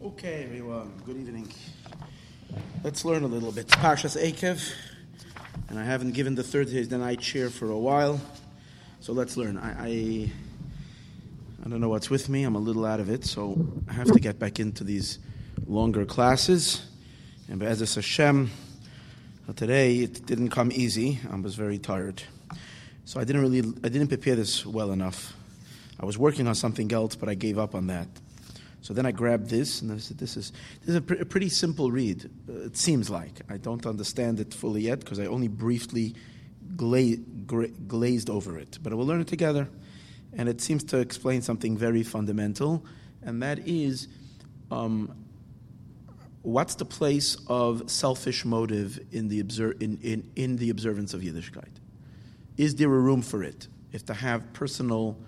Okay, everyone. Good evening. Let's learn a little bit. Parshas Akev, and I haven't given the third day the night chair for a while, so let's learn. I, I, I don't know what's with me. I'm a little out of it, so I have to get back into these longer classes. And Be'ezus Hashem, today it didn't come easy. I was very tired, so I didn't really, I didn't prepare this well enough. I was working on something else, but I gave up on that. So then I grabbed this, and I said, "This is this is a, pr- a pretty simple read. Uh, it seems like I don't understand it fully yet because I only briefly gla- gra- glazed over it. But we'll learn it together, and it seems to explain something very fundamental, and that is." Um, what's the place of selfish motive in the, obser- in, in, in the observance of Yiddishkeit? Is there a room for it? If to have personal,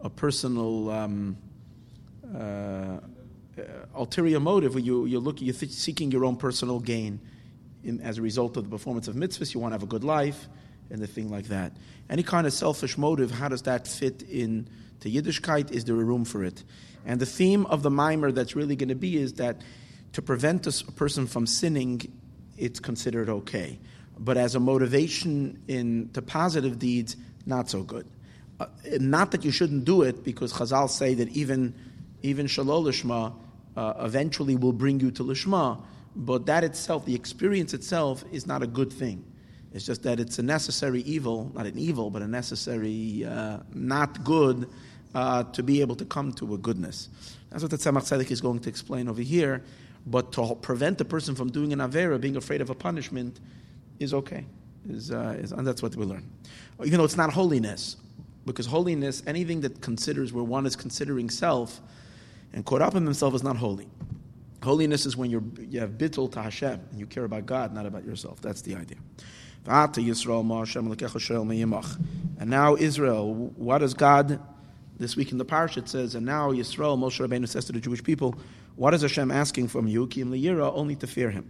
a personal um, uh, ulterior motive where you, you're, looking, you're th- seeking your own personal gain in, as a result of the performance of mitzvahs, you want to have a good life, and the thing like that. Any kind of selfish motive, how does that fit in to Yiddishkeit? Is there a room for it? And the theme of the mimer that's really going to be is that to prevent a, a person from sinning, it's considered okay. But as a motivation in to positive deeds, not so good. Uh, not that you shouldn't do it, because Chazal say that even even shalol lishma uh, eventually will bring you to lishma, but that itself, the experience itself, is not a good thing. It's just that it's a necessary evil, not an evil, but a necessary uh, not good uh, to be able to come to a goodness. That's what the Tzemach Tzedek is going to explain over here. But to prevent a person from doing an avera, being afraid of a punishment, is okay. Is, uh, is, and that's what we learn. Even though it's not holiness, because holiness, anything that considers where one is considering self and in himself is not holy. Holiness is when you're, you have bittul to Hashem and you care about God, not about yourself. That's the idea. And now Israel, what does God, this week in the parsha it says, and now Yisrael, Moshe Rabbeinu says to the Jewish people, what is Hashem asking from you? Kim liyira, only to fear Him.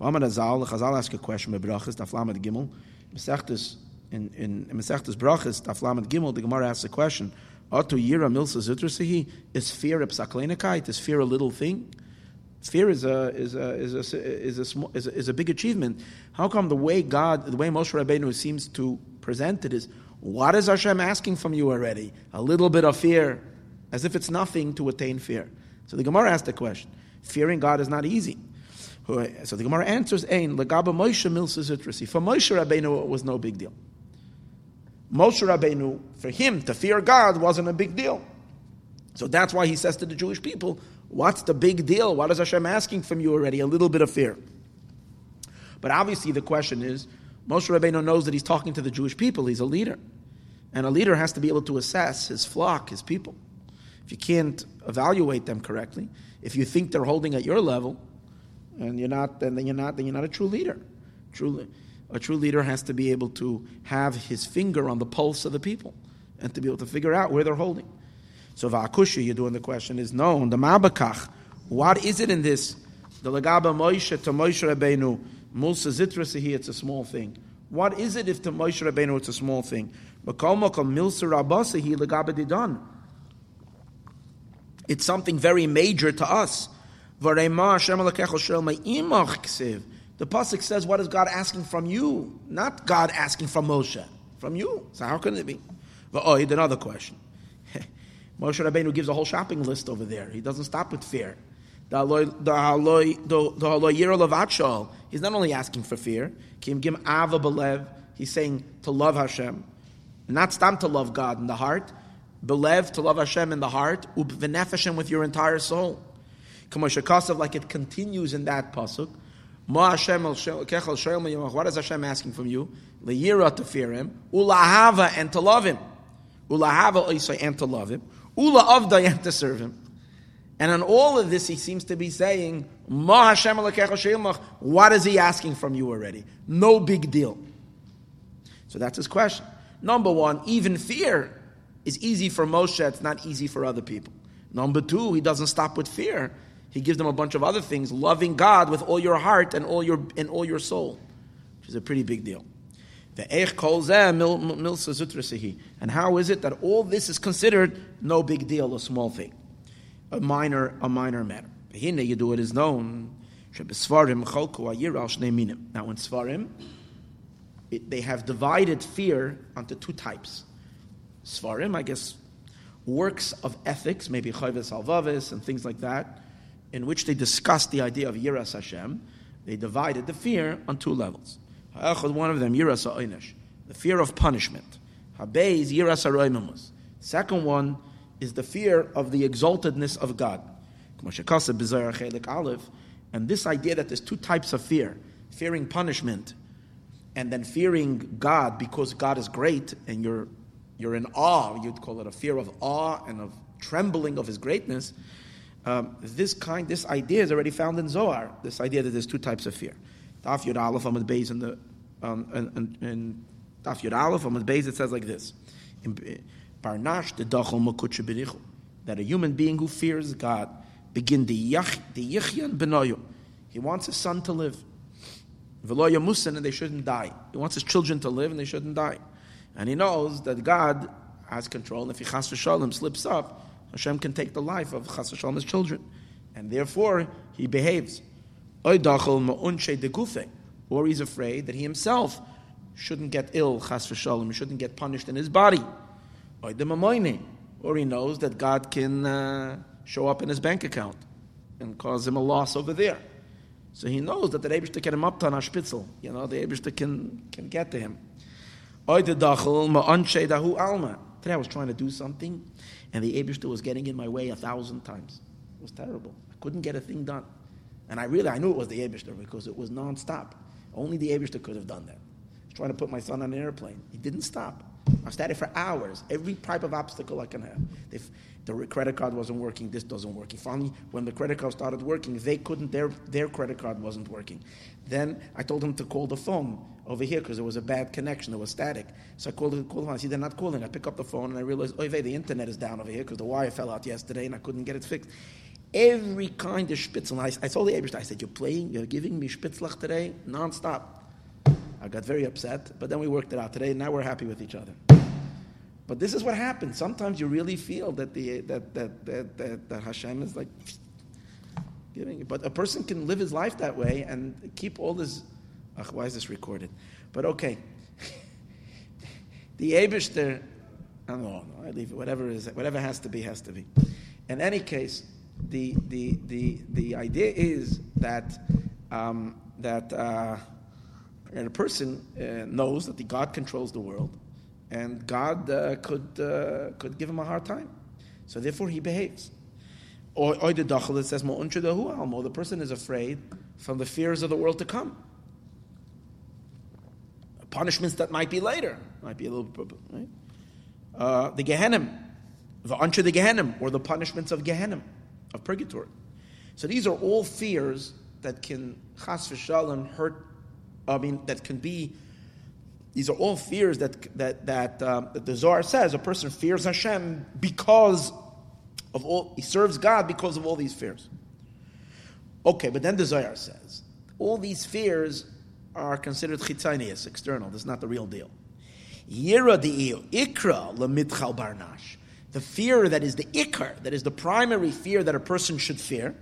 Chazal ask a question, in, in, Mesechtes Brachas, Daflamad Gimel, the Gemara asks a question, Otu Yira Milsa Zitrasihi, is fear a psaklenakite? Is fear a little thing? Fear is a is a is a is a, is a, is a big achievement. How come the way God, the way Moshe Rabbeinu seems to present it is, what is Hashem asking from you already? A little bit of fear, as if it's nothing to attain fear. So the Gemara asked the question: Fearing God is not easy. So the Gemara answers: Ein legaba Moshe milsa zitrasi. For Moshe Rabbeinu, it was no big deal. Moshe Rabbeinu, for him to fear God wasn't a big deal. So that's why he says to the Jewish people, What's the big deal? What is Hashem asking from you already? A little bit of fear. But obviously, the question is Moshe Rabbeinu knows that he's talking to the Jewish people. He's a leader. And a leader has to be able to assess his flock, his people. If you can't evaluate them correctly, if you think they're holding at your level, and you're not, then you're not, then you're not a true leader. Truly, a true leader has to be able to have his finger on the pulse of the people and to be able to figure out where they're holding. So va'akusha, you're doing the question is known. The mabakach, what is it in this? The legaba Moshe to Moshe Rabbeinu, Musa zitrasihi, it's a small thing. What is it if to Moshe Rabbeinu it's a small thing? It's something very major to us. The pasuk says, "What is God asking from you? Not God asking from Moshe, from you." So how can it be? Oh, another question. Moshe Rabbeinu gives a whole shopping list over there. He doesn't stop with fear. He's not only asking for fear. He's saying to love Hashem, not stop to love God in the heart, belev to love Hashem in the heart, ubvenefeshem with your entire soul. Like it continues in that pasuk. What is Hashem asking from you? Leyira to fear Him, ulahava and to love Him, ulahava and to love Him. Ula avdayim to serve him. And on all of this, he seems to be saying, what is he asking from you already? No big deal. So that's his question. Number one, even fear is easy for Moshe, it's not easy for other people. Number two, he doesn't stop with fear. He gives them a bunch of other things, loving God with all your heart and all your and all your soul, which is a pretty big deal. And how is it that all this is considered no big deal, a small thing, a minor, a minor matter? Behine Yedu, it is known. Now in Svarim, it, they have divided fear onto two types. Svarim, I guess, works of ethics, maybe Chayves Alvavis and things like that, in which they discussed the idea of Yiras Hashem. They divided the fear on two levels. One of them, Yiras Ha'inish, the fear of punishment. Habei is Yiras Ha'roimamus. Second one is the fear of the exaltedness of God. And this idea that there's two types of fear fearing punishment and then fearing God because God is great and you're, you're in awe, you'd call it a fear of awe and of trembling of his greatness. Um, this kind, this idea is already found in Zohar. This idea that there's two types of fear. Daf Yud Aleph Amud Beis in the um, in, in Daf Yud Aleph Amud Beis it says like this: Barnash the Dachol that a human being who fears God begin the yichyan benoyu. He wants his son to live. Veloya musin and they shouldn't die. He wants his children to live and they shouldn't die. And he knows that God has control. And if he chas v'shalom slips up, Hashem can take the life of chas v'shalom his children. And therefore, he behaves. Or he's afraid that he himself shouldn't get ill, chas v'shalom, he shouldn't get punished in his body. Or he knows that God can uh, show up in his bank account and cause him a loss over there. So he knows that the Eibishter can him up to an Spitzel. You know, the Eibishter can, can get to him. Today I was trying to do something, and the Eibishter was getting in my way a thousand times. It was terrible. I couldn't get a thing done. And I really, I knew it was the Eibishter because it was nonstop. Only the Eibishter could have done that. I was trying to put my son on an airplane. He didn't stop. I started for hours. Every type of obstacle I can have. If the credit card wasn't working, this doesn't work. Finally, when the credit card started working, they couldn't, their, their credit card wasn't working. Then I told him to call the phone over here because there was a bad connection, there was static. So I called, the phone, I see they're not calling. I pick up the phone and I realize, oh, the internet is down over here because the wire fell out yesterday and I couldn't get it fixed. Every kind of spitzel. I, I told the Abish, I said, you're playing, you're giving me spitzlach today, nonstop. I got very upset, but then we worked it out today, and now we're happy with each other. But this is what happens. Sometimes you really feel that the that that that, that, that Hashem is like giving. You. But a person can live his life that way and keep all this. Ach, why is this recorded? But okay, the Abishter. I don't know. I leave it. Whatever is whatever has to be has to be. In any case, the the the the idea is that um, that. Uh, and a person uh, knows that the God controls the world, and God uh, could, uh, could give him a hard time. So therefore he behaves. Or, the dachal that says, the person is afraid from the fears of the world to come. Punishments that might be later, might be a little, right? Uh, the Gehenim, the Ansha the Gehenim, or the punishments of Gehenim, of purgatory. So these are all fears that can chas v'shalom hurt. I mean, that can be these are all fears that, that, that, uh, that the Zohar says a person fears Hashem because of all, he serves God because of all these fears. Okay, but then the Zohar says all these fears are considered chitzanias, external. That's not the real deal. Yira ikra lemitchal barnash. The fear that is the ikar, that is the primary fear that a person should fear.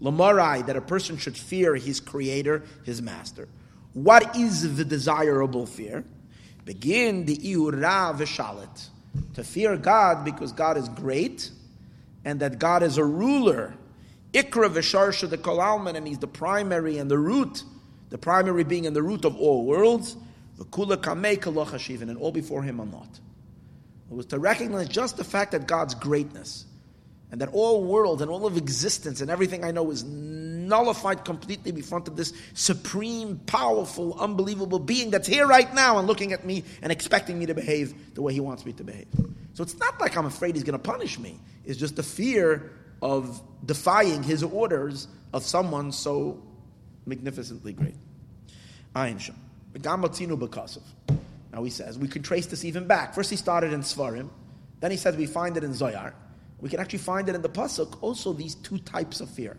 Lamarai, that a person should fear his creator, his master. What is the desirable fear? Begin the iura v'shalit. To fear God because God is great and that God is a ruler. Ikra v'sharsha the kolalman and he's the primary and the root, the primary being in the root of all worlds. The kula kamei kalachashivan and all before him are not. It was to recognize just the fact that God's greatness and that all world and all of existence and everything I know is nullified completely before of this supreme, powerful, unbelievable being that's here right now and looking at me and expecting me to behave the way he wants me to behave. So it's not like I'm afraid he's going to punish me. It's just the fear of defying his orders of someone so magnificently great. Now he says, we can trace this even back. First he started in Svarim, then he says we find it in Zoyar. We can actually find it in the pasuk also these two types of fear.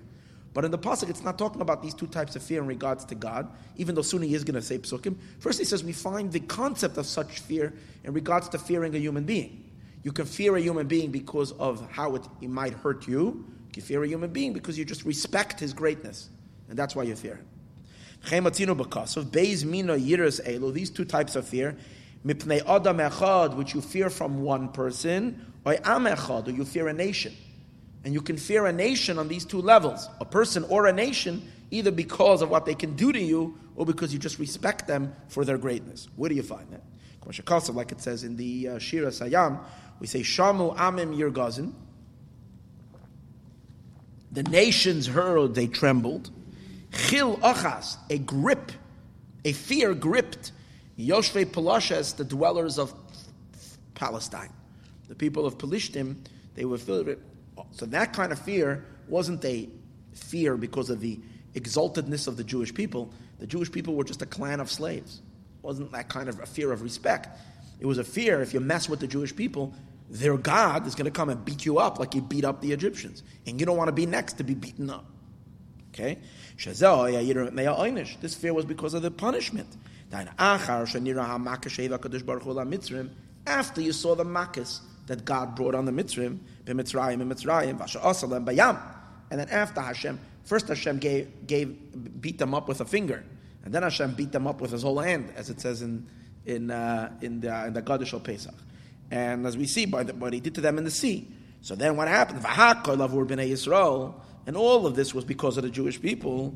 But in the pasuk, it's not talking about these two types of fear in regards to God, even though soon he is going to say psukim. First, he says we find the concept of such fear in regards to fearing a human being. You can fear a human being because of how it, it might hurt you. You can fear a human being because you just respect his greatness, and that's why you fear him. These two types of fear, which you fear from one person, or or you fear a nation. And you can fear a nation on these two levels, a person or a nation, either because of what they can do to you or because you just respect them for their greatness. Where do you find that? Like it says in the uh, Shira Sayam, we say, Shamu Amim Yirgazin. The nations heard, they trembled. Chil Achas, a grip, a fear gripped Yoshve Palashes, the dwellers of Palestine. The people of Palishtim, they were filled with so that kind of fear wasn't a fear because of the exaltedness of the Jewish people. The Jewish people were just a clan of slaves. It wasn't that kind of a fear of respect. It was a fear if you mess with the Jewish people, their God is going to come and beat you up like he beat up the Egyptians. And you don't want to be next to be beaten up. Okay? This fear was because of the punishment. After you saw the Makkis that God brought on the Mitzrim, b'Mitzrayim and Mitzrayim, v'asha'asalem bayam. And then after Hashem, first Hashem gave, gave, beat them up with a finger, and then Hashem beat them up with his whole hand, as it says in in uh, in the in the Pesach. And as we see by the, what he did to them in the sea. So then what happened? V'hakol lavur b'nei Yisrael, and all of this was because of the Jewish people.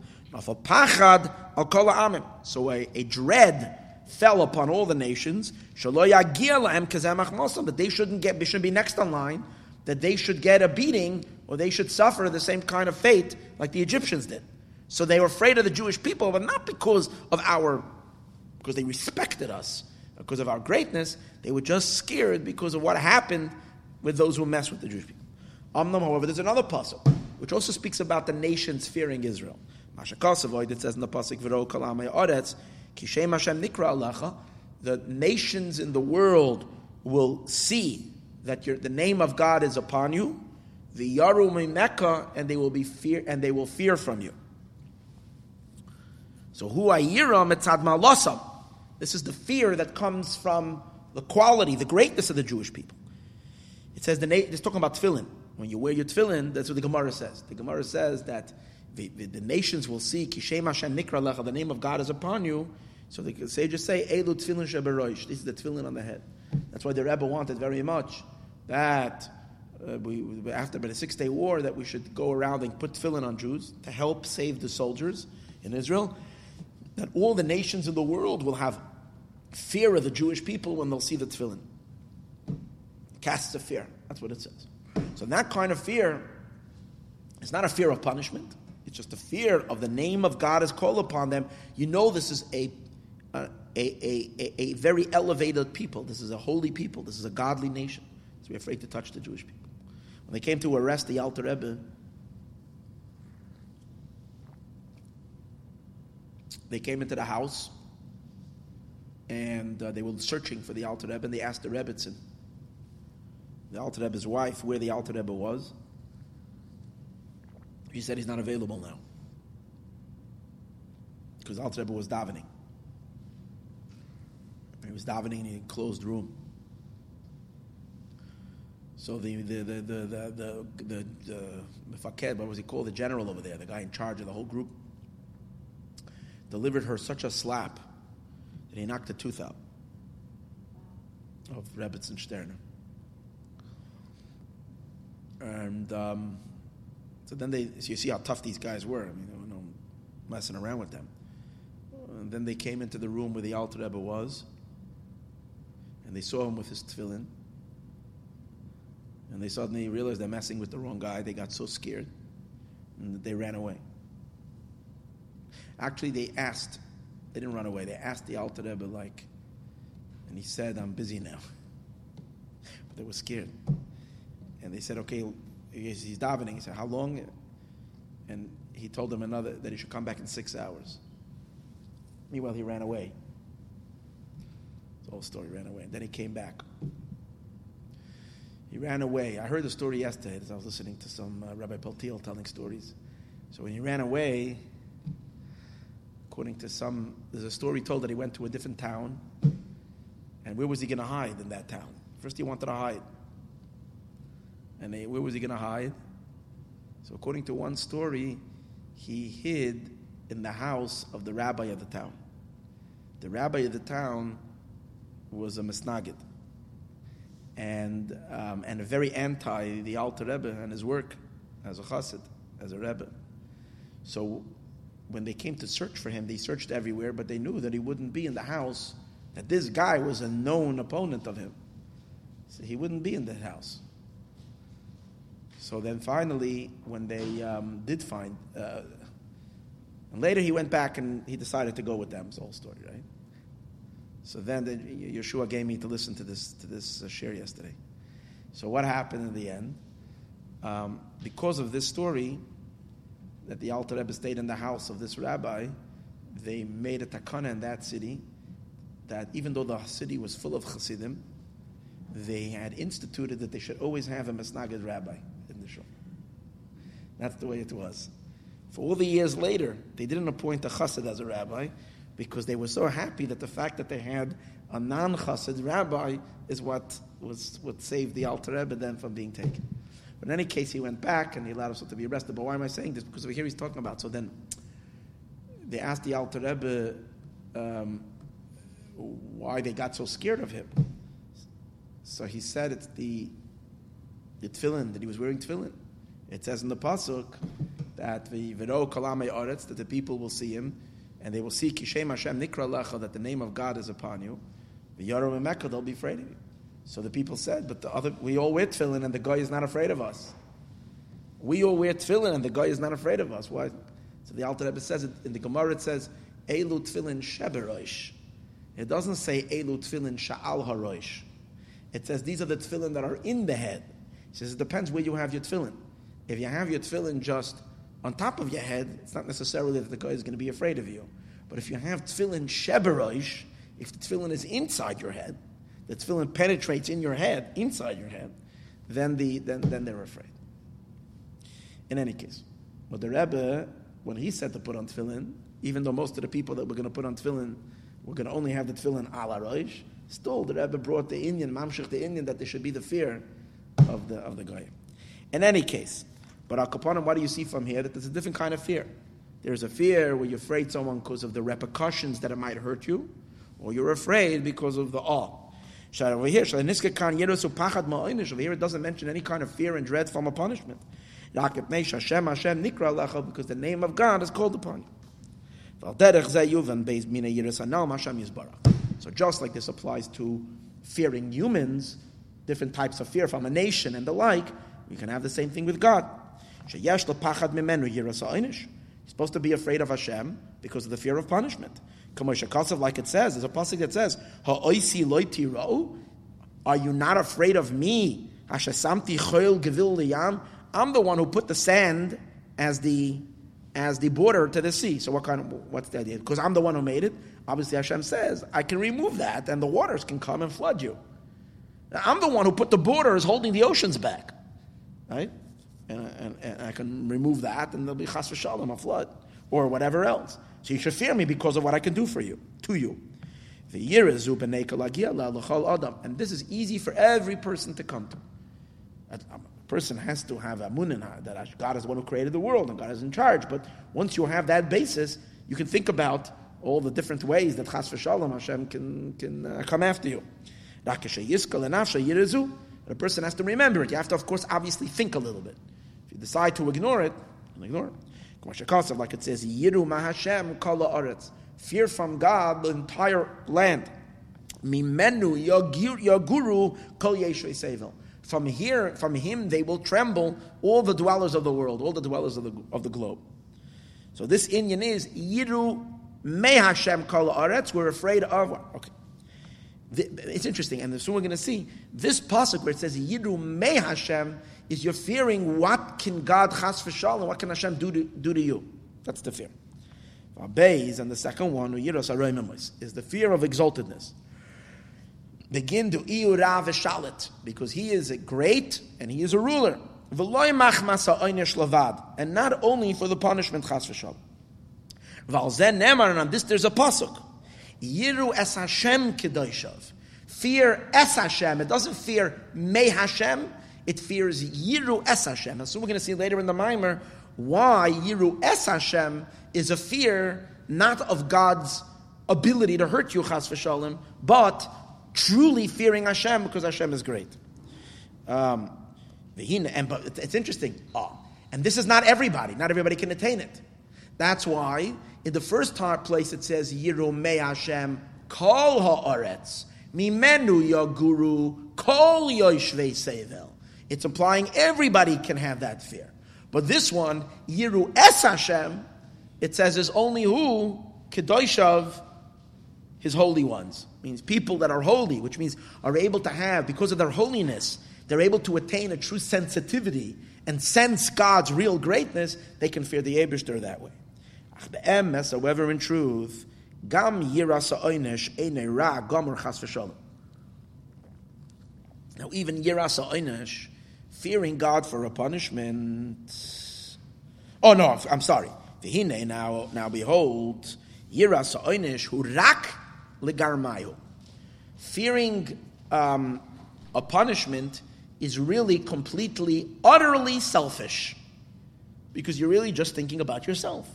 So a, a dread fell upon all the nations. That they shouldn't get, they shouldn't be next on line. That they should get a beating or they should suffer the same kind of fate like the Egyptians did. So they were afraid of the Jewish people, but not because of our, because they respected us, because of our greatness. They were just scared because of what happened with those who mess with the Jewish people. Amnam, however, there's another puzzle which also speaks about the nations fearing Israel. Masha it says in the Oretz Kishem Hashem Nikra Alecha, the nations in the world will see that the name of God is upon you, the Yaru Mecca, and they will be fear and they will fear from you. So who ayira etzad malosam. This is the fear that comes from the quality, the greatness of the Jewish people. It says the it's talking about tefillin. When you wear your tefillin, that's what the Gemara says. The Gemara says that the, the, the nations will see Kishem Hashem Nikra Lecha, the name of God is upon you, so the sages say, Elu tefillin sheberoish. This is the tefillin on the head. That's why the Rebbe wanted very much that uh, we, after the Six Day War that we should go around and put tefillin on Jews to help save the soldiers in Israel. That all the nations in the world will have fear of the Jewish people when they'll see the tefillin. Casts a fear. That's what it says. So that kind of fear is not a fear of punishment. It's just a fear of the name of God is called upon them. You know this is a a, a, a, a, very elevated people. This is a holy people. This is a godly nation. So we're afraid to touch the Jewish people. When they came to arrest the Alter Rebbe, they came into the house and uh, they were searching for the Alter Rebbe and they asked the Rebbitzin, the Alter Rebbe's wife, where the Alter Rebbe was. He said he's not available now because Alter Rebbe was davening. He was davening in a closed room. So the the the the the the, the, the what was he called? The general over there, the guy in charge of the whole group, delivered her such a slap that he knocked a tooth out of Rebbitzin Sterna. And um, so then they, so you see how tough these guys were. I mean, there were no messing around with them. And then they came into the room where the Alter Rebbe was and they saw him with his tefillin, and they suddenly realized they're messing with the wrong guy. They got so scared, and they ran away. Actually, they asked, they didn't run away. They asked the Alter Rebbe, like, and he said, "I'm busy now," but they were scared, and they said, "Okay." He's davening. He said, "How long?" And he told him another that he should come back in six hours. Meanwhile, he ran away. The whole story ran away. And then he came back. He ran away. I heard the story yesterday as I was listening to some uh, Rabbi Paltiel telling stories. So when he ran away, according to some, there's a story told that he went to a different town. And where was he going to hide in that town? First, he wanted to hide. And they, where was he going to hide? So according to one story, he hid in the house of the rabbi of the town. The rabbi of the town was a Misnagid and, um, and a very anti the Alter Rebbe and his work as a chassid, as a Rebbe. So when they came to search for him, they searched everywhere, but they knew that he wouldn't be in the house, that this guy was a known opponent of him. So he wouldn't be in that house. So then finally, when they um, did find, uh, and later he went back and he decided to go with them. It's the whole story, right? So then the, Yeshua gave me to listen to this to this uh, share yesterday. So what happened in the end? Um, because of this story, that the Alter Rebbe stayed in the house of this rabbi, they made a takana in that city that even though the city was full of chassidim, they had instituted that they should always have a Masnagid rabbi. That's the way it was. For all the years later, they didn't appoint a chassid as a rabbi because they were so happy that the fact that they had a non-chassid rabbi is what was what saved the Alter Rebbe then from being taken. But in any case, he went back and he allowed himself to be arrested. But why am I saying this? Because over here he's talking about. So then they asked the Alter Rebbe um, why they got so scared of him. So he said it's the the tefillin that he was wearing tefillin. It says in the pasuk that the vero kalame aretz that the people will see him and they will see Kishem Hashem Nikra Lecha, that the name of God is upon you, the and Mecca, they'll be afraid of you. So the people said, but the other, we all wear tefillin and the guy is not afraid of us. We all wear tefillin and the guy is not afraid of us. Why? So the Alter Rebbe says it, in the Gemara it says, Elu tefillin sheberoish. It doesn't say Elu tefillin sha'al haroish. It says these are the tefillin that are in the head. It says it depends where you have your tefillin. If you have your tefillin just on top of your head, it's not necessarily that the guy is going to be afraid of you. But if you have tefillin sheberoish, if the tefillin is inside your head, the tefillin penetrates in your head, inside your head, then, the, then, then they're afraid. In any case, but the Rebbe, when he said to put on tefillin, even though most of the people that were going to put on tefillin were going to only have the tefillin ala roish, still the Rebbe brought the inyan, mamshich the inyan, that there should be the fear of the, of the guy. In any case, but Al Kapanim, what do you see from here? That there's a different kind of fear. There's a fear where you're afraid someone because of the repercussions that it might hurt you, or you're afraid because of the awe. Over here, over here it doesn't mention any kind of fear and dread from a punishment. Because the name of God is called upon you. So just like this applies to fearing humans, different types of fear from a nation and the like, we can have the same thing with God. He's supposed to be afraid of Hashem because of the fear of punishment. Like it says, there's a passage that says, Are you not afraid of me? I'm the one who put the sand as the as the border to the sea. So what kind of what's the idea? Because I'm the one who made it. Obviously Hashem says, I can remove that and the waters can come and flood you. I'm the one who put the borders holding the oceans back. Right? And, and, and, I can remove that, and there'll be chas v'shalom, a flood, or whatever else. So you should fear me because of what I can do for you, to you. The year is adam, And this is easy for every person to come to. A person has to have a munina that God is the one who created the world and God is in charge. But once you have that basis, you can think about all the different ways that chas v'shalom Hashem can, can uh, come after you. A person has to remember it. You have to, of course, obviously think a little bit you decide to ignore it, and ignore it. Like it says, Yiru Mahashem Kala Aretz. Fear from God the entire land. Mimenu Yaguru Kol Yeshua Sevil. From here, from him, they will tremble all the dwellers of the world, all the dwellers of the, of the globe. So this inyan is Yiru Me Hashem Kol Aretz. We're afraid of. Okay. It's interesting, and soon we're going to see this pasuk where it says Yiru Me Hashem is you're fearing what can God chas v'shal and what can Hashem do to, do to you. That's the fear. Beis, and the second one, is the fear of exaltedness. Begin to iura v'shalit, because he is a great and he is a ruler. V'loy machmasa oynish lavad And not only for the punishment chas v'shalom. And on this there's a pasuk. Yiru es Hashem kedoishav. Fear es Hashem. It doesn't fear me Hashem it fears Yiru Es Hashem. And so we're going to see later in the Mimer why Yiru Es Hashem is a fear not of God's ability to hurt you, Chas v'shalom, but truly fearing Hashem because Hashem is great. Um, and but it's interesting. Oh, and this is not everybody. Not everybody can attain it. That's why in the first place it says Yiru Yirumei Hashem Kol Haaretz Mimenu Yaguru Kol Yoshvei Sevel. It's implying everybody can have that fear. But this one, Yiru Es Hashem, it says is only who Kedoishav, his holy ones. Means people that are holy, which means are able to have, because of their holiness, they're able to attain a true sensitivity and sense God's real greatness, they can fear the Abishter that way. However, in truth, gam. Now, even yirasa oynesh, fearing God for a punishment. Oh no, I'm sorry. V'hine now, now behold, yirasa oynesh hurak legarmayu. Fearing um, a punishment is really completely, utterly selfish. Because you're really just thinking about yourself.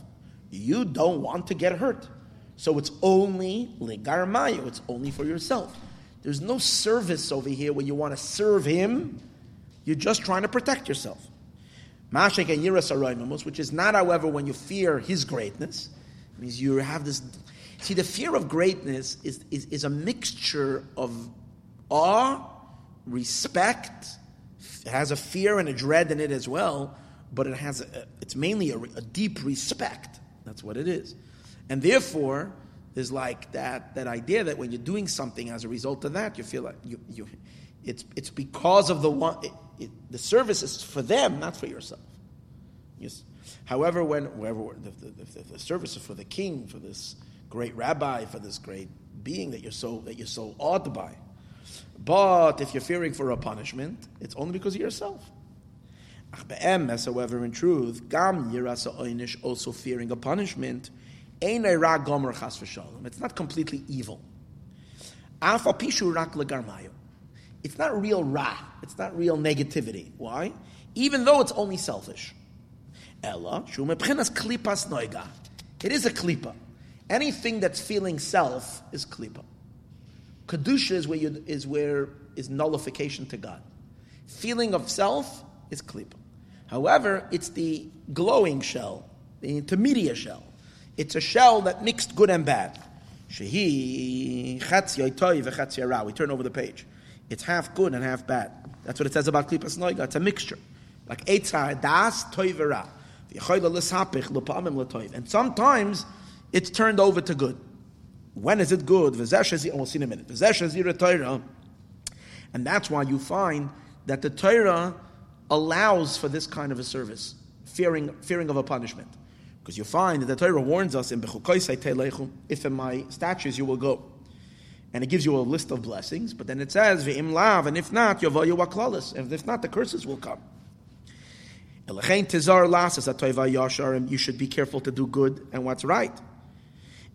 You don't want to get hurt. So it's only legarmayo, it's only for yourself. There's no service over here where you want to serve him. You're just trying to protect yourself. Mashek and Yiras which is not, however, when you fear his greatness. Means you have this. See, the fear of greatness is, is, is a mixture of awe respect. It has a fear and a dread in it as well, but it has a, it's mainly a, a deep respect. That's what it is, and therefore there's like that that idea that when you're doing something as a result of that, you feel like you you it's it's because of the one it, the service is for them, not for yourself. Yes. However, when wherever the, the, the, service is for the king, for this great rabbi, for this great being that you're so that you're so awed by, but if you're fearing for a punishment, it's only because of yourself. As However, in truth, gam yirasa oynish, also fearing a punishment, it's not completely evil. It's not real ra. It's not real negativity. Why? Even though it's only selfish. Ella, it is a klipa. Anything that's feeling self is klipa. Kedusha is where, you, is where is nullification to God. Feeling of self is klipa. However, it's the glowing shell, the intermediate shell. It's a shell that mixed good and bad. Shahi khatsioy toyvachatsia ra. We turn over the page. It's half good and half bad. That's what it says about klipas noiga. It's a mixture. Like etzar das toivera. And sometimes it's turned over to good. When is it good? We'll see in a minute. And that's why you find that the Torah allows for this kind of a service, fearing, fearing of a punishment. Because you find that the Torah warns us in if in my statutes you will go. And it gives you a list of blessings, but then it says, lav, and if not, and if not, the curses will come. You should be careful to do good and what's right.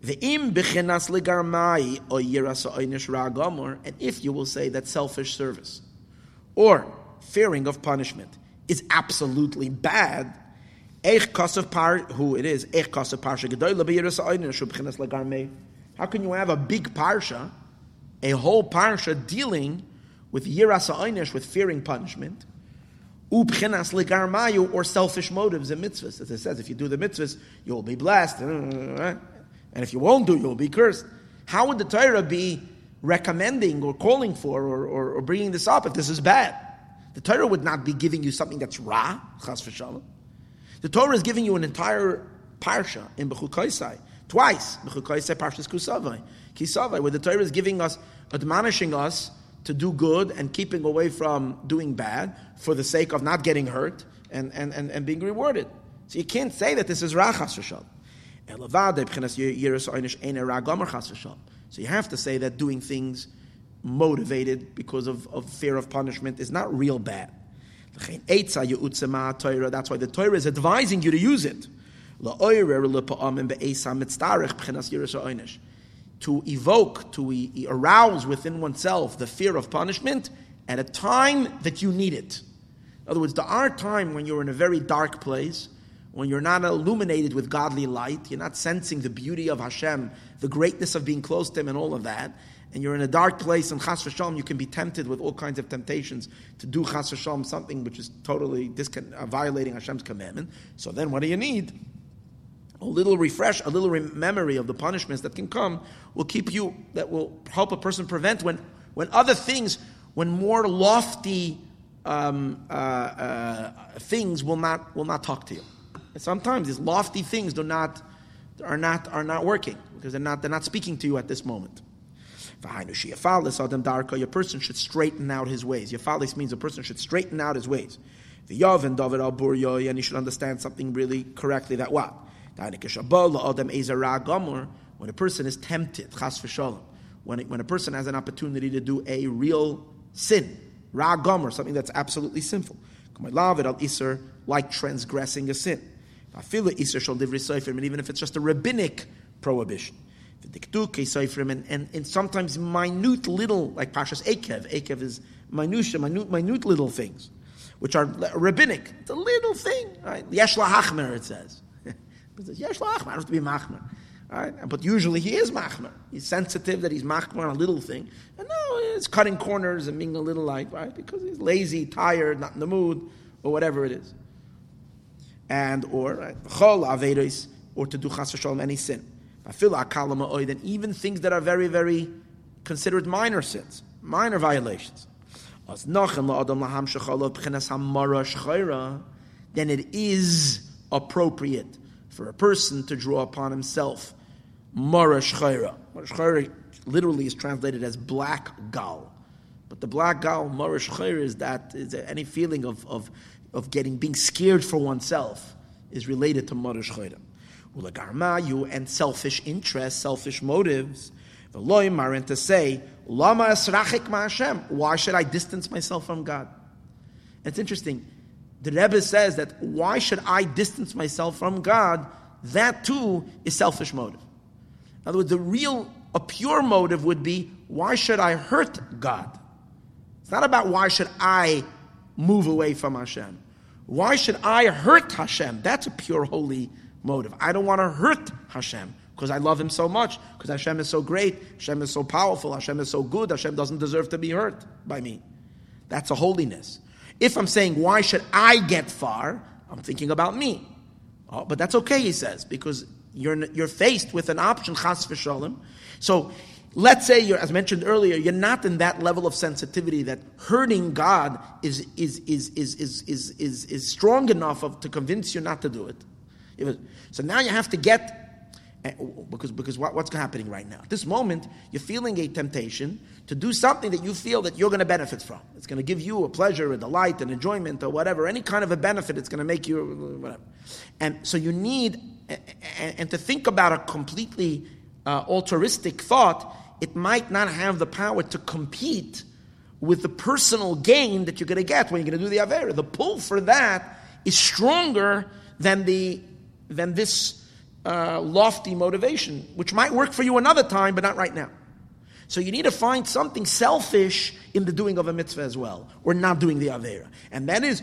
And if you will say that selfish service or fearing of punishment is absolutely bad, who it is, how can you have a big parsha, a whole parsha dealing with yiras with fearing punishment, or selfish motives and mitzvahs? As it says, if you do the mitzvahs, you will be blessed. And if you won't do, you'll be cursed. How would the Torah be recommending or calling for or, or, or bringing this up if this is bad? The Torah would not be giving you something that's ra, chas v'shalom. The Torah is giving you an entire parsha in Bechukoisai, twice, Bechukoisai, Parshas Kusavai, Kisavai, where the Torah is giving us, admonishing us to do good and keeping away from doing bad for the sake of not getting hurt and, and, and, and being rewarded. So you can't say that this is ra, chas. So you have to say that doing things motivated because of, of fear of punishment is not real bad. That's why the Torah is advising you to use it. To evoke, to arouse within oneself the fear of punishment at a time that you need it. In other words, there are times when you're in a very dark place, when you're not illuminated with godly light, you're not sensing the beauty of Hashem, the greatness of being close to Him, and all of that, and you're in a dark place, and chas v'shalom, you can be tempted with all kinds of temptations to do chas v'shalom, something which is totally discon- uh, violating Hashem's commandment. So then what do you need? A little refresh, a little memory of the punishments that can come will keep you, that will help a person prevent when, when other things, when more lofty um, uh, uh, things will not, will not talk to you. And sometimes these lofty things do not, are, not, are not working because they're not, they're not speaking to you at this moment. A person should straighten out his ways. Yafalis means a person should straighten out his ways. The Yav and David al and he should understand something really correctly that what? When a person is tempted, chas v'shalom, when, when a person has an opportunity to do a real sin, ra something that's absolutely sinful, like transgressing a sin. And even if it's just a rabbinic prohibition. And, and, and sometimes minute little, like Pashas Akev. Akev is minutia, minute, minute little things, which are rabbinic. It's a little thing. Right? Yesh hachmer, it says. Yesh don't have to be machmer. Right? But usually he is machmer. He's sensitive that he's machmer on a little thing. And no, it's cutting corners and being a little like, right? Because he's lazy, tired, not in the mood, or whatever it is. And, or, right? or to do chas any sin. And even things that are very, very considered minor sins, minor violations. Then it is appropriate for a person to draw upon himself mara shchayra. Mara literally is translated as black gal. But the black gal, mara shchayra, is that is any feeling of, of, of getting being scared for oneself is related to mara shchayra and selfish interests, selfish motives. The And to say, Lama Why should I distance myself from God? It's interesting. The Rebbe says that why should I distance myself from God? That too is selfish motive. In other words, the real, a pure motive would be why should I hurt God? It's not about why should I move away from Hashem. Why should I hurt Hashem? That's a pure, holy motive. I don't want to hurt Hashem because I love Him so much, because Hashem is so great, Hashem is so powerful, Hashem is so good, Hashem doesn't deserve to be hurt by me. That's a holiness. If I'm saying, why should I get far? I'm thinking about me. Oh, but that's okay, he says, because you're, you're faced with an option, chas v'sholem. So let's say you're, as mentioned earlier, you're not in that level of sensitivity that hurting God is, is, is, is, is, is, is, is strong enough of, to convince you not to do it. So now you have to get, because, because what, what's happening right now? At this moment, you're feeling a temptation to do something that you feel that you're going to benefit from. It's going to give you a pleasure, a delight, an enjoyment, or whatever, any kind of a benefit. It's going to make you whatever. And so you need, and to think about a completely uh, altruistic thought, it might not have the power to compete with the personal gain that you're going to get when you're going to do the Avera. The pull for that is stronger than the than this uh, lofty motivation, which might work for you another time, but not right now. So you need to find something selfish in the doing of a mitzvah as well, or not doing the Avera. And that is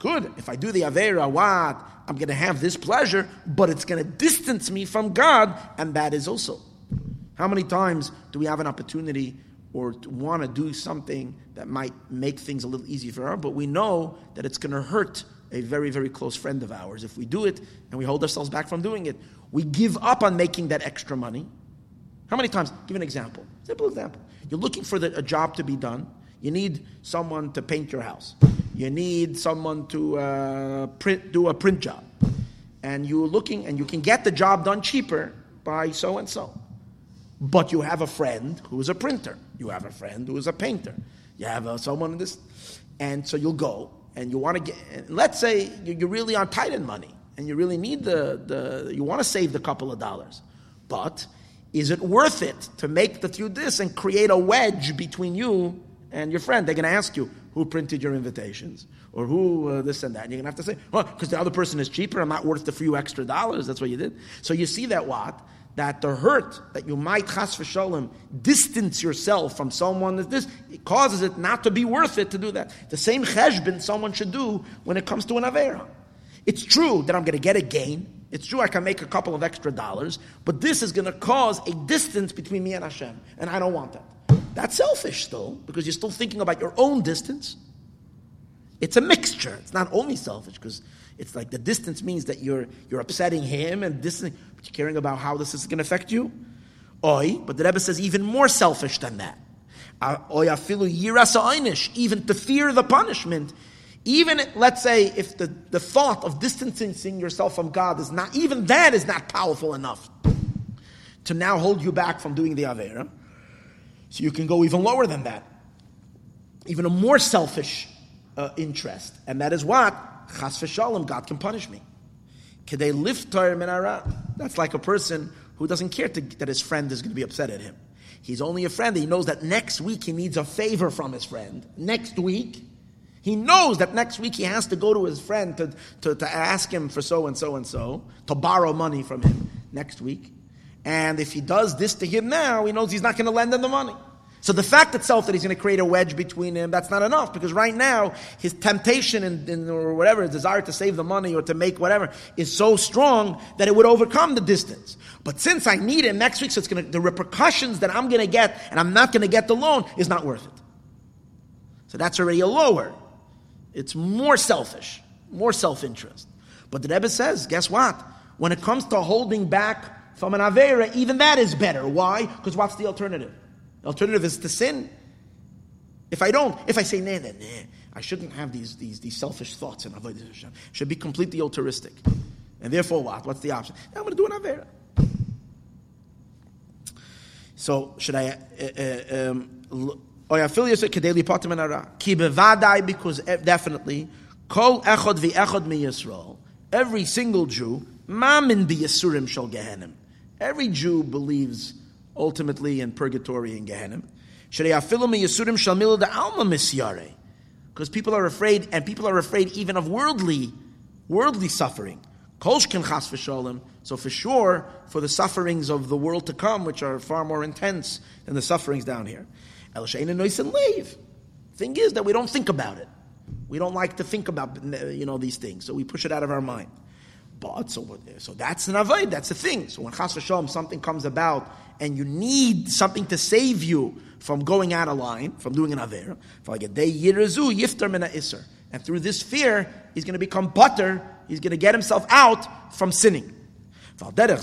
good. If I do the Avera, what? I'm going to have this pleasure, but it's going to distance me from God, and that is also. How many times do we have an opportunity or want to do something that might make things a little easier for us, but we know that it's going to hurt a very, very close friend of ours. If we do it and we hold ourselves back from doing it, we give up on making that extra money. How many times? Give an example. Simple example. You're looking for the, a job to be done. You need someone to paint your house. You need someone to uh, print, do a print job. And you're looking, and you can get the job done cheaper by so and so. But you have a friend who is a printer. You have a friend who is a painter. You have uh, someone in this. And so you'll go, and you want to get, let's say you're really on tight end money and you really need the, the you want to save the couple of dollars. But is it worth it to make the through this and create a wedge between you and your friend? They're going to ask you who printed your invitations or who uh, this and that. And you're going to have to say, well, because the other person is cheaper, I'm not worth the few extra dollars. That's what you did. So you see that what? That the hurt that you might chas v'shalom distance yourself from someone that this it causes it not to be worth it to do that. The same cheshbon someone should do when it comes to an avera. It's true that I'm going to get a gain. It's true I can make a couple of extra dollars, but this is going to cause a distance between me and Hashem, and I don't want that. That's selfish still, because you're still thinking about your own distance. It's a mixture. It's not only selfish, because it's like the distance means that you're, you're upsetting him and this, but you're caring about how this is going to affect you. Oi, but the Rebbe says even more selfish than that. Afilu even to fear the punishment. Even, let's say, if the, the thought of distancing yourself from God is not, even that is not powerful enough to now hold you back from doing the Avera. So you can go even lower than that. Even a more selfish uh, interest. And that is what? Chas v'shalom, God can punish me. Kedei liftar minara. That's like a person who doesn't care to, that his friend is going to be upset at him. He's only a friend. He knows that next week he needs a favor from his friend. Next week, he knows that next week he has to go to his friend to, to, to ask him for so and so and so, to borrow money from him next week. And if he does this to him now, he knows he's not going to lend him the money. So the fact itself that he's going to create a wedge between him, that's not enough because right now his temptation and, and, or whatever, his desire to save the money or to make whatever is so strong that it would overcome the distance. But since I need him next week, so it's going to, the repercussions that I'm going to get and I'm not going to get the loan is not worth it. So that's already a lower. It's more selfish, more self-interest. But the Rebbe says, guess what? When it comes to holding back from an Avera, even that is better. Why? Because what's the alternative? The alternative is to sin. If I don't, if I say, nah, nah, nah, I shouldn't have these, these, these selfish thoughts and avoid Hashem. Should be completely altruistic. And therefore what? What's the option? I'm going to do an Avera. So, should I, uh, uh, um, because definitely, kol echod v'echod mi Yisrael, every single Jew, mamin bi Yisurim shall Gehenim. Every Jew believes ultimately in purgatory and Gehenna. Because people are afraid, and people are afraid even of worldly, worldly suffering. So for sure, for the sufferings of the world to come, which are far more intense than the sufferings down here. El Thing is that we don't think about it. We don't like to think about you know these things, so we push it out of our mind. But so, so that's an avoid. That's the thing. So when chas v'shalom something comes about and you need something to save you from going out of line, from doing an aver, and through this fear, he's going to become butter. He's going to get himself out from sinning. And this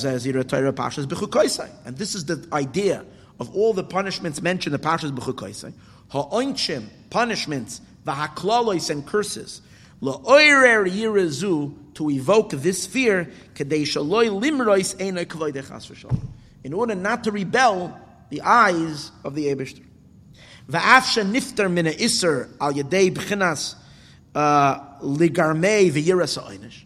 is the idea of all the punishments mentioned in the Pashas B'chukoisai. Ha'oinchim, punishments, v'haklalois and curses, la'oirer yirazu, to evoke this fear, kadei shaloi limrois einoi kavoidei chas in order not to rebel the eyes of the Abishter. Va'afsha niftar mina iser al yadei b'chinas uh, ligarmei v'yiras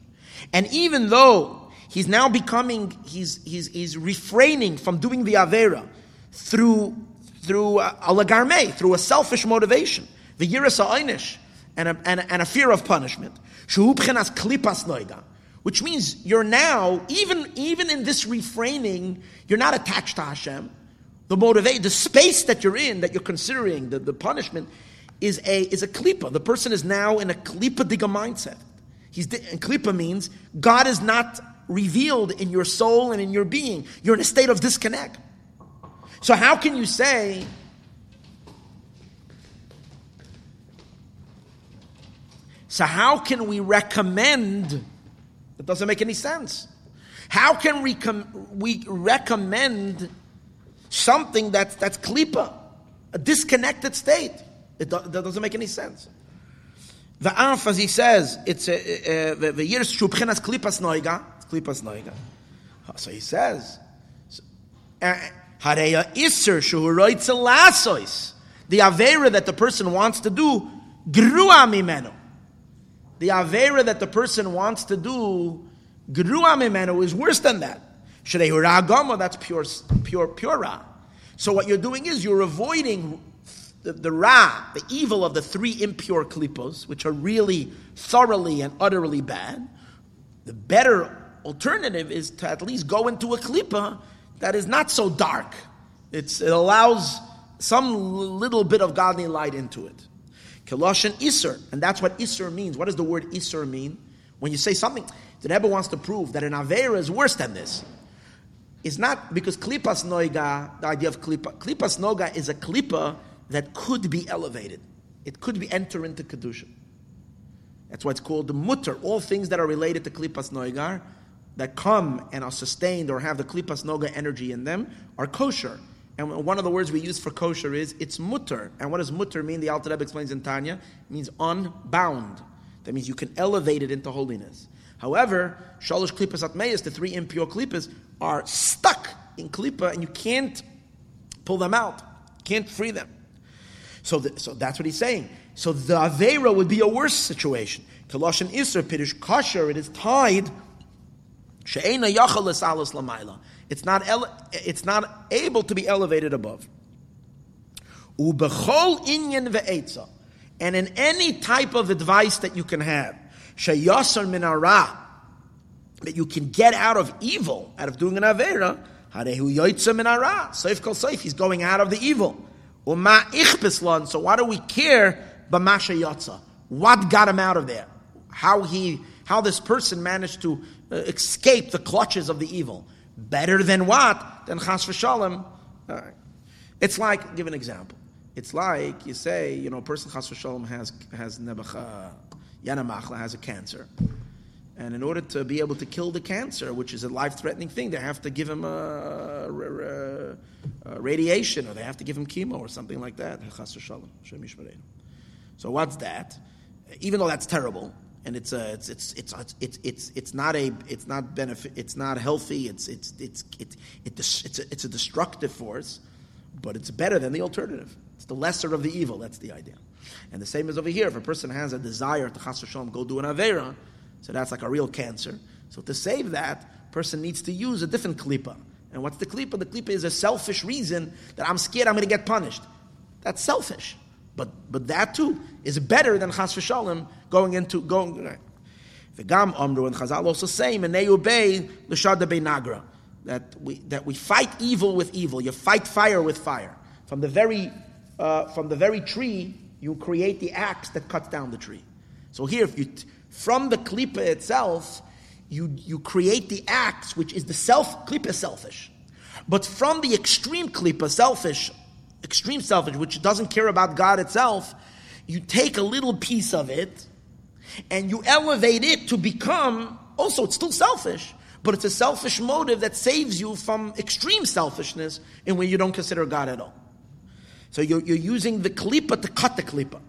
And even though he's now becoming, he's, he's, he's refraining from doing the Avera through, through a through a selfish motivation, the yiras and a, and, a, and a fear of punishment. Shuhu b'chinas klipas noida which means you're now, even, even in this reframing, you're not attached to Hashem. The motivate, the space that you're in, that you're considering, the, the punishment, is a, is a klipa. The person is now in a klipa diga mindset. He's, and klipa means God is not revealed in your soul and in your being. You're in a state of disconnect. So how can you say, so how can we recommend that doesn't make any sense. How can we, com- we recommend something that's, that's klipa, a disconnected state? It do- that doesn't make any sense. The Anf, as he says, it's the years shubchinas klipas noiga, klipas noiga. So he says, eh, hareya iser shuhuroitza lasois, the avera that the person wants to do, grua mimenu the Avera that the person wants to do, Grua Mimenu, is worse than that. Shadehuragama, that's pure, pure, pure Ra. So what you're doing is you're avoiding the, the Ra, the evil of the three impure klipos, which are really thoroughly and utterly bad. The better alternative is to at least go into a klipa that is not so dark. It's, it allows some little bit of godly light into it. Keloshin Isser, and that's what Isser means. What does the word Isser mean? When you say something, the Rebbe wants to prove that an Avera is worse than this. It's not because Klipas Noiga, the idea of Klipa, Klipas Noga is a Klipa that could be elevated. It could be enter into Kedusha. That's why it's called the Mutter. All things that are related to Klipas Noigar, that come and are sustained or have the Klipas Noga energy in them, are kosher. And one of the words we use for kosher is it's mutter. And what does mutter mean? The Alter Rebbe explains in Tanya. It means unbound. That means you can elevate it into holiness. However, shalosh klipas atmeis, the three impure klipas, are stuck in klipa, and you can't pull them out, can't free them. So, the, so that's what he's saying. So the avera would be a worse situation. Kalosh and Isra pidish kosher, it is tied. She'ena yachal alas lamayla. It's not, ele- it's not able to be elevated above. Ubechol inyan ve'etza. And in any type of advice that you can have, sheyasar minara, that you can get out of evil, out of doing an avera, harehu yoitza minara. Seif kol seif, he's going out of the evil. Uma ichbislan. So why do we care? B'masha yotza. What got him out of there? How he, how this person managed to uh, escape the clutches of the evil. Better than what? Than chas v'shalom. Uh, it's like, give an example. It's like you say, you know, a person chas v'shalom has has nebacha, yanamachla has a cancer, and in order to be able to kill the cancer, which is a life-threatening thing, they have to give him a, a, a radiation, or they have to give him chemo, or something like that. So what's that? Even though that's terrible, and it's uh, a, it's, it's it's it's it's it's not a it's not benefit it's not healthy. It's it's it's it, it, it's a, it's a destructive force but it's better than the alternative. It's the lesser of the evil. That's the idea. And the same is over here. If a person has a desire to chas shalom go do an avera so that's like a real cancer. So to save that person needs to use a different klipa. And what's the klipa? The klipa is a selfish reason that I'm scared I'm going to get punished. That's selfish. But but that too is better than chas v'shalom going into going. The gam amru and Chazal also say menei l'shada nagra that we that we fight evil with evil. You fight fire with fire. From the very uh, from the very tree, you create the axe that cuts down the tree. So here, if you from the klipa itself, you you create the axe, which is the self klipa selfish, but from the extreme klipa selfish, extreme selfish, which doesn't care about God itself, you take a little piece of it and you elevate it to become also it's still selfish but it's a selfish motive that saves you from extreme selfishness in where you don't consider god at all so you're, you're using the klipa to cut the klipa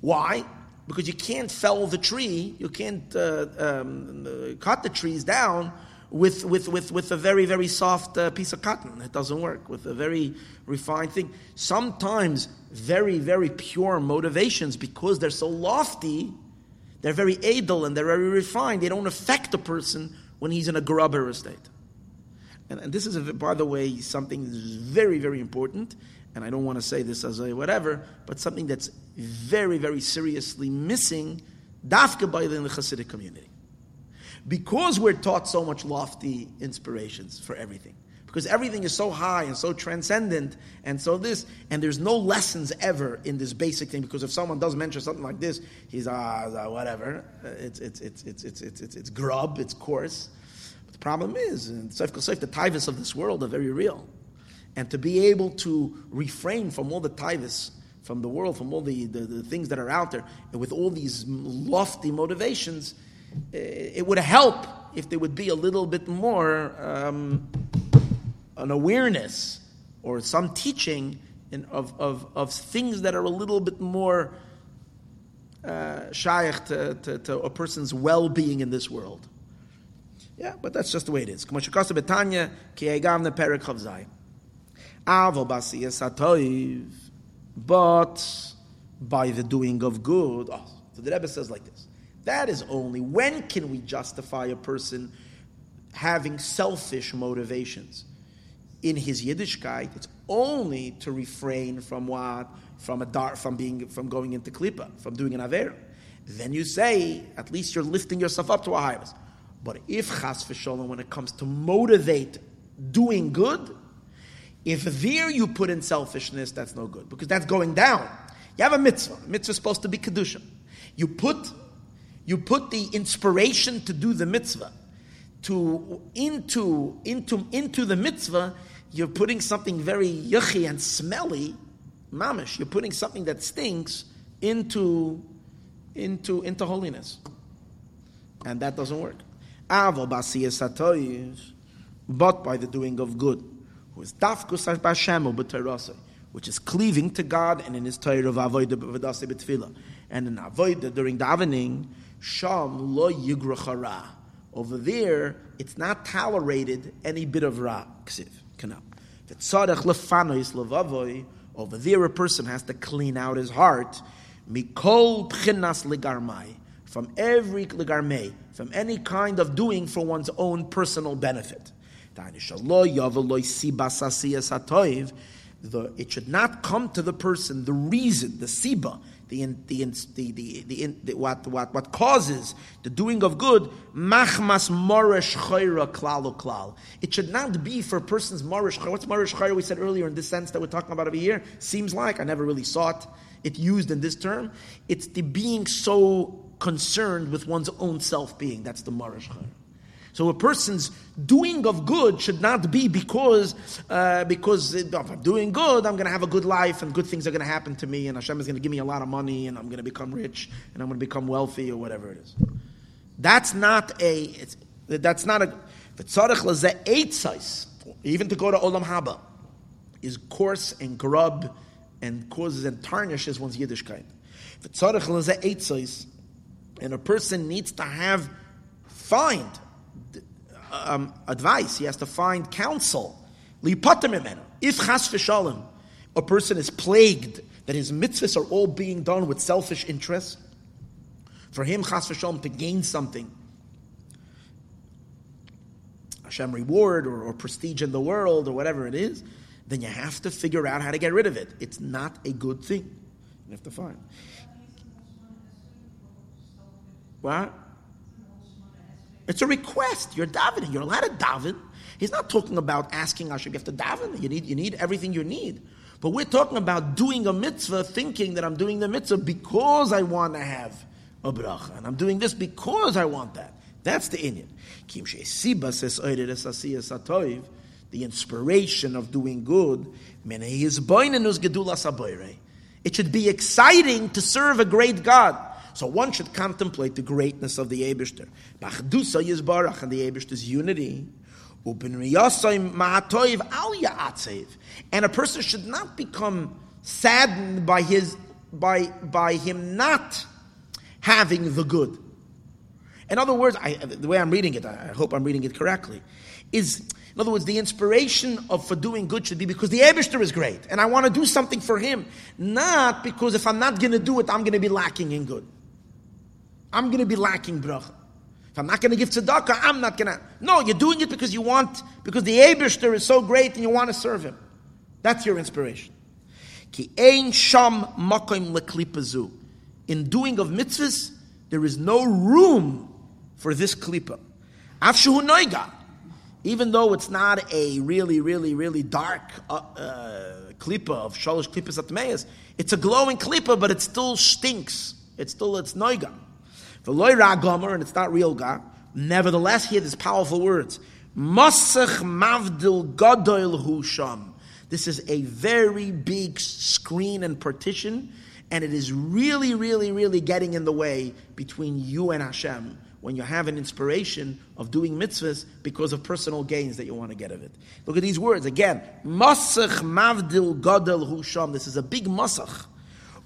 why because you can't fell the tree you can't uh, um, cut the trees down with, with, with, with a very, very soft uh, piece of cotton. It doesn't work. With a very refined thing. Sometimes very, very pure motivations, because they're so lofty, they're very adel and they're very refined. They don't affect the person when he's in a grubber state. And, and this is, a, by the way, something very, very important. And I don't want to say this as a whatever, but something that's very, very seriously missing, dafka by the Hasidic community. Because we're taught so much lofty inspirations for everything because everything is so high and so transcendent and so this and there's no lessons ever in this basic thing. Because if someone does mention something like this he's ah uh, whatever. It's it's it's it's it's it's it's, it's grub it's coarse. But the problem is and the tivus of this world are very real. And to be able to refrain from all the tivus from the world from all the, the, the things that are out there and with all these lofty motivations it would help if there would be a little bit more um, an awareness or some teaching in, of, of, of things that are a little bit more uh, shaykh to, to, to, a person's well being in this world. Yeah, but that's just the way it is. But by the doing of good. Oh, so the Rebbe says like this. That is only when can we justify a person having selfish motivations? In his Yiddishkeit, it's only to refrain from what? From a dar, from being, from going into klipa, from doing an aver. Then you say, at least you're lifting yourself up to a higher. But if chas v'sholem, when it comes to motivate doing good, if there you put in selfishness, that's no good because that's going down. You have a mitzvah. Mitzvah is supposed to be kedusha. You put you put the inspiration to do the mitzvah to into into into the mitzvah. You're putting something very yucky and smelly, mamish. You're putting something that stinks into into into holiness, and that doesn't work. But by the doing of good, who is dafkus which is cleaving to God and in His Torah of avodah b'vedase b'tefillah, and in avodah during the davening, sham lo yigrachara. Over there, it's not tolerated any bit of ra. Ksiv, kanal. V'tzarech lefanois levavoy. Over there, a person has to clean out his heart. Mikol pchinas ligarmai. From every ligarmei, from any kind of doing for one's own personal benefit. The, it should not come to the person the reason, the siba, the, the, the, the, the, what, what, what causes the doing of good, machmas morish chayra klal klal. It should not be for a person's morish What's morish chayra? We said earlier in this sense that we're talking about over here. Seems like I never really saw it, it used in this term. It's the being so concerned with one's own self being. That's the morish chayra. So a person's doing of good should not be because uh, because if I'm doing good, I'm going to have a good life and good things are going to happen to me, and Hashem is going to give me a lot of money, and I'm going to become rich, and I'm going to become wealthy, or whatever it is. That's not a. that's not a. Even to go to Olam Haba is coarse and grub and causes and tarnishes one's Yiddishkeit. Tzara'khla ze etz size and a person needs to have find um, advice, he has to find counsel. If chas v'shalom, a person is plagued that his mitzvahs are all being done with selfish interests, for him chas v'shalom to gain something, Hashem reward or, or prestige in the world or whatever it is, then you have to figure out how to get rid of it. It's not a good thing. You have to find. What? It's a request. You're davening. You're allowed to daven. He's not talking about asking Hashem. You have to daven. You need, you need everything you need. But we're talking about doing a mitzvah, thinking that I'm doing the mitzvah because I want to have a bracha. And I'm doing this because I want that. That's the inyan. The inspiration of doing good. It should be exciting to serve a great God. So one should contemplate the greatness of the Eberster. Bachdusa Yizbarach and the Eberster's unity. And a person should not become saddened by his by by him not having the good. In other words, I, the way I'm reading it, I hope I'm reading it correctly, is in other words, the inspiration of for doing good should be because the Abishter is great, and I want to do something for him, not because if I'm not going to do it, I'm going to be lacking in good. I'm going to be lacking bracha. If I'm not going to give tzedakah, I'm not going to. No, you're doing it because you want, because the Abishter is so great and you want to serve him. That's your inspiration. Ki ein sham makim leklipazu. In doing of mitzvahs, there is no room for this klipa. Afshu noiga. Even though it's not a really, really, really dark uh, uh, klipa of shalosh klipas atmeis, it's a glowing klipa, but it still stinks. It's still it's noiga. The gomer, and it's not real God. Nevertheless, here there's powerful words. Masach mavdil gadoil husham. This is a very big screen and partition, and it is really, really, really getting in the way between you and Hashem when you have an inspiration of doing mitzvahs because of personal gains that you want to get of it. Look at these words again. Masach mavdil gadol husham. This is a big masach.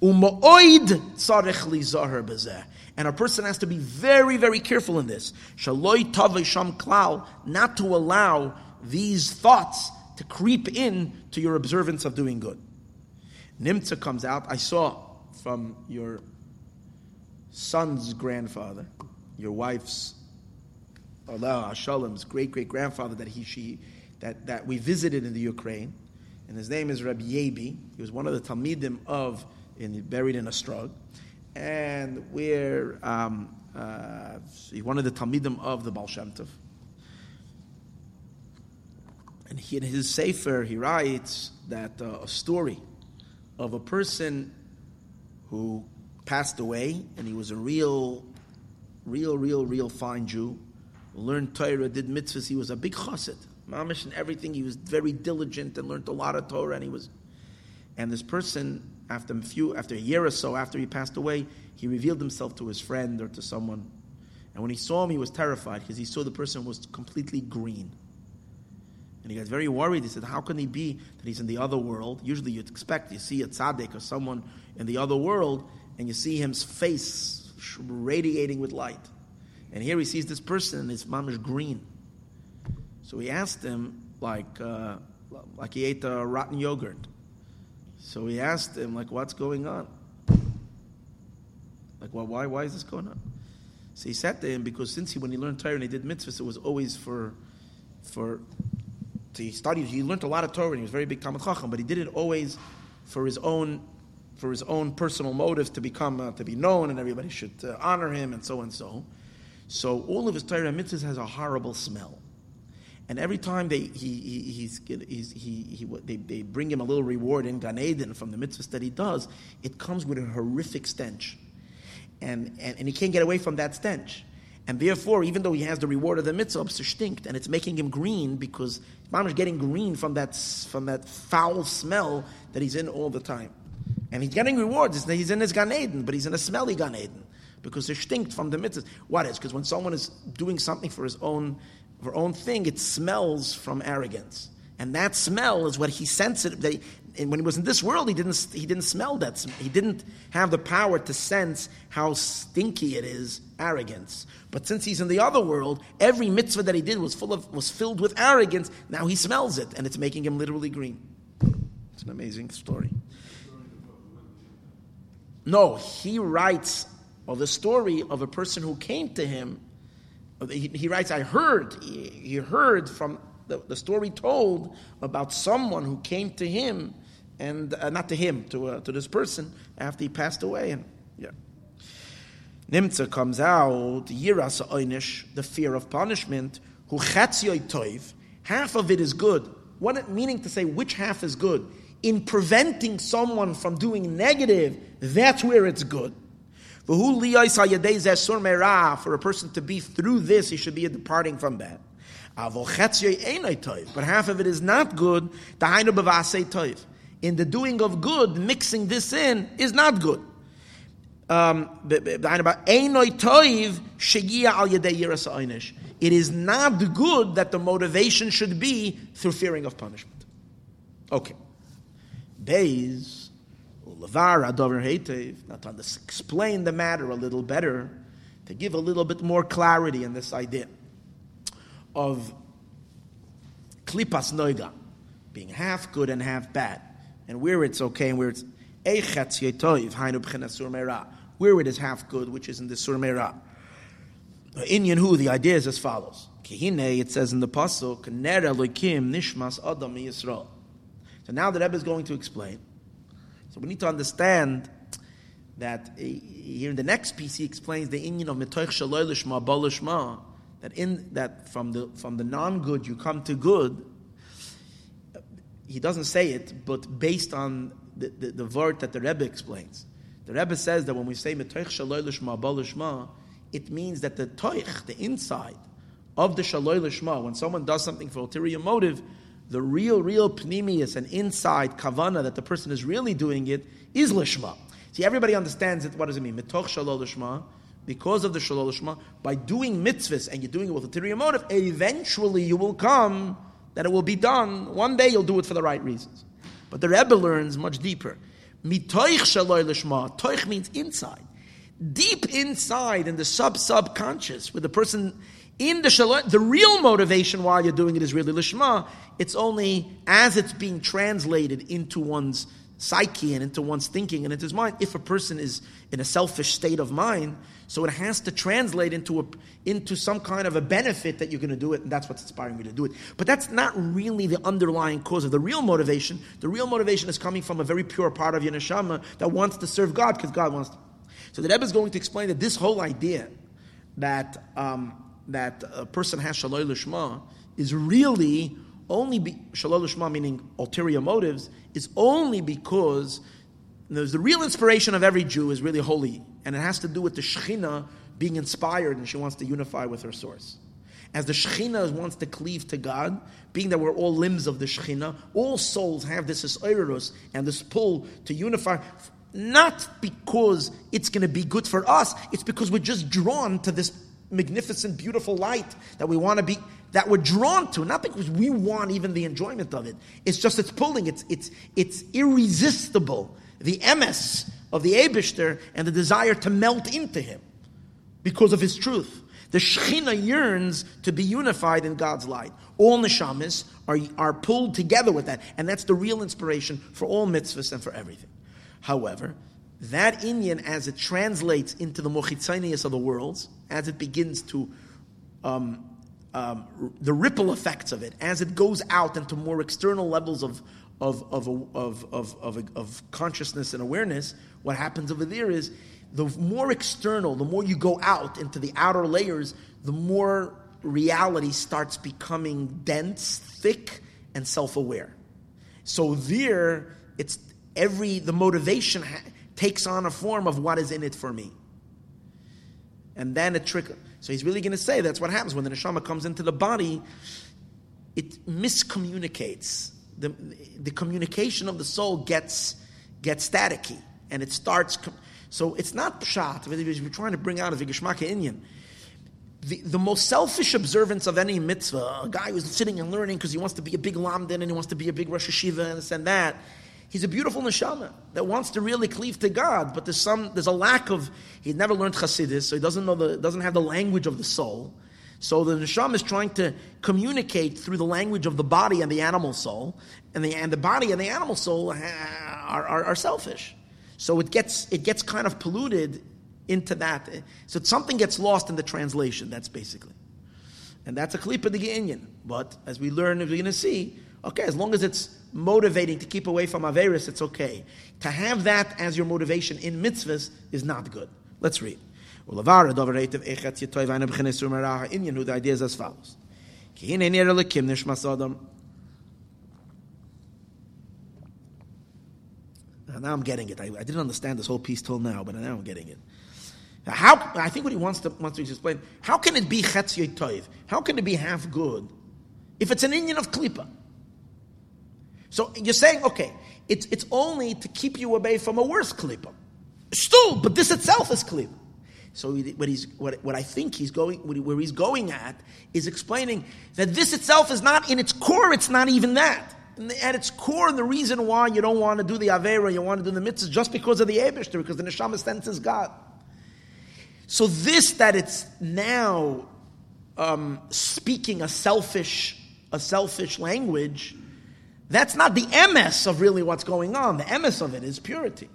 Umoid tzarech li zahar bezeh. And a person has to be very, very careful in this. Shaloi sham klal, not to allow these thoughts to creep in to your observance of doing good. Nimtza comes out. I saw from your son's grandfather, your wife's Allah Shalom's great great grandfather that he she that, that we visited in the Ukraine, and his name is Rabbi Yebi. He was one of the Talmidim of in, buried in Ostrog and we're um, uh, one of the Talmidim of the Baal Shem Tov. And he, in his Sefer, he writes that uh, a story of a person who passed away, and he was a real, real, real, real fine Jew, learned Torah, did mitzvahs, he was a big chassid. Mamish and everything, he was very diligent and learned a lot of Torah, and he was, and this person, after a few, after a year or so after he passed away, he revealed himself to his friend or to someone, and when he saw him, he was terrified because he saw the person was completely green. And he got very worried. He said, How can he be that he's in the other world? Usually you'd expect, you see a tzaddik or someone in the other world, and you see his face radiating with light. And here he sees this person, and his mom is green. So he asked him, like, uh, like he ate a rotten yogurt. So he asked him, like, what's going on? Like, well, why, why is this going on? So he said to him, because since he, when he learned Torah and he did mitzvahs, it was always for, for, to, he studied, he learned a lot of Torah and he was very big Talmud Chacham, but he did it always for his own, for his own personal motives to become, uh, to be known and everybody should uh, honor him and so and so. So all of his Torah and mitzvahs has a horrible smell. And every time they, he, he, he's, he's, he, he, they, they bring him a little reward in Gan Eden from the mitzvahs that he does, it comes with a horrific stench and, and, and he can't get away from that stench. And therefore, even though he has the reward of the mitzvah, it's stinkt, and it's making him green because mom is getting green from that, from that foul smell that he's in all the time. And he's getting rewards. He's in his Gan Eden, but he's in a smelly Gan Eden because stinkt from the mitzvah. What is? Because when someone is doing something for his own, for own thing, it smells from arrogance. And that smell is what he sensitive. That he, when he was in this world, he didn't he didn't smell that. He didn't have the power to sense how stinky it is, arrogance. But since he's in the other world, every mitzvah that he did was full of was filled with arrogance. Now he smells it, and it's making him literally green. It's an amazing story. No, he writes of the story of a person who came to him. He, he writes, I heard, he, he heard from the, the story told about someone who came to him, and uh, not to him, to, uh, to this person after he passed away. And yeah. Nimtza comes out, Yiras Einish, the fear of punishment, who Toiv, half of it is good. What meaning to say which half is good? In preventing someone from doing negative, that's where it's good. For a person to be through this, he should be a departing from that. But half of it is not good. In the doing of good, mixing this in is not good. Um, it is not good that the motivation should be through fearing of punishment. Okay. Days, now to explain the matter a little better, to give a little bit more clarity in this idea of klipas noiga, being half good and half bad, and where it's okay and where it's eichatz yetoiv, hainu where it is half good, which is in the surmera. In Yenhu, the idea is as follows. Kihine, it says in the pasuk, nera loikim nishmas adam yisrael. So now the Rebbe is going to explain. So we need to understand that uh, here in the next piece he explains the inyan of metoich shaloi lishma balishma, that in that from the from the non-good you come to good. He doesn't say it, but based on the, the, the word that the Rebbe explains. The Rebbe says that when we say metoich shaloi lishma balishma, it means that the toich, the inside of the shaloi lishma, when someone does something for ulterior motive, the real, real pnimius and inside kavana that the person is really doing it is lishma. See, everybody understands it. What does it mean? Metoch shalol lishma because of the Shalol Shema, by doing mitzvahs and you're doing it with ulterior motive, eventually you will come that it will be done. One day you'll do it for the right reasons. But the Rebbe learns much deeper. Mitoich Shalol Lishma, toich means inside. Deep inside in the sub subconscious, with the person in the shalom, the real motivation while you're doing it is really lishma. It's only as it's being translated into one's psyche and into one's thinking and into his mind. If a person is in a selfish state of mind, so it has to translate into a, into some kind of a benefit that you're going to do it, and that's what's inspiring me to do it. But that's not really the underlying cause of the real motivation. The real motivation is coming from a very pure part of your neshama that wants to serve God because God wants to. So the Rebbe is going to explain that this whole idea that um, that a person has shaloi lishma is really only be shalol shma meaning ulterior motives is only because there's the real inspiration of every Jew is really holy, and it has to do with the Shechina being inspired, and she wants to unify with her source. As the Shechina wants to cleave to God, being that we're all limbs of the Shechina, all souls have this Eirus and this pull to unify, not because it's going to be good for us, it's because we're just drawn to this magnificent, beautiful light that we want to be, that we're drawn to, not because we want even the enjoyment of it. It's just it's pulling, it's, it's, it's irresistible. The MS of the Abishter and the desire to melt into him because of his truth. The Shekhinah yearns to be unified in God's light. All neshamis are, are pulled together with that, and that's the real inspiration for all mitzvahs and for everything. However, that inyan, as it translates into the mochitzanias of the worlds, as it begins to um, um, the ripple effects of it, as it goes out into more external levels of of, of, of, of, of, of consciousness and awareness, what happens over there is the more external, the more you go out into the outer layers, the more reality starts becoming dense, thick, and self-aware. So there, it's every the motivation ha- takes on a form of what is in it for me, and then it trickles. So he's really going to say that's what happens when the neshama comes into the body. It miscommunicates. The, the communication of the soul gets gets staticky, and it starts. Com- so it's not pshat. We're trying to bring out a vigishmaka inyan. The, the most selfish observance of any mitzvah, a guy who's sitting and learning because he wants to be a big lamdan and he wants to be a big Rosh Yeshiva and this and that, he's a beautiful neshama that wants to really cleave to God, but there's some there's a lack of he never learned Chassidus, so he doesn't know the doesn't have the language of the soul. So the neshama is trying to communicate through the language of the body and the animal soul, and the and the body and the animal soul are, are, are selfish. So it gets it gets kind of polluted into that. So something gets lost in the translation. That's basically, and that's a klip of the Inyan. But as we learn, we're going to see. Okay, as long as it's motivating to keep away from Averis, it's okay. To have that as your motivation in mitzvahs is not good. Let's read. The idea is as follows. Now I'm getting it. I, I, didn't understand this whole piece till now, but now I'm getting it. How I think what he wants to wants to explain: How can it be toiv? How can it be half good if it's an inyan of klipa? So you're saying, okay, it's it's only to keep you away from a worse klipa. Still, but this itself is klipa. So what he's what, what I think he's going where he's going at is explaining that this itself is not in its core. It's not even that at its core, the reason why you don't want to do the Avera, you want to do the mitzvah, just because of the Abishter, because the Neshama senses God. So this that it's now um, speaking a selfish, a selfish language, that's not the MS of really what's going on. The MS of it is purity.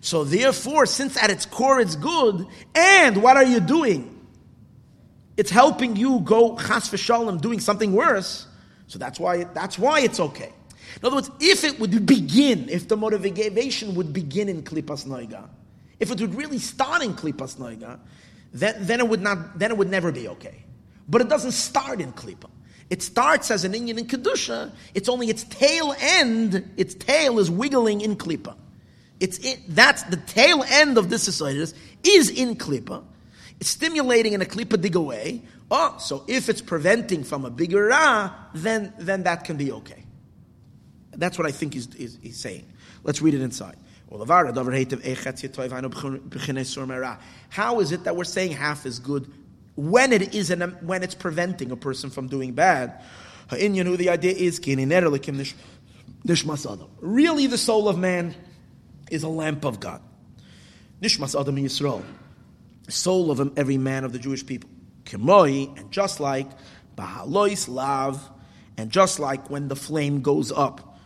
So therefore, since at its core it's good, and what are you doing? It's helping you go chas v'shalom, doing something worse. So that's why, that's why it's okay. In other words, if it would begin, if the motivation would begin in Klipas Noiga, if it would really start in Klipas Noiga, then, then, it would not, then it would never be okay. But it doesn't start in Klipa. It starts as an inyan in Kedusha, it's only its tail end, its tail is wiggling in Klipa. It's it, that's the tail end of this society is in Klipa. It's stimulating in a Klipa dig away, Oh, so if it's preventing from a bigger ra, then, then that can be okay. That's what I think he's, he's, he's saying. Let's read it inside. How is it that we're saying half is good when it is an, when it's preventing a person from doing bad? The idea is really the soul of man is a lamp of God. Nishmas Adam Yisrael, soul of every man of the Jewish people. Kemoi, and just like Bahalois Lav, and just like when the flame goes up,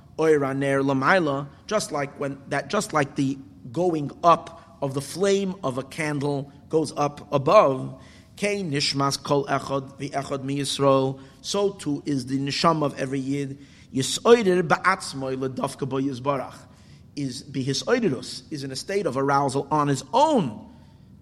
just like when that just like the going up of the flame of a candle goes up above, Kei Nishmas Kol Echad, Mi Yisrael, so too is the Nisham of every Yid, Yisoider Ba'atzmoi Ledafka Bo Yizbarach, is his is in a state of arousal on his own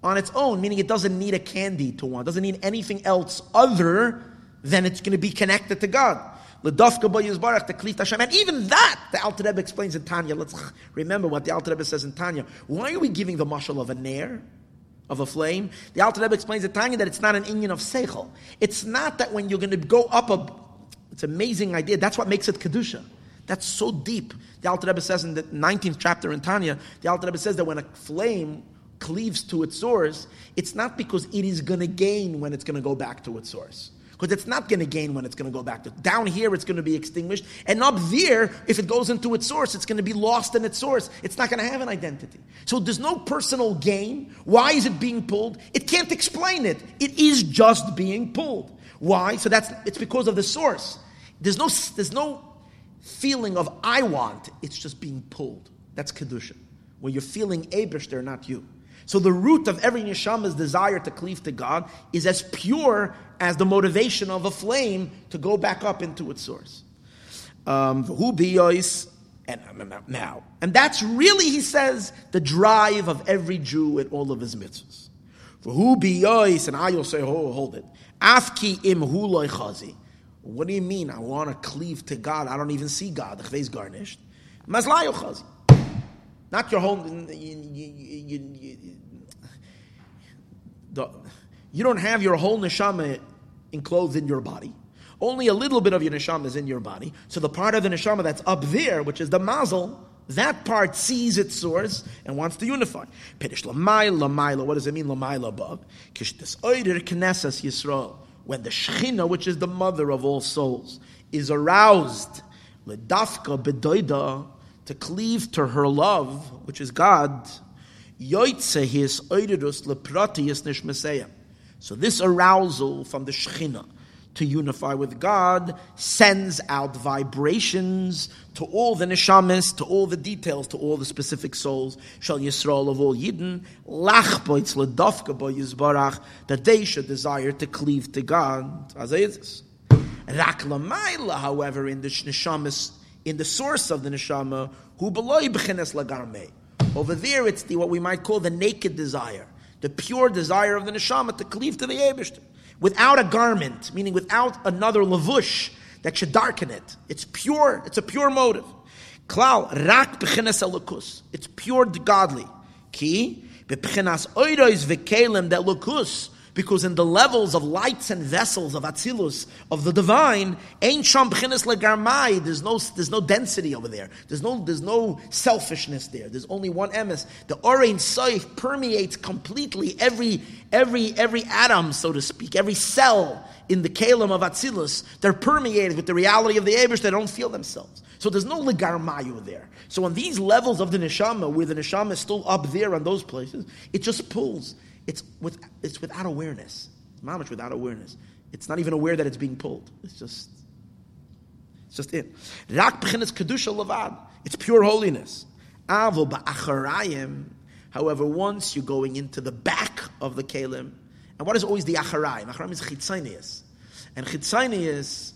on its own, meaning it doesn't need a candy to want, it doesn't need anything else other than it's going to be connected to God. Ledofka bo Yisbarach, the Klif Hashem. And even that, the Alter Rebbe explains in Tanya. Let's remember what the Alter Rebbe says in Tanya. Why are we giving the mashal of a nair? Of a flame, the Alter Rebbe explains in Tanya that it's not an inyan of seichel. It's not that when you're going to go up a, it's an amazing idea. That's what makes it kedusha. That's so deep. The Alter Rebbe says in the 19th chapter in Tanya, the Alter Rebbe says that when a flame cleaves to its source, it's not because it is going to gain when it's going to go back to its source. Because it's not going to gain when it's going to go back to down here. It's going to be extinguished, and up there, if it goes into its source, it's going to be lost in its source. It's not going to have an identity. So there's no personal gain. Why is it being pulled? It can't explain it. It is just being pulled. Why? So that's it's because of the source. There's no there's no feeling of I want. It's just being pulled. That's kedusha. When you're feeling Abish, they're not you. So the root of every neshama's desire to cleave to God is as pure as the motivation of a flame to go back up into its source. Um, and now, and that's really, he says, the drive of every Jew in all of his mitzvahs. For who yois, and I will say, oh, hold it. Afki im chazi. What do you mean? I want to cleave to God. I don't even see God. The chvez garnished. Mazlayo chazi. Not your whole. You, you, you, the, you don't have your whole neshama enclosed in your body. Only a little bit of your neshama is in your body. So the part of the neshama that's up there, which is the mazel, that part sees its source and wants to unify. Pedish lamayla, lamayla. What does it mean, lamayla above? Kishtis oider knesses Yisrael. When the Shechina, which is the mother of all souls, is aroused, ledafka bedoida, to cleave to her love, which is God, his lepratius. So this arousal from the Shekhinah to unify with God sends out vibrations to all the neshamis, to all the details, to all the specific souls. Shall Yisrael of all Yidden lachboitz ledofka bo Yisbarach that they should desire to cleave to God. As is. Rak however, in the neshamis in the source of the neshama, who beloy b'chines lagarmei. Over there, it's the what we might call the naked desire, the pure desire of the neshama to cleave to the Eibushter, without a garment, meaning without another lavush that should darken it. It's pure. It's a pure motive. Klal rak b'chines elukus. It's pure godly. Ki b'chines oirois v'kelim that lukus because in the levels of lights and vessels of Atzilus, of the divine, ain't there's no, there's no density over there. There's no, there's no selfishness there. There's only one emes. The Orein Saif permeates completely every, every, every atom, so to speak, every cell in the kalim of Atzilus. They're permeated with the reality of the Abish, they don't feel themselves. So there's no legarmayu there. So on these levels of the neshama, where the neshama is still up there on those places, it just pulls. It's, with, it's without awareness. It's mamish without awareness. It's not even aware that it's being pulled. It's just, it's just it. Kedusha. It's pure holiness. Ba'acharayim. However, once you're going into the back of the kalim, and what is always the acharayim? Acharayim is chitzanias. And chitzanias,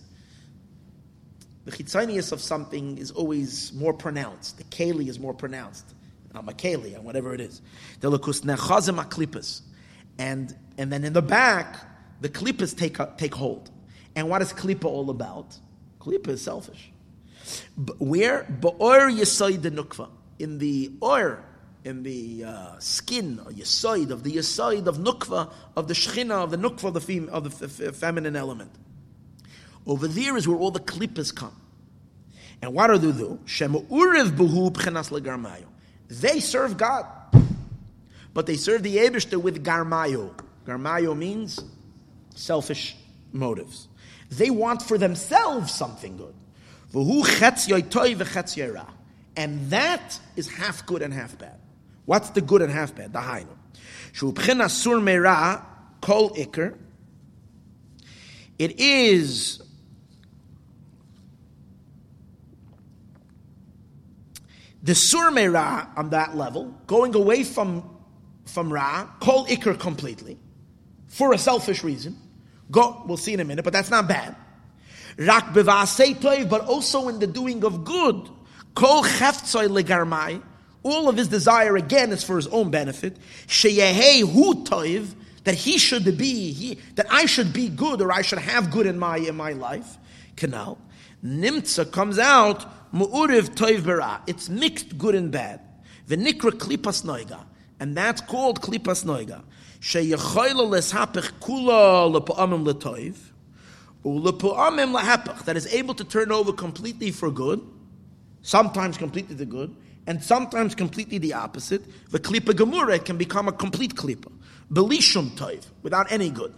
the chitzanias of something is always more pronounced. The keli is more pronounced. Amakeli, and whatever it is. And, and then in the back, the klippas take, take hold. And what is klippa all about? Klippa is selfish. But where? Ba'or yisoid the nukva. In the or, in the uh, skin, or yisoid, of the yisoid of nukva, of the shechina, of the nukva, of the, fem, of the f- f- feminine element. Over there is where all the klippas come. And what do they do? Shema uriv buhu pchenas legarmayo. They serve God. But they serve the Abishter with garmayo. Garmayo means selfish motives. They want for themselves something good. And that is half good and half bad. What's the good and half bad? The hainu. sur kol ikr. It is The surme ra on that level, going away from, from ra, call ikr completely, for a selfish reason. Go, we'll see in a minute, but that's not bad. Rak toiv, but also in the doing of good. Kol cheftzoy legarmai, all of his desire again is for his own benefit. Sheyehei hu toiv, that he should be, he, that I should be good or I should have good in my in my life. Canal. Nimtza comes out, mu'uriv toiv bara. It's mixed good and bad. V'nikra klipas noiga. And that's called klipas noiga. Sheyechoyla leshapich kula lepa'amim letoiv. Ulepa'amim lahapich. That is able to turn over completely for good. Sometimes completely the good. And sometimes completely the opposite. The klipa gemura can become a complete klipa. Belishum toiv. Without any good.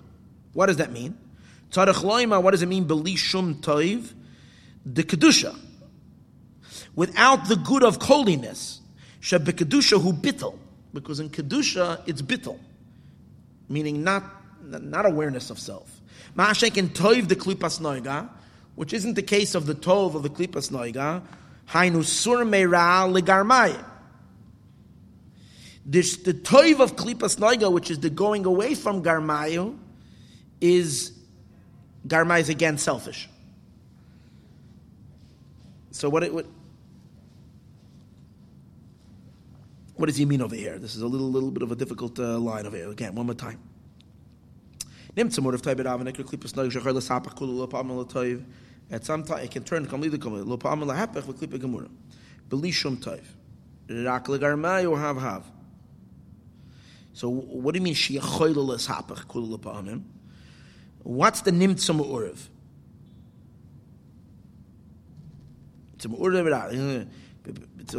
What does that mean? Tzarech loima, what does it mean? Belishum toiv? The kedusha. Without the good of holiness. Shebekadusha hu bittel. Because in kedusha, it's bittel. Meaning not, not awareness of self. Ma'ashek in toiv the klipas noiga, which isn't the case of the tov of the klipas noiga. Hainu sur meira legarmai. This, the toiv of klipas noiga, which is the going away from garmayu, is garmai is again selfish. So what it what, what does he mean over here? This is a little little bit of a difficult uh, line over here. Again, one more time. At some time, it can turn completely. Belishum toiv. Rak legarmai or hav hav. So what do you mean sheyachoyle leshapech kulu pa'amim? What's the? It's a mu'uriv the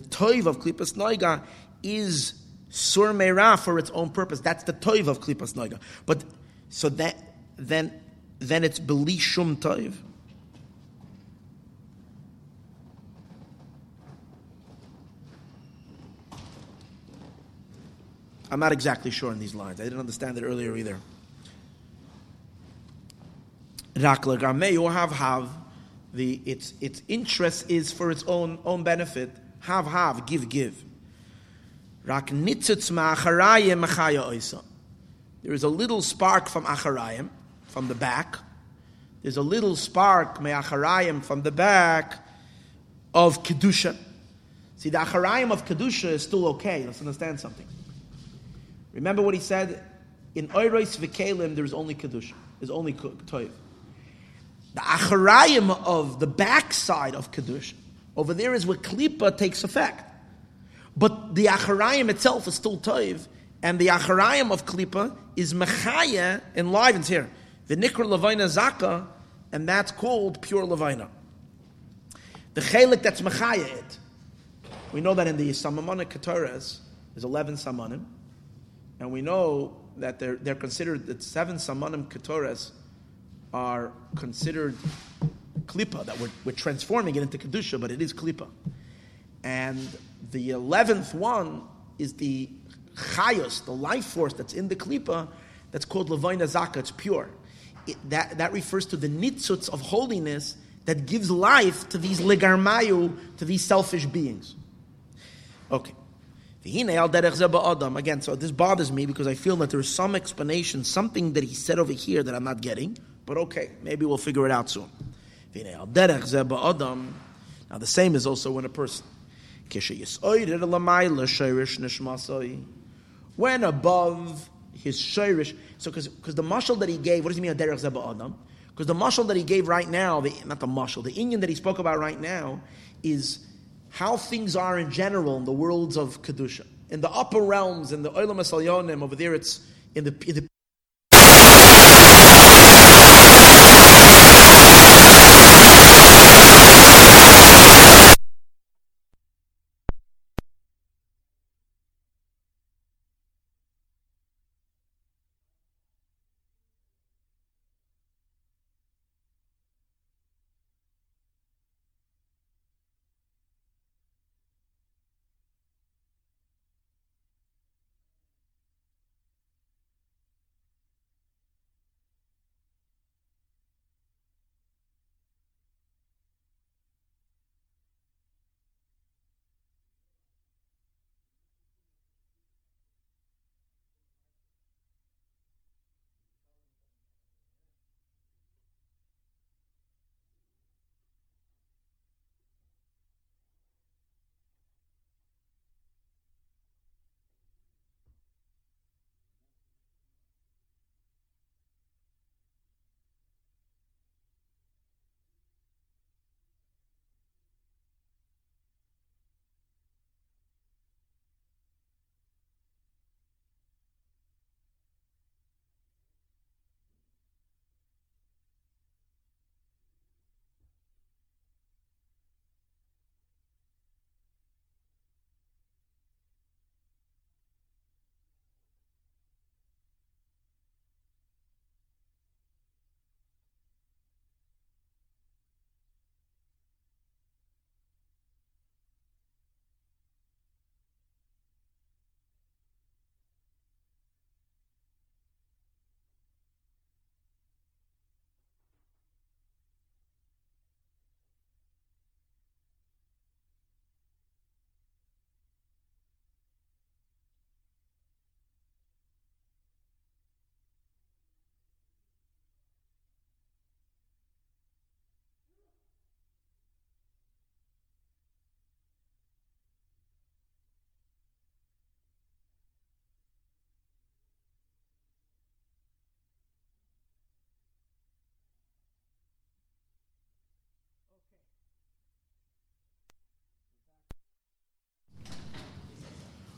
toiv of klipas noiga is sur meira for its own purpose. That's the toiv of klipas noiga. But so that then then it's belishum toiv. I'm not exactly sure in these lines. I didn't understand it earlier either. Rakla Garmei or have have the its its interest is for its own own benefit. Have have give give. Rak. There is a little spark from acharayim from the back. There's a little spark me'acharayim from the back of kedusha. See, the acharayim of kedusha is still okay. Let's understand something. Remember what he said in Oiros v'kelim. There's only kedusha. There's only toiv. The acharayim of the backside of Kedusha, over there is where Klippa takes effect. But the acharayim itself is still toiv, and the acharayim of Klippa is mechaya, enlivens here. The nikra levina zaka, and that's called pure levina. The chelik that's mechaya it. We know that in the Samamanik Keteres, there's 11 Samanim, and we know that they're, they're considered the seven Samanim Keteres are considered klipa, that we're, we're transforming it into kedusha, but it is klipa. And the eleventh one is the chayos, the life force that's in the klipa, that's called levina zaka, it's pure. It, that, that refers to the nitzutz of holiness that gives life to these legarmayu, to these selfish beings. Okay. Again, so this bothers me because I feel that there is some explanation, something that he said over here that I'm not getting. But okay, maybe we'll figure it out soon. Now, the same is also when a person. When above his shirish, so because the mashal that he gave, what does he mean, a derech zeba adam? Because the mashal that he gave right now, the, not the mashal, the inyan that he spoke about right now is how things are in general in the worlds of kedusha. In the upper realms, in the olam asalyonim, over there, it's in the, in the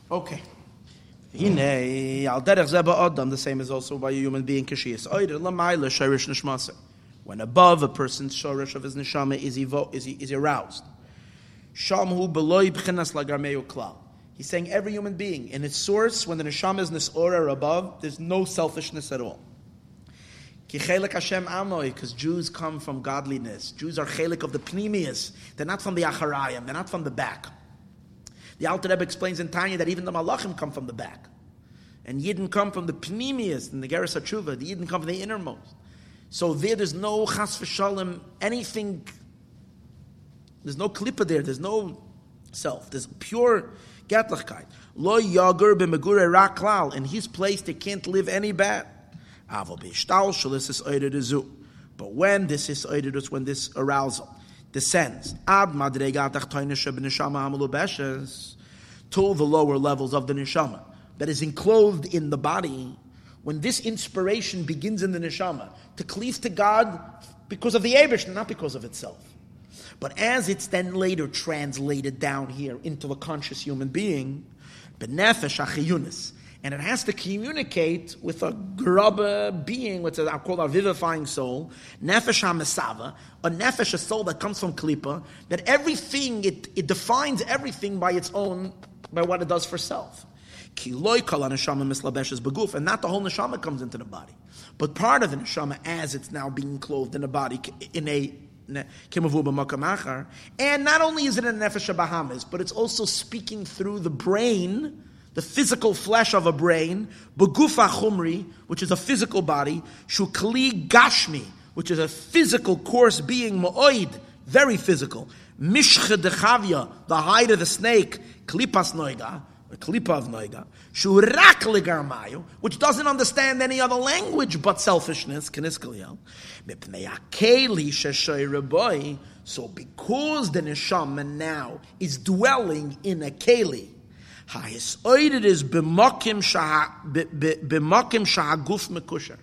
Okay. Hine, al derech zeba adam, the same is also by a human being, kashiyas. Oider, lamayla, nishmasa. When above a person's shorish of his neshama is, evo- is, is aroused. Shamhu beloy b'chinas klal. He's saying every human being, in its source, when the neshama is nisora or above, there's no selfishness at all. Because Jews come from godliness. Jews are chelik of the pnimius. They're not from the acharayim. They're not from the back. The Alter Rebbe explains in Tanya that even the malachim come from the back. And Yidden come from the pnimius, and the Geras HaTshuva. The Yidden come from the innermost. So there, there's no chas v'shalom, anything, there's no klippa there, there's no self. There's pure gatlachkeit. Lo yagur b'megure raklal. In his place, they can't live any bad. Avo b'ishtal shalis is oidedezu. But when this is oidedus, when this arousal descends, ad to the lower levels of the neshama, that is enclosed in the body, when this inspiration begins in the neshama to cleave to God because of the Abish, not because of itself. But as it's then later translated down here into a conscious human being, benefesh achiyunis, and it has to communicate with a grubber being, which is called our vivifying soul, nefesh ha-mesava, a nefesh, a soul that comes from klipa, that everything, it, it defines everything by its own, by what it does for self. And not the whole neshama comes into the body, but part of the neshama as it's now being clothed in the body in a and not only is it a nefesh bahamas, but it's also speaking through the brain, the physical flesh of a brain, begufa chumri, which is a physical body, shukli gashmi, which is a physical coarse being, ma'oid, very physical, mishcha dechavya, the hide of the snake, klipas noiga, the klipa of noiga, shurak legarmayu, which doesn't understand any other language but selfishness, keniskaliel, mipnei akeli sheshoy so because the neshama now is dwelling in a keli, ha'is oided is b'mokim shahaguf mekusher.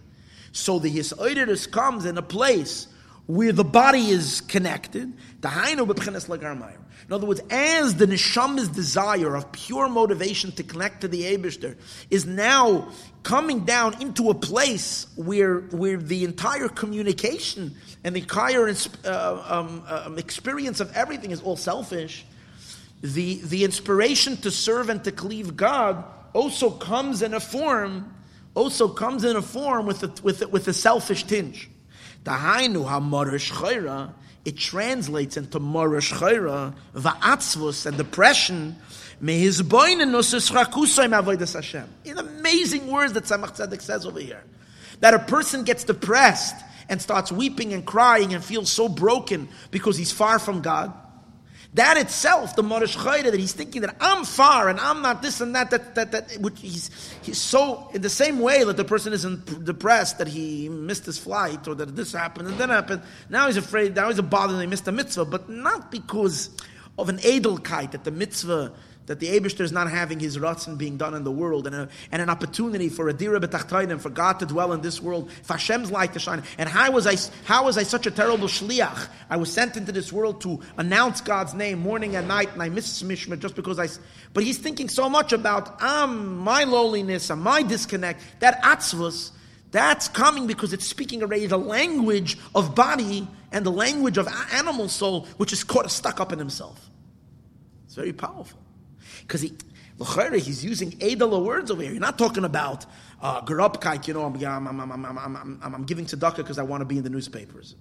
So the hisoidus comes in a place where the body is connected. In other words, as the neshama's desire of pure motivation to connect to the Abishter is now coming down into a place where, where the entire communication and the entire uh, um, um, experience of everything is all selfish, the, the inspiration to serve and to cleave God also comes in a form, also comes in a form with a, with a, with a selfish tinge. The hainu hamarish chayra it translates into Morish Chayra, Va'atzvus, and depression, in amazing words that Tzemach Tzedek says over here. That a person gets depressed and starts weeping and crying and feels so broken because he's far from God. That itself, the Morish Chayra, that he's thinking that I'm far and I'm not this and that, that, that, that which he's, he's so, in the same way that the person isn't depressed that he missed his flight or that this happened and that happened, now he's afraid, now he's bothered that he missed a mitzvah, but not because of an edelkeit that the mitzvah that the Abishter is not having his ratzon being done in the world and, a, and an opportunity for a dira b'tachtayim, for God to dwell in this world, for Hashem's light to shine. And how was I, how was I such a terrible shliach? I was sent into this world to announce God's name morning and night, and I miss Mishma just because I. But he's thinking so much about um, my lowliness and my disconnect. That atzvus, that's coming because it's speaking already the language of body and the language of animal soul, which is caught stuck up in himself. It's very powerful. Because he, he's using edel words over here. You're not talking about uh, you know, I'm, I'm, I'm, I'm, I'm giving tzedakah because I want to be in the newspapers.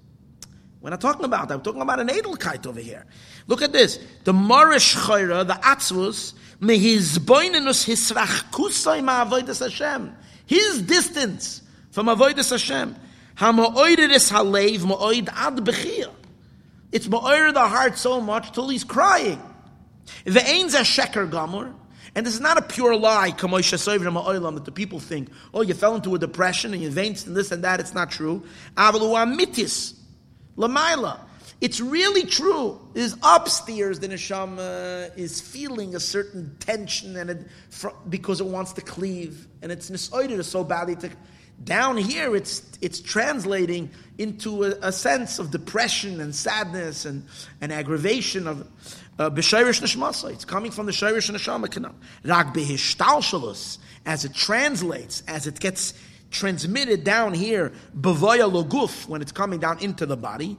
We're not talking about that. We're talking about an edelkeit over here. Look at this. The Morish Chayra, the Atzvus, mehizboinenus hisrachkusai ma'avoides Hashem. His distance from avoides Hashem. Ha'ma'oideres halev ma'oid ad bechir. It's ma'oir the heart so much till he's crying. The ain's a sheker gamur, and this is not a pure lie, that the people think, oh, you fell into a depression and you fainted and this and that. It's not true. mitis, lamaila. It's really true. Is upstairs the neshama uh, is feeling a certain tension and it, because it wants to cleave, and it's nisoided so badly to. Down here, it's it's translating into a, a sense of depression and sadness and, and aggravation of. Uh, B'shayrish neshmasa. It's coming from the shayrish neshama kanal. Rak behishtalshalus, as it translates, as it gets transmitted down here, b'voya loguf, when it's coming down into the body,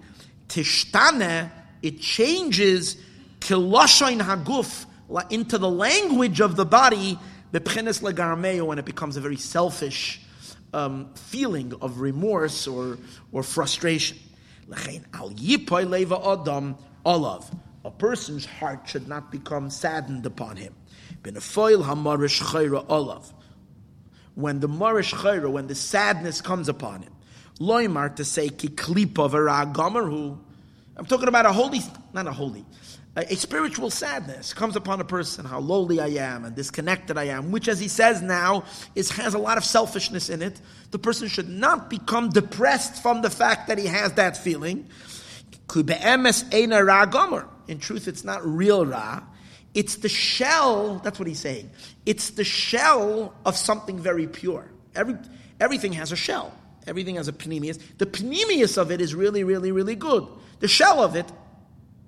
tishtane, it changes kiloshain haguf, into the language of the body, b'pchenes legarmeo, when it becomes a very selfish um, feeling of remorse or, or frustration. Al yipoy leva adam olav. A person's heart should not become saddened upon him. When the marish chayra, when the sadness comes upon him. Loimar to say ki klipa v'ra I'm talking about a holy, not a holy, a, spiritual sadness comes upon a person, how lowly I am and disconnected I am, which, as he says now, is, has a lot of selfishness in it. The person should not become depressed from the fact that he has that feeling. In truth, it's not real ra. It's the shell, that's what he's saying. It's the shell of something very pure. Every, everything has a shell. Everything has a panemius. The panemius of it is really, really, really good. The shell of it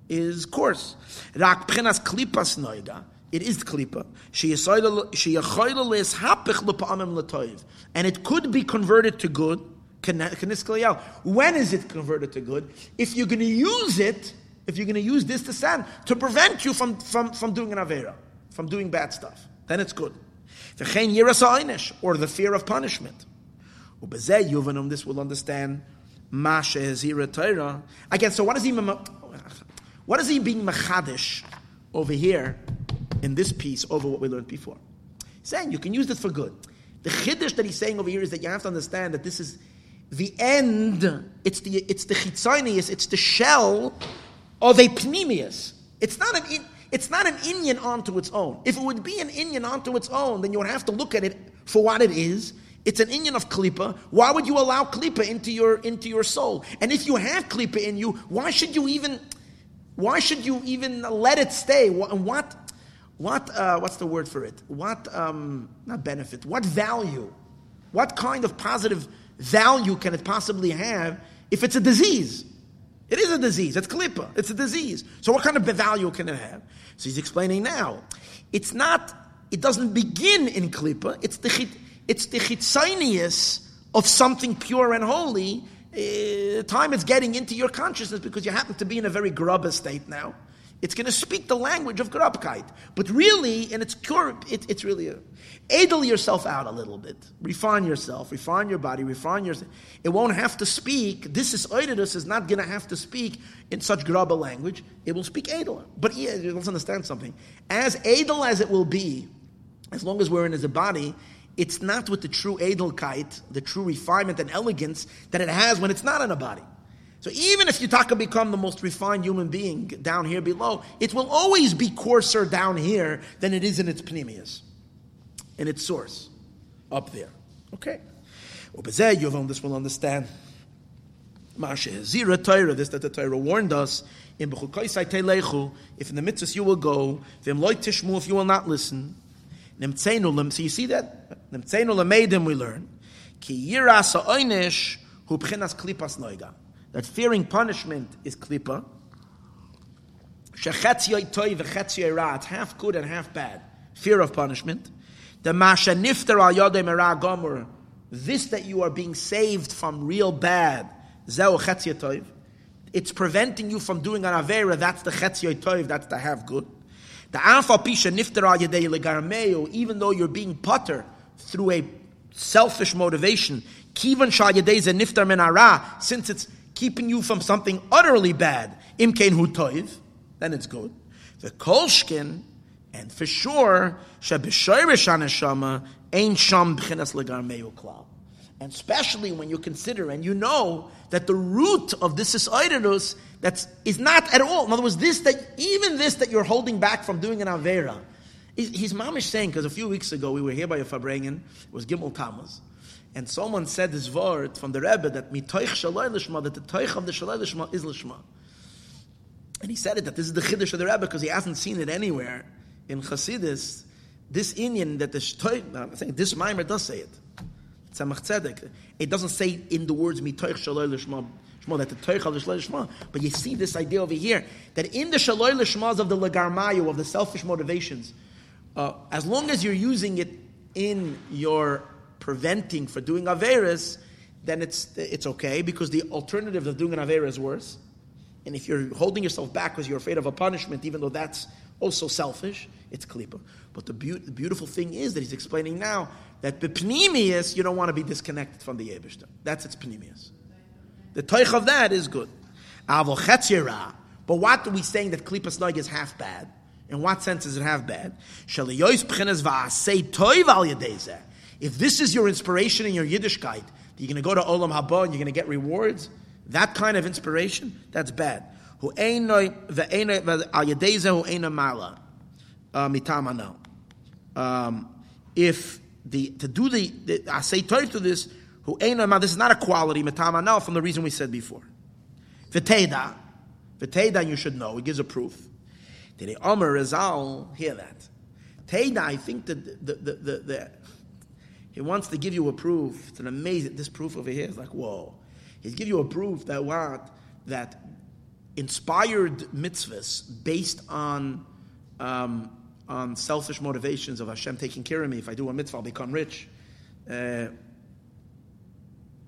is coarse. Rak pchenas klipas noiga. It is klipa. And it could be converted to good. When is it converted to good? If you're going to use it, if you're going to use this to stand to prevent you from, from, from doing an avera, from doing bad stuff, then it's good. Or the fear of punishment. This will understand. Again, so what does he what is he being machadish over here in this piece over what we learned before? He's saying you can use this for good. The chiddush that he's saying over here is that you have to understand that this is the end. It's the it's the chitzonius. It's the shell of a pnimius. It's not an it's not an inyan onto its own. If it would be an inyan onto its own, then you would have to look at it for what it is. It's an inyan of klipa. Why would you allow klipa into your into your soul? And if you have klipa in you, why should you even why should you even let it stay? What, what, what uh, what's the word for it? What, um, not benefit, what value? What kind of positive value can it possibly have if it's a disease? It is a disease. It's klipa. It's a disease. So what kind of value can it have? So he's explaining now. It's not, it doesn't begin in klipa. It's the, it's the chitzonius of something pure and holy uh, time it's getting into your consciousness because you happen to be in a very grubba state now. It's going to speak the language of grubkeit. But really, in its core, it, it's really a, idle yourself out a little bit. Refine yourself, refine your body, refine your. It won't have to speak. This is oididus is not going to have to speak in such grubba language. It will speak idle. But yeah, let's understand something. As idle as it will be, as long as we're in as a body, it's not with the true edelkeit, the true refinement and elegance that it has when it's not in a body. So even if Yutaka become the most refined human being down here below, it will always be coarser down here than it is in its pneumias, in its source, up there. Okay. Yovam, this will understand. Zira Torah, this that the Torah warned us in if in the mitzvahs you will go, if you will not listen, so you see that? Nimtzeinu lemeidim we learn. Ki yiras ha'oinish hu klipas noiga. That fearing punishment is klipa. It's half good and half bad. Fear of punishment. The masha nifter al yodei. This that you are being saved from real bad. Zeu chetzioi toiv. It's preventing you from doing an avera. That's the chetzioi toiv. That's the half good. The alpha pisha niftara yadei legarmeo, even though you're being putter through a selfish motivation, kivan shal yadei ze niftar menara, since it's keeping you from something utterly bad, imkein hu toiv, then it's good. The kolshkin, and for sure, shabishayrish aneshama, ein sham b'chinas legarmeo klal. And especially when you consider and you know that the root of this is idolos that's is not at all. In other words, this that even this that you're holding back from doing an avera, his mom is saying because a few weeks ago we were here by a fabrengen, it was Gimel Tammuz, and someone said this word from the Rebbe that mitoich shaloi lishma that the toich of the shaloi lishma is lishma, and he said it that this is the chiddush of the Rebbe because he hasn't seen it anywhere in Chassidus. This inyan that the shtoich, I'm saying this mimer does say it. Tzemach Tzedek. It doesn't say in the words mitoich shaloi lishma that the Teichel the Shema. But you see this idea over here that in the Shaloi Lishmas of the Lagarmayu, of the selfish motivations, uh, as long as you're using it in your preventing for doing Averis, then it's, it's okay because the alternative of doing an Avera is worse. And if you're holding yourself back because you're afraid of a punishment, even though that's also selfish, it's klipa. But the, be- the, beautiful thing is that he's explaining now that bepnimius, you don't want to be disconnected from the Yebishter. That's its pnimius. The toich of that is good. But what are we saying that klipas noig is half bad? In what sense is it half bad? If this is your inspiration in your Yiddishkeit, you're going to go to Olam Haba and you're going to get rewards, that kind of inspiration, that's bad. Um, if the to do the, the I say to this, who this is not a quality now from the reason we said before. V'teda, v'teda, you should know. It gives a proof. Did Omer Rizal hear that? Teda, I think that the, the, the, the, he wants to give you a proof. It's an amazing, this proof over here is like, whoa. He's give you a proof that what? That inspired mitzvahs based on, um, on selfish motivations of Hashem taking care of me. If I do a mitzvah, I'll become rich. Uh,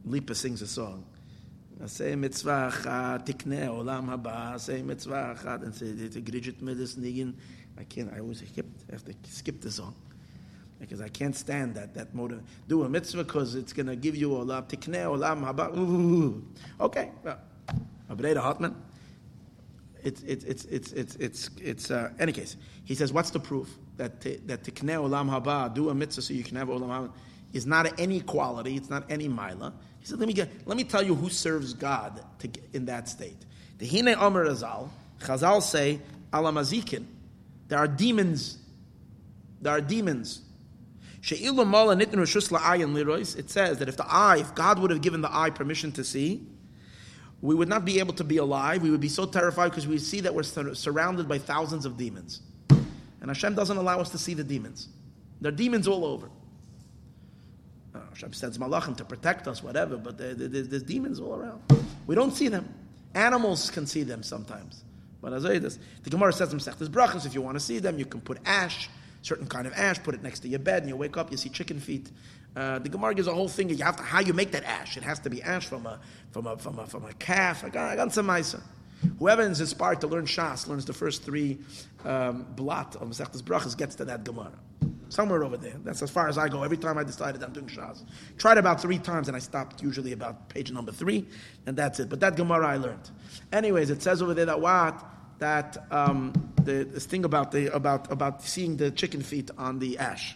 Lipa sings a song. עשה מצווה אחת, תקנה עולם הבא, עשה מצווה אחת, and say, the Gridget Midas Nigan, I can't, I always skip, I have to skip the song. Because I can't stand that, that motive. Do a mitzvah because it's going to give you olam, tikne olam haba. Okay, well, Abreda Hartman. It's, it's, it's, it's, it's, it's, it's uh, any case. He says, what's the proof? That, that tikne olam haba, do a mitzvah so you can have olam haba, is not any quality, it's not any mila. He said, let me, get, let me tell you who serves God to, in that state. The Hine Omer Azal, Chazal say, Alamazikin. There are demons. There are demons. It says that if the eye, if God would have given the eye permission to see, we would not be able to be alive. We would be so terrified because we see that we're surrounded by thousands of demons. And Hashem doesn't allow us to see the demons. There are demons all over. Uh, Hashem sends malachim to protect us, whatever, but there's, there's demons all around. We don't see them. Animals can see them sometimes. But as I this, the Gemara says in Sechtes Brachas, if you want to see them, you can put ash, certain kind of ash, put it next to your bed, and you wake up, you see chicken feet. Uh, the Gemara gives a whole thing. You have to how you make that ash. It has to be ash from a from a from a from a calf. I got, I got some ma'isa. Whoever is inspired to learn Shas learns the first three um, blot of Masechtas Brachas gets to that Gemara. Somewhere over there. That's as far as I go. Every time I decided I'm doing Shas. Tried about three times and I stopped usually about page number three, and that's it. But that Gemara I learned. Anyways, it says over there that what? That um, the, this thing about, the, about, about seeing the chicken feet on the ash.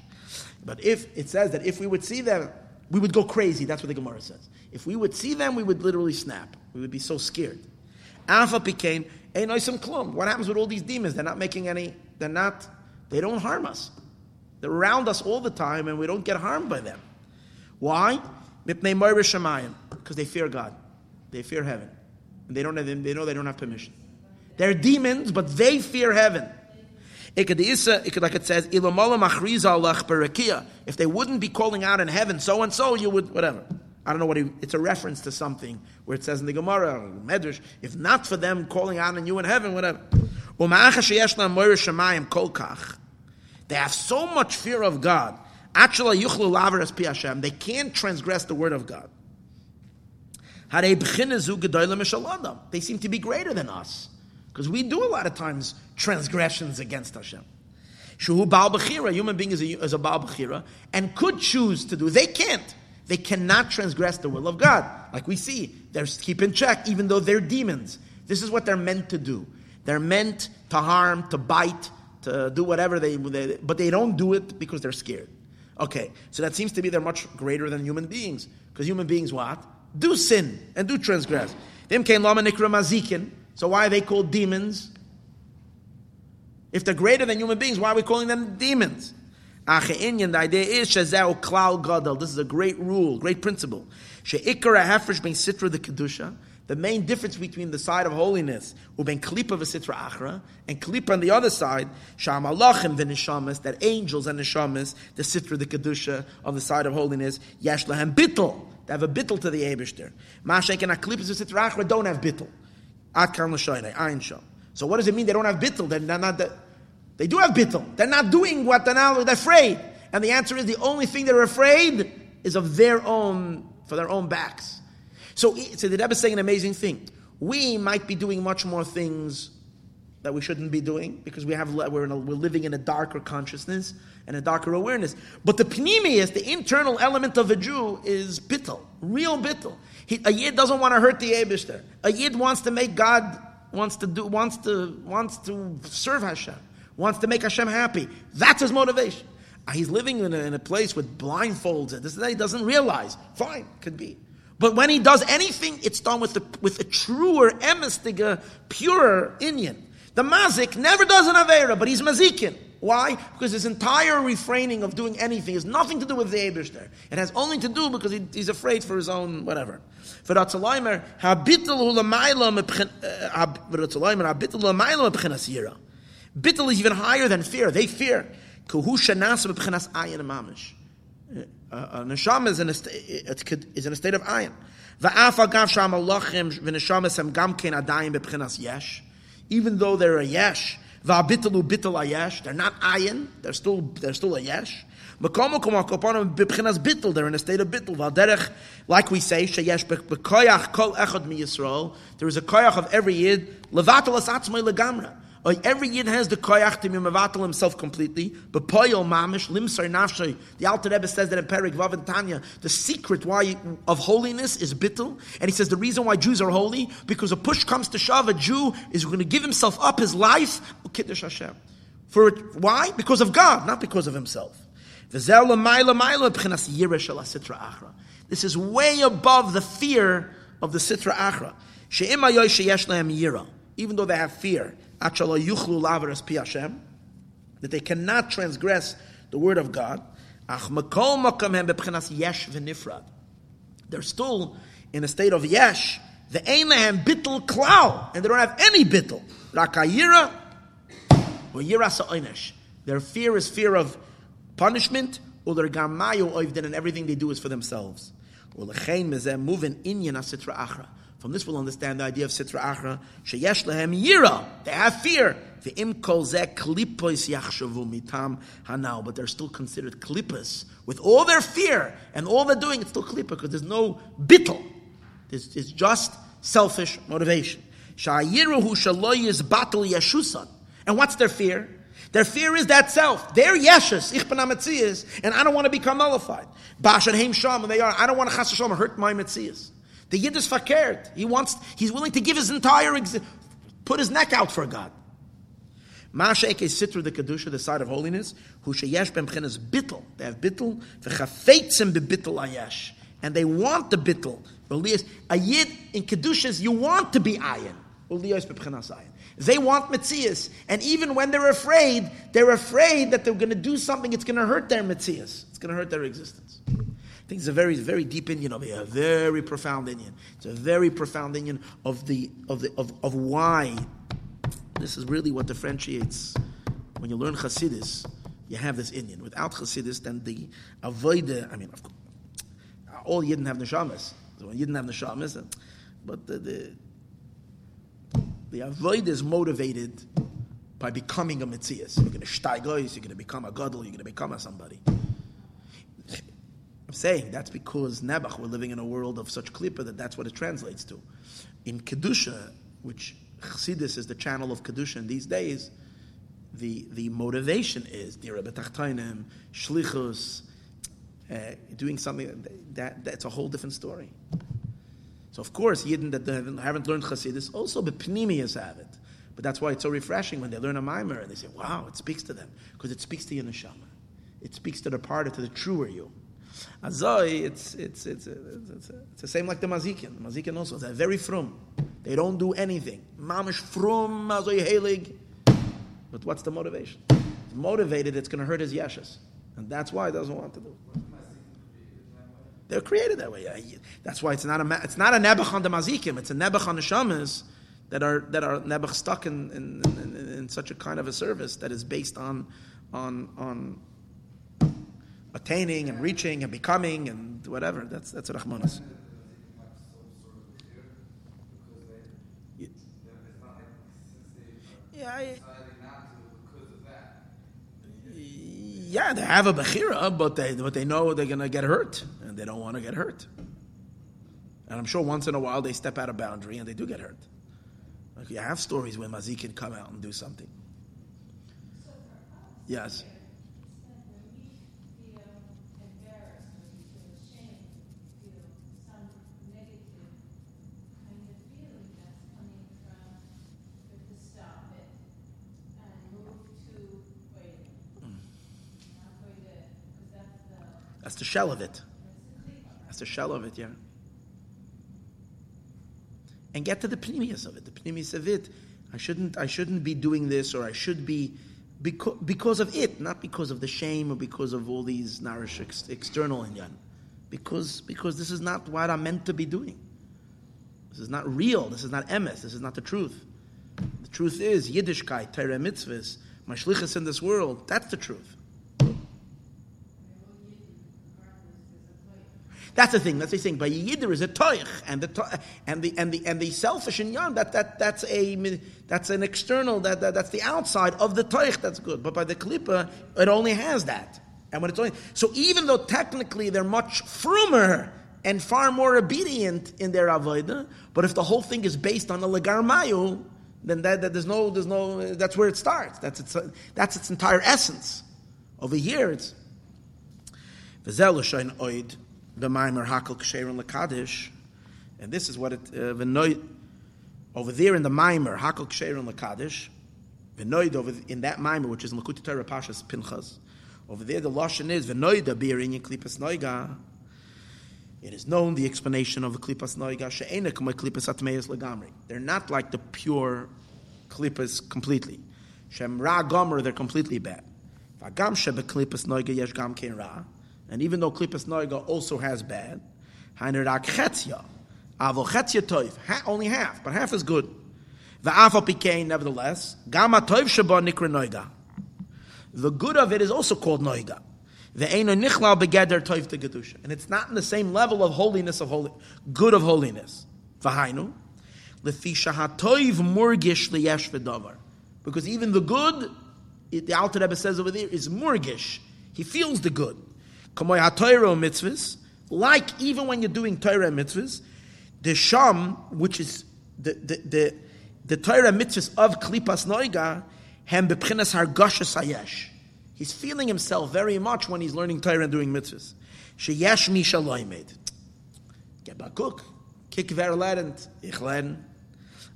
But if it says that if we would see them, we would go crazy. That's what the Gemara says. If we would see them, we would literally snap. We would be so scared. Alpha became a noisim klum. What happens with all these demons? They're not making any, they're not, they don't harm us. They're around us all the time and we don't get harmed by them. Why? Because they fear God. They fear heaven. And they, don't have, they know they don't have permission. They're demons, but they fear heaven. Like it says, if they wouldn't be calling out in heaven, so and so, you would, whatever. I don't know what he, it's a reference to something where it says in the Gemara, Medrash, if not for them calling out in you in heaven, whatever. They have so much fear of God. They can't transgress the word of God. They seem to be greater than us. Because we do a lot of times transgressions against Hashem. Shuhu Baal Bechira, human being is a, is a Baal Bechira, and could choose to do. They can't. They cannot transgress the will of God. Like we see, they're keep in check, even though they're demons. This is what they're meant to do. They're meant to harm, to bite, to do whatever they, they, but they don't do it because they're scared. Okay, so that seems to be they're much greater than human beings. Because human beings what? Do sin and do transgress. Them came lama nikra mazikin. So why are they called demons? If they're greater than human beings, why are we calling them demons? The idea is klal gadol. This is a great rule, great principle. She'ikara hefresh ben sitra the kedusha the main difference between the side of holiness, uben klipa v'sitra achra, and klipa on the other side, sham alachim v'nishamas, that angels and nishamas, the sitra, the kedusha, on the side of holiness, yash lahem bittel, They have a bittel to the Eibishter. Mashek and Aklipis of Sitra Achra don't have bittel. At Kan L'shoinei, Ayin Shom. So what does it mean they don't have bittel? They're not, the, they do have bittel. They're not doing what they're now, they're afraid. And the answer is the only thing they're afraid is of their own, for their own backs. So, so the Rebbe is saying an amazing thing. We might be doing much more things that we shouldn't be doing because we have we're, a, we're living in a darker consciousness and a darker awareness. But the pnimius, the internal element of a Jew, is bittel, real bittel. He, a yid doesn't want to hurt the Eibushter. A yid wants to make God wants to do wants to wants to serve Hashem, wants to make Hashem happy. That's his motivation. Uh, he's living in a, in a place with blindfolds this that he doesn't realize. Fine, could be. But when he does anything, it's done with, the, with a truer, emestiga, purer Inyan. The mazik never does an Avera, but he's mazikin. Why? Because his entire refraining of doing anything has nothing to do with the Ebershter. It has only to do because he, he's afraid for his own whatever. Habitul Bittul is even higher than fear. They fear. Uh, uh, neshama is in a, is in a state of ayin. Va'af agav sham alachim v'neshamas hem gam ken adayim b'pchenas yesh. Even though they're a yesh, va'abitalu bital ayesh, they're not ayin, they're still, they're still a yesh. They're in a state of. Va'derech, like we say, sheyesh b'koyach kol echad mi Yisrael, there is a koyach of every yid, levatal as atzmai Every yid has the koyach to mevatel himself completely. But poyol mamish limsar nafshay. The Alter Rebbe says that in Perik Vav and Tanya, the secret why of holiness is bittul, and he says the reason why Jews are holy because a push comes to shove. A Jew is going to give himself up, his life, kiddush Hashem. For it, why? Because of God, not because of himself. This is way above the fear of the sitra achra. Even though they have fear, that they cannot transgress the word of God. They're still in a state of yesh. The einlehem bittel klau, and they don't have any bittel. Rakayira or yira Their fear is fear of punishment, or their gamayo oivden, and everything they do is for themselves. moving inyan asitra achra. From this, we'll understand the idea of Sitra Achra. Sheyesh lehem yira. They have fear. Ve'im kol zeh klipos yachshavu mitam hanau. But they're still considered klippas. With all their fear and all they're doing, it's still klippa because there's no bittel. It's, it's just selfish motivation. Shayiruhu shaloy is battle yeshusan. And what's their fear? Their fear is that self. They're yeshus, ich and I don't want to become nullified. Bashan heim sham, and they are, I don't want to chas hurt my metzias. The Yid is fakert. He wants, he's willing to give his entire, put his neck out for God. Masha'ek is sitru the kedusha, the side of holiness. Hu sheyesh b'mchenes bittel. They have bittel. V'chafeitzim b'bittel ayesh. And they want the bittel. A yid in kedushas, you want to be ayin. They want mitzias. And even when they're afraid, they're afraid that they're going to do something, it's going to hurt their mitzias. It's going to hurt their existence. Think it's a very, very deep inyan over here, a very profound inyan. It's a very profound inyan of the of the of, of why this is really what differentiates when you learn Hasidus, you have this inyan. Without Hasidus, then the avoid I mean, of course, all you didn't have neshamas. So when you didn't have neshamas, but the the, the avoid is motivated by becoming a mitzias. You're going to steigois, you're going to become a gadol, you're going to become a somebody. I'm saying that's because Nebuch, we're living in a world of such klippa that that's what it translates to. In Kedusha, which Chassidus is the channel of Kedusha in these days, the, the motivation is Dira B'Tachtainim, Shlichus, uh, doing something, that, that's a whole different story. So of course, Yidden that haven't, learned Chassidus, also B'Pnimius have it. But that's why it's so refreshing when they learn a mimer and they say, wow, it speaks to them. Because it speaks to your neshama. It speaks to the part of to the truer you. Azoi, it's, it's, it's, it's, the same like the Mazikin. The Mazikin also, they're very frum. They don't do anything. Mamish frum, Azoi helig. But what's the motivation? It's motivated, it's going to hurt his yeshas. And that's why he doesn't want to do it. They're created that way. That's why it's not a it's not a nebuch on the mazikim. It's a nebuch on the shamas that are that are nebuch stuck in in, in in, such a kind of a service that is based on on on attaining and reaching and becoming and whatever. That's that's Rahmanas. Yeah, they have a bechira, but they but they know they're gonna get hurt, and they don't want to get hurt. And I'm sure once in a while they step out of boundary and they do get hurt. Like you have stories where Mazik can come out and do something. Yes. That's the shell of it. That's the shell of it, yeah. And get to the pnimius of it. The pnimius of it. I shouldn't. I shouldn't be doing this, or I should be because, because of it, not because of the shame or because of all these nourish ex, external inyan. Because because this is not what I'm meant to be doing. This is not real. This is not emes. This is not the truth. The truth is Yiddishkeit, Torah mitzvahs, my shlichus in this world. That's the truth. That's the thing. That's the thing. By Yidder is a toich, and the and the and the and the selfish in Yom that that that's a that's an external that, that that's the outside of the toich. That's good. But by the klippa, it only has that. And when it's only so, even though technically they're much frumer and far more obedient in their avodah, but if the whole thing is based on the legar mayu, then that, that, there's no there's no that's where it starts. That's its that's its entire essence. Over here, it's oid the Maimer Hakel Ksherin Lakadish, and this is what it uh, over there in the Maimer Hakel Ksherin Lakadish, Venoid over in that Maimer which is in Likkutei Torah Pashas Pinchas. Over there the lashon is Venoida Birin Klipas Noiga. It is known the explanation of the Klipas Noiga She'ena K'may Klipas Atmeis Lagamri. They're not like the pure Klipas completely. Shem Ra Gomer they're completely bad. Vagam Shebe Klipas Noiga Yesh Gam Kein Ra. And even though Klippas Noiga also has bad, Hainerak Chetzia, Avo only half, but half is good. The Pikein, nevertheless, Gama Toiv Shabbat Nikra Noiga. The good of it is also called Noiga. The Eino Begeder Toiv Tegedusha. And it's not in the same level of holiness of holy, good of holiness. Vahainu, Lefisha HaToiv Murgish Liyesh. Because even the good, the Alter Rebbe says over there, is Murgish. He feels the good. Kamoy mitzvahs, like even when you're doing Torah mitzvahs, the Sham, which is the, the, the, the Torah mitzvahs of Klipas Noiga, hem bepchinas hargashas hayesh. He's feeling himself very much when he's learning Torah and doing mitzvahs. Sheyesh mi shaloimed. Get back cook. Kick ver lernt. Ich lern.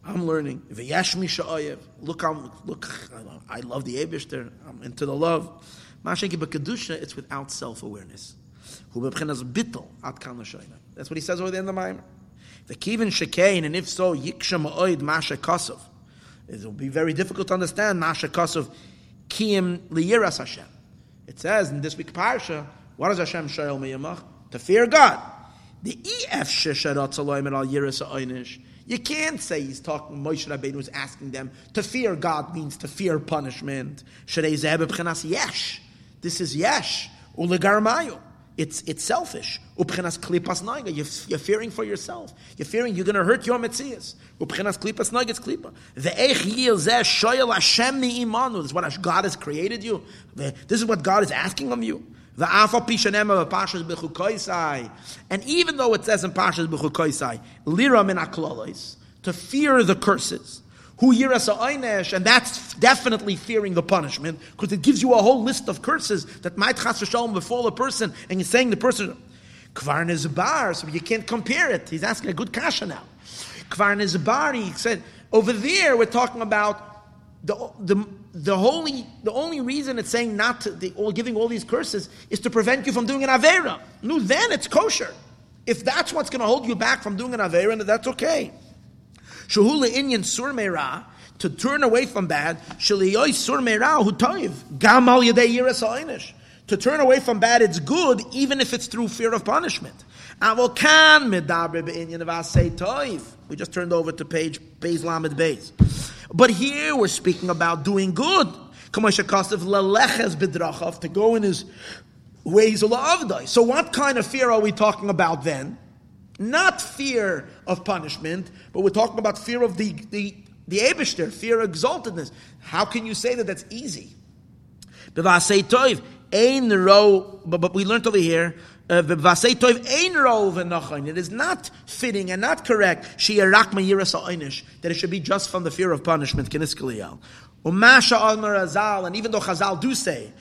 I'm learning. V'yesh mi sha'oyev. Look, I'm, look, I love the Abishter. I'm into the love. Mashaki b'kedusha, it's without at kan That's what he says over the end of the Maimer. The kivin shekein, and if so, yiksha ma'oid masha kosov. It will be very difficult to understand masha kosov kiyim liyiras Hashem. It says in this week parsha, what does Hashem shoyel miyamach? To fear God. The ef shesharat al yiras ha'oinish. You can't say he's talking, Moshe Rabbeinu was asking them, to fear God means to fear punishment. Zeh b'bchenas yesh. This is yesh ulegarmayu. It's it's selfish. Upchenas klipas naiga. You're, fearing for yourself. You're fearing you're going to hurt your metzias. Upchenas klipas naiga. It's klipa. The yil zeh shoyel Hashem imanu. This is what God has created you. This is what God is asking of you. And even though it says in pashas bechukoisai, lira min to fear the curses. Who yiras einesh, and that's definitely fearing the punishment, because it gives you a whole list of curses that might chas v'shalom befall a person, and you're saying the person, kvar bar, so you can't compare it. He's asking a good kasha now. Kvar bar, he said, over there we're talking about the, the, the, holy, the only reason it's saying not to, the, all, giving all these curses is to prevent you from doing an Avera. No, then it's kosher. If that's what's going to hold you back from doing an Avera, then that's okay. Shahula inyan sur meira, to turn away from bad, shaliyoy sur meira hu toiv, gamal yadei yiras To turn away from bad, it's good, even if it's through fear of punishment. Avokan medaber be'inyan of asay toiv. We just turned over to page Beis Lamed Beis. But here we're speaking about doing good. To go in his way. So what kind of fear are we talking about then? Not fear of punishment, but we're talking about fear of the, the, the Abishter, fear of exaltedness. How can you say that that's easy? But, but we learned over here, uh, it is not fitting and not correct that it should be just from the fear of punishment. And even though Chazal do say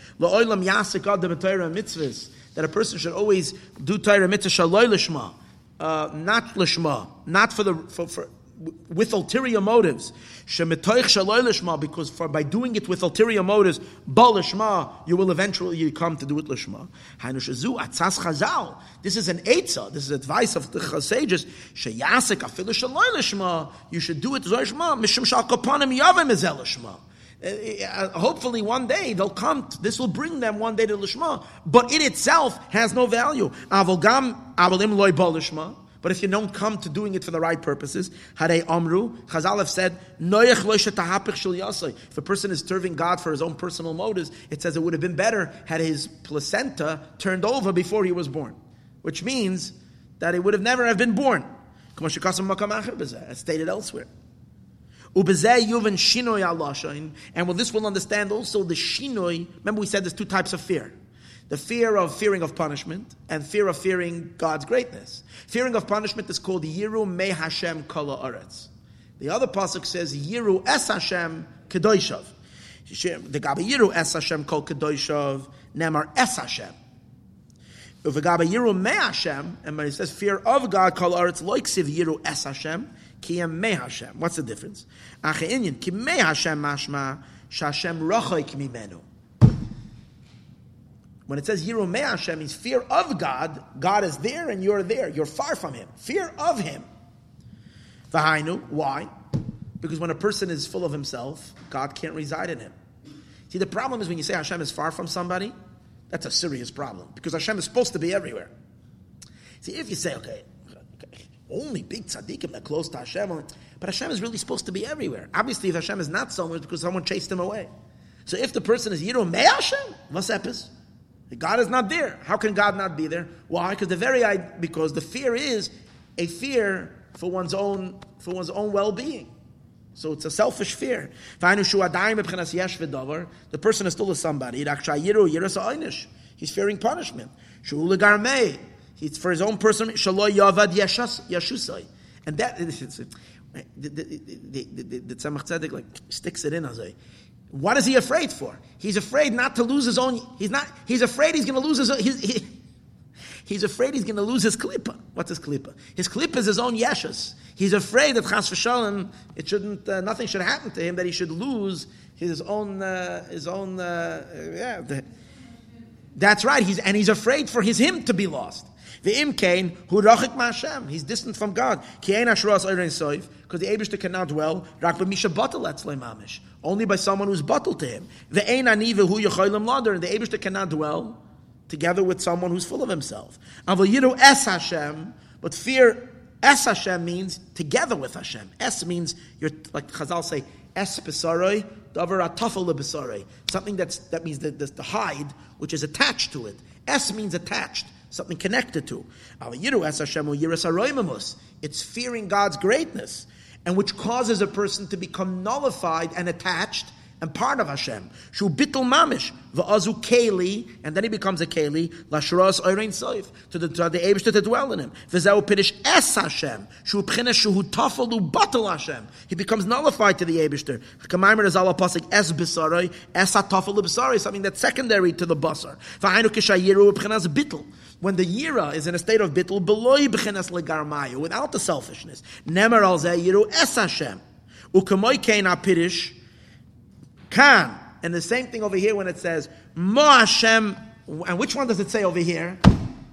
that a person should always do Torah mitzvah uh, not lishma, not for the for, for with ulterior motives. Because for, by doing it with ulterior motives, lishma, you will eventually come to do it lishma. This is an etza. This is advice of the sages. You should do it lishma. Mishum yavim. Uh, uh, hopefully one day they'll come, this will bring them one day to Lishma, but it itself has no value. But if you don't come to doing it for the right purposes, Hare Amru, Chazal have said, If a person is serving God for his own personal motives, it says it would have been better had his placenta turned over before he was born. Which means that he would have never have been born. As stated elsewhere. And well, this will understand also the shinoi. Remember, we said there's two types of fear the fear of fearing of punishment and fear of fearing God's greatness. Fearing of punishment is called Yiru Me Hashem Kala Aretz. The other pasuk says Yiru Es Hashem Kedoishav. The Gaba Yiru Es Hashem Kol Kedoishav Nemar Es Hashem. Yiru Me Hashem, and when it says fear of God Kol Aretz Loiksiv Yiru Es Hashem Kiyam Me Hashem. What's the difference? Ache Inyan, Ki Me Hashem Mashma, Shashem Rochoik Mimenu. When it says Yiru Me Hashem means fear of God, God is there and you're there. You're far from Him. Fear of Him. Vahainu, why? Because when a person is full of himself, God can't reside in him. See, the problem is when you say Hashem is far from somebody, that's a serious problem because Hashem is supposed to be everywhere. See, if you say, okay, only big tzaddikim that close to Hashem. But Hashem is really supposed to be everywhere. Obviously, if Hashem is not somewhere, it's because someone chased him away. So if the person is Yiru Me Hashem, what's? God is not there. How can God not be there? Why? Because the very because the fear is a fear for one's own for one's own well being. So it's a selfish fear. The person is still a somebody. He's fearing punishment. It's for his own person. Shaloy yavad yashusai. And that, the, the, the, the Tzemach Tzedek like sticks it in as a, what is he afraid for? He's afraid not to lose his own, he's not, he's afraid he's going to lose his, his he, he's afraid he's going to lose his klippa. What's his klippa? His klippa is his own yeshus. He's afraid that chas v'shalom, it shouldn't, uh, nothing should happen to him, that he should lose his own, uh, his own, uh, yeah. The, that's right. He's, and he's afraid for his him to be lost. The imkain who rachik ma'ashem. He's distant from God. Ki ein oirein. Because the Abishter cannot dwell. Rak b'misha batal etzlei mamish. Only by someone who's batal to him. The ein aniva hu yochaylim lader. And the Abishter cannot dwell together with someone who's full of himself. Aval yiru es Hashem. But fear es Hashem means together with Hashem. Es means you're like Chazal say es atafel Something that's that means the, the, the hide which is attached to it. Es means attached something connected to. It's fearing God's greatness, and which causes a person to become nullified and attached and part of Hashem. Shu bittul mamish va'azu keli, and then he becomes a keli lashras oirein soif to the to the Eibushter to dwell in him. V'zeu pidish es Hashem shu b'china shu tafalu batal Hashem. He becomes nullified to the Eibushter. Kamaimer is Allah pasik es b'sarai es hatafalu b'sarai something that's secondary to the basar. V'hainu kishayiru b'chinas bittul. When the yira is in a state of bittul, beloy b'chinas legarmayu, without the selfishness. Nemer al yiru es Hashem. Ukamoy kein apirish Kan. And the same thing over here when it says Ma Hashem. And which one does it say over here?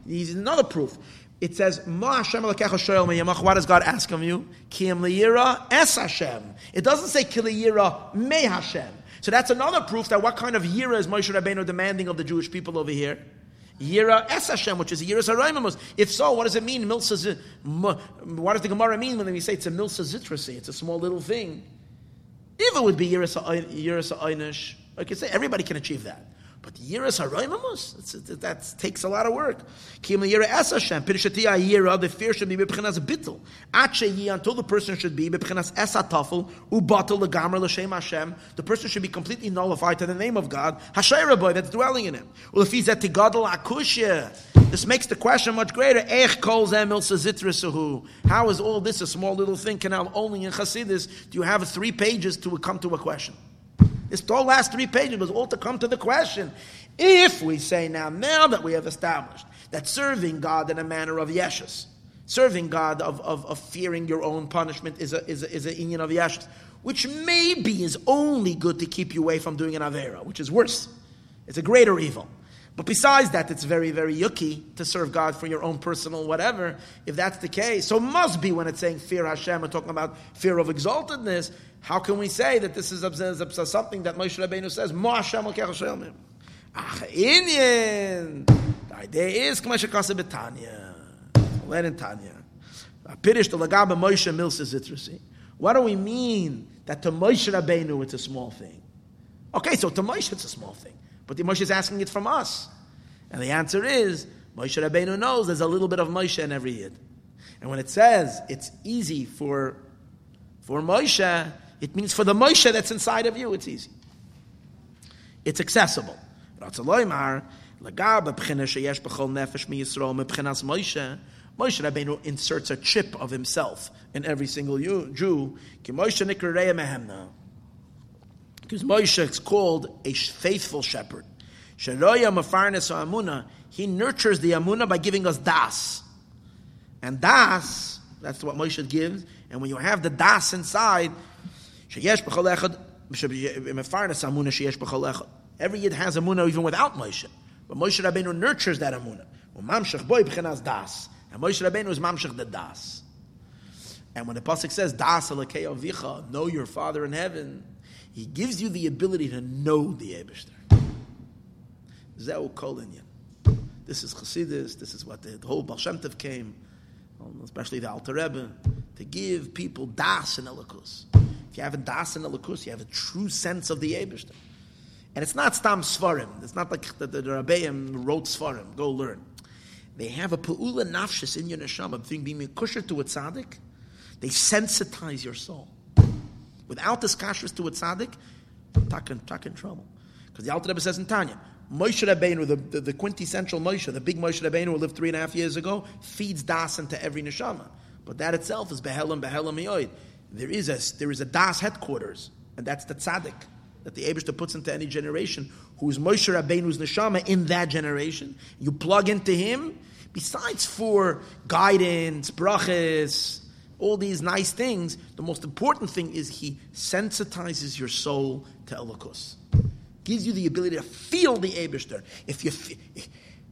He's another proof. It says Ma Hashem What does God ask of you? Kim liyira es Hashem. It doesn't say kiliyira me Hashem. So that's another proof that what kind of yira is Moshe Rabbeinu demanding of the Jewish people over here? Yira es Hashem, which is a Yira Saraimamus. If so, what does it mean? Milsa, what does the Gemara mean when we say it's a Milsa Zitrasi? It's a small little thing. If it would be Yiras Einish, I say, everybody can achieve that. But Yiras Haroimamus, that takes a lot of work. Kim Yira Es Hashem, Pirshati Yira, the fear should be Bibchinas Bittel. Ache Yi, until the person should be Bibchinas Es HaTafel, Ubatel Legamar L'Shem Hashem, the person should be completely nullified to the name of God, Hashayra boy, that's dwelling in him. Ulefizet Tigadol Akushya. This makes the question much greater. Ech kol How is all this a small little thing? Can only in Chassidus do you have three pages to come to a question? This whole last three pages was all to come to the question. If we say now, now that we have established that serving God in a manner of yeshus, serving God of, of, of fearing your own punishment is a, is a, is a inyan of yeshus, which maybe is only good to keep you away from doing an avera, which is worse. It's a greater evil. But besides that, it's very, very yucky to serve God for your own personal whatever. If that's the case, so must be when it's saying fear Hashem, we're talking about fear of exaltedness. How can we say that this is something that Moshe Rabbeinu says, Mo Hashem Ach, ah, Inyan. The idea is, K'ma shekasa betanya. Learn in Tanya. Pirish the lagabe Moshe milsa zitrasi. What do we mean that to Moshe Rabbeinu it's a small thing? Okay, so to Moshe it's a small thing. But the Moshe is asking it from us. And the answer is, Moshe Rabbeinu knows there's a little bit of Moshe in every Yid. And when it says it's easy for, for Moshe, it means for the Moshe that's inside of you, it's easy. It's accessible. Moshe Rabbeinu inserts a chip of himself in every single Jew. Because Moshe is called a faithful shepherd. Sharoya Mafarnes Amuna, he nurtures the Amuna by giving us Das. And Das, that's what Moshe gives. And when you have the Das inside, Every Yid has Amuna even without Moshe. But Moshe Rabbeinu nurtures that Amuna. And Moshe Rabbeinu is Mamshech the Das. And when the Pasuk says, Das Vicha, know your Father in heaven, he gives you the ability to know the Eberster. Zeu Kol This is Chassidus, this is what the, the whole Baal came, um, especially the Alter Rebbe, to give people Das and Elikus. If you have a Das and Elikus, you have a true sense of the Eberster. And it's not Stam Svarim. It's not like the, the, the Rabbeim wrote Svarim. Go learn. They have a Pa'ula Nafshis in your neshama, being being kusher to a tzaddik. They sensitize your soul. Without this kashrus to a tzaddik, tak in, tak trouble. Because the Alter Rebbe says in Tanya, Moshe Rabbeinu, the, the, the, quintessential Moshe, the big Moshe Rabbeinu who lived three and a half years ago, feeds das into every neshama. But that itself is behelam behelam yoid. There is a there is a das headquarters, and that's the tzaddik that the Abishta puts into any generation, who is Moshe Rabbeinu's neshama in that generation. You plug into him. Besides for guidance, brachas, all these nice things, the most important thing is he sensitizes your soul to Elokus. Gives you the ability to feel the Abishter. If you,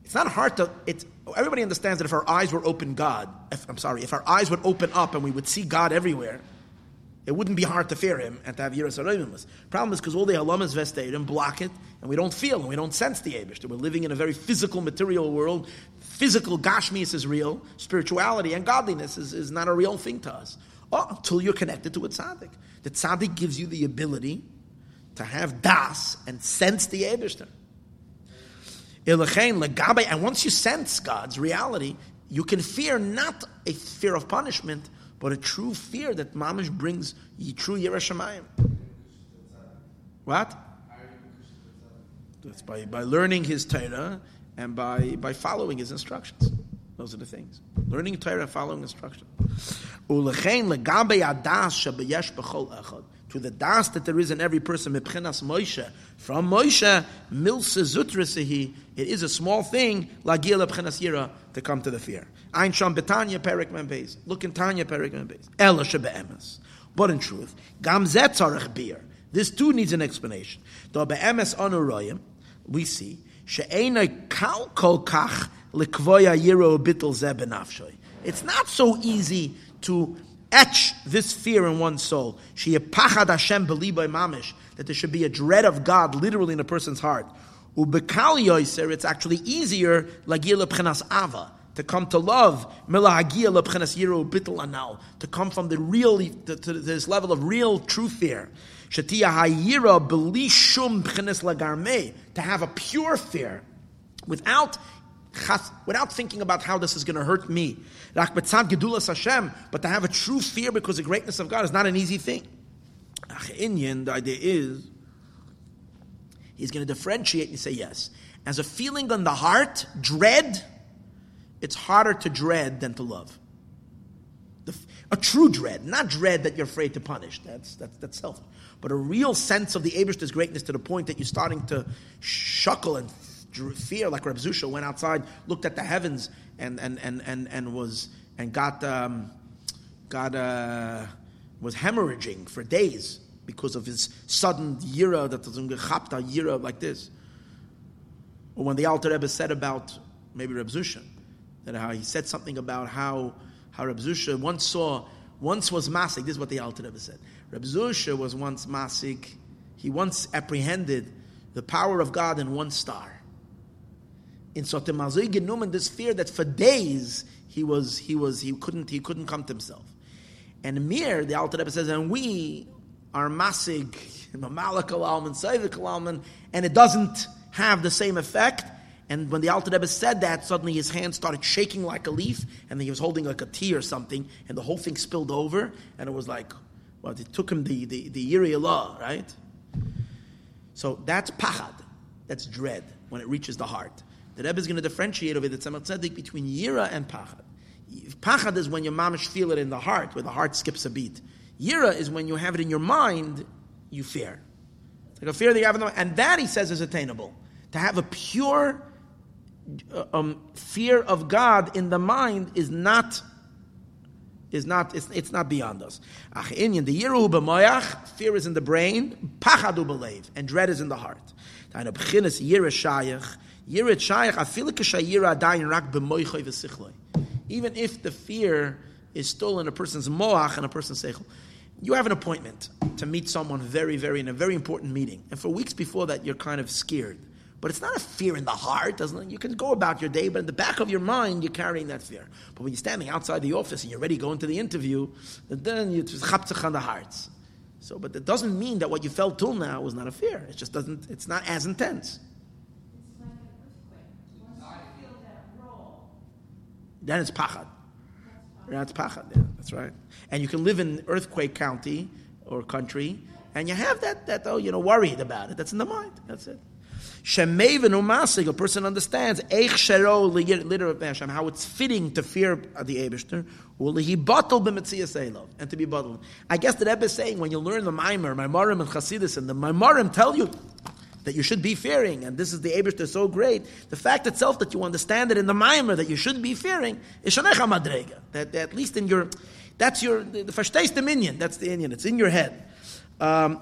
it's not hard to. It's everybody understands that if our eyes were open, God. If, I'm sorry, if our eyes would open up and we would see God everywhere, it wouldn't be hard to fear Him and to have Yiras Arabimus. Problem is because all the halamas vesteirim block it, and we don't feel and we don't sense the Abishter. We're living in a very physical, material world physical gashmias is real, spirituality and godliness is, is not a real thing to us. Oh, until you're connected to a tzaddik. The tzaddik gives you the ability to have das and sense the Eberster. And once you sense God's reality, you can fear not a fear of punishment, but a true fear that mamish brings true Yerushalayim. What? That's by, by learning his Torah and by, by following his instructions. Those are the things. Learning Torah and following instructions. To the das that there is in every person, mepchenas Moshe, from Moshe, milsa zutrasehi, it is a small thing, lagil lepchenas yira, to come to the fear. Ein sham betanya perik membeis. Look in Tanya perik membeis. Ela shebe'emes. But in truth, gam zet beer. This too needs an explanation. Though be'emes onuroyim, we see it's not so easy to etch this fear in one's soul. That there should be a dread of God literally in a person's heart. It's actually easier ava to come to love, to come from the real, to, to this level of real true fear. To have a pure fear without without thinking about how this is going to hurt me. But to have a true fear because the greatness of God is not an easy thing. The idea is, he's going to differentiate and say yes. As a feeling on the heart, dread, it's harder to dread than to love. The, a true dread, not dread that you're afraid to punish. That's that's that's self. But a real sense of the Abish's greatness to the point that you're starting to shuckle and fear, like Reb Zusha went outside, looked at the heavens, and and and and, and was and got um, got uh, was hemorrhaging for days because of his sudden yira that was gechapta yira like this. Or when the Alter Rebbe said about maybe Reb Zusha, that how he said something about how how Reb Zusha once saw once was masik. This is what the Alter Rebbe said. Reb Zusha was once masik. He once apprehended the power of God in one star. In Sotem Genumen, this fear that for days he was he was he couldn't he couldn't come to himself. And Mir, the Alter Rebbe says, and we are masig, Mamalak Alman, Saivik Alman, and it doesn't have the same effect and when the Alter Rebbe said that, suddenly his hand started shaking like a leaf, and he was holding like a tea or something, and the whole thing spilled over, and it was like, well, it took him the, the, the Yiri Allah, right? So that's pachad, that's dread, when it reaches the heart. The Rebbe is going to differentiate over the Tzemach Tzedek between Yira and pachad. Pachad is when your mamish feel it in the heart, where the heart skips a beat. Yira is when you have it in your mind, you fear. It's like a fear that you have in the mind. And that, he says, is attainable. To have a pure um, fear of God in the mind is not is not it's, it's not beyond us. Ach inyan the yiru b'moyach fear is in the brain, pachadu believe, and dread is in the heart. Tainu b'chinas yira shayach yira shayach afilik shayira adayin rak b'moychoy v'sichloi. Even if the fear is still in a person's moach and a person's seichel. You have an appointment to meet someone very, very in a very important meeting, and for weeks before that, you're kind of scared. But it's not a fear in the heart, doesn't? You can go about your day, but in the back of your mind, you're carrying that fear. But when you're standing outside the office and you're ready to go into the interview, then you just chaptzach on the hearts. So, but it doesn't mean that what you felt till now was not a fear. It just doesn't. It's not as intense. It's like an earthquake. Once I feel that role. then it's pachad. That's pachad. Yeah, that's right. And you can live in earthquake county or country, and you have that that oh you know worried about it. That's in the mind. That's it. Shemevin umasig, a person understands eich shero liter how it's fitting to fear the Eibushter, he bottled b'metzias and to be bottled. I guess the Rebbe is saying when you learn the Maimer, Maimarim and Chasidus, and the Maimarim tell you that you should be fearing, and this is the Eibushter so great. The fact itself that you understand it in the Maimer that you should be fearing is shanecha madrega. That, at least in your, that's your the, the dominion. That's the Indian. It's in your head um,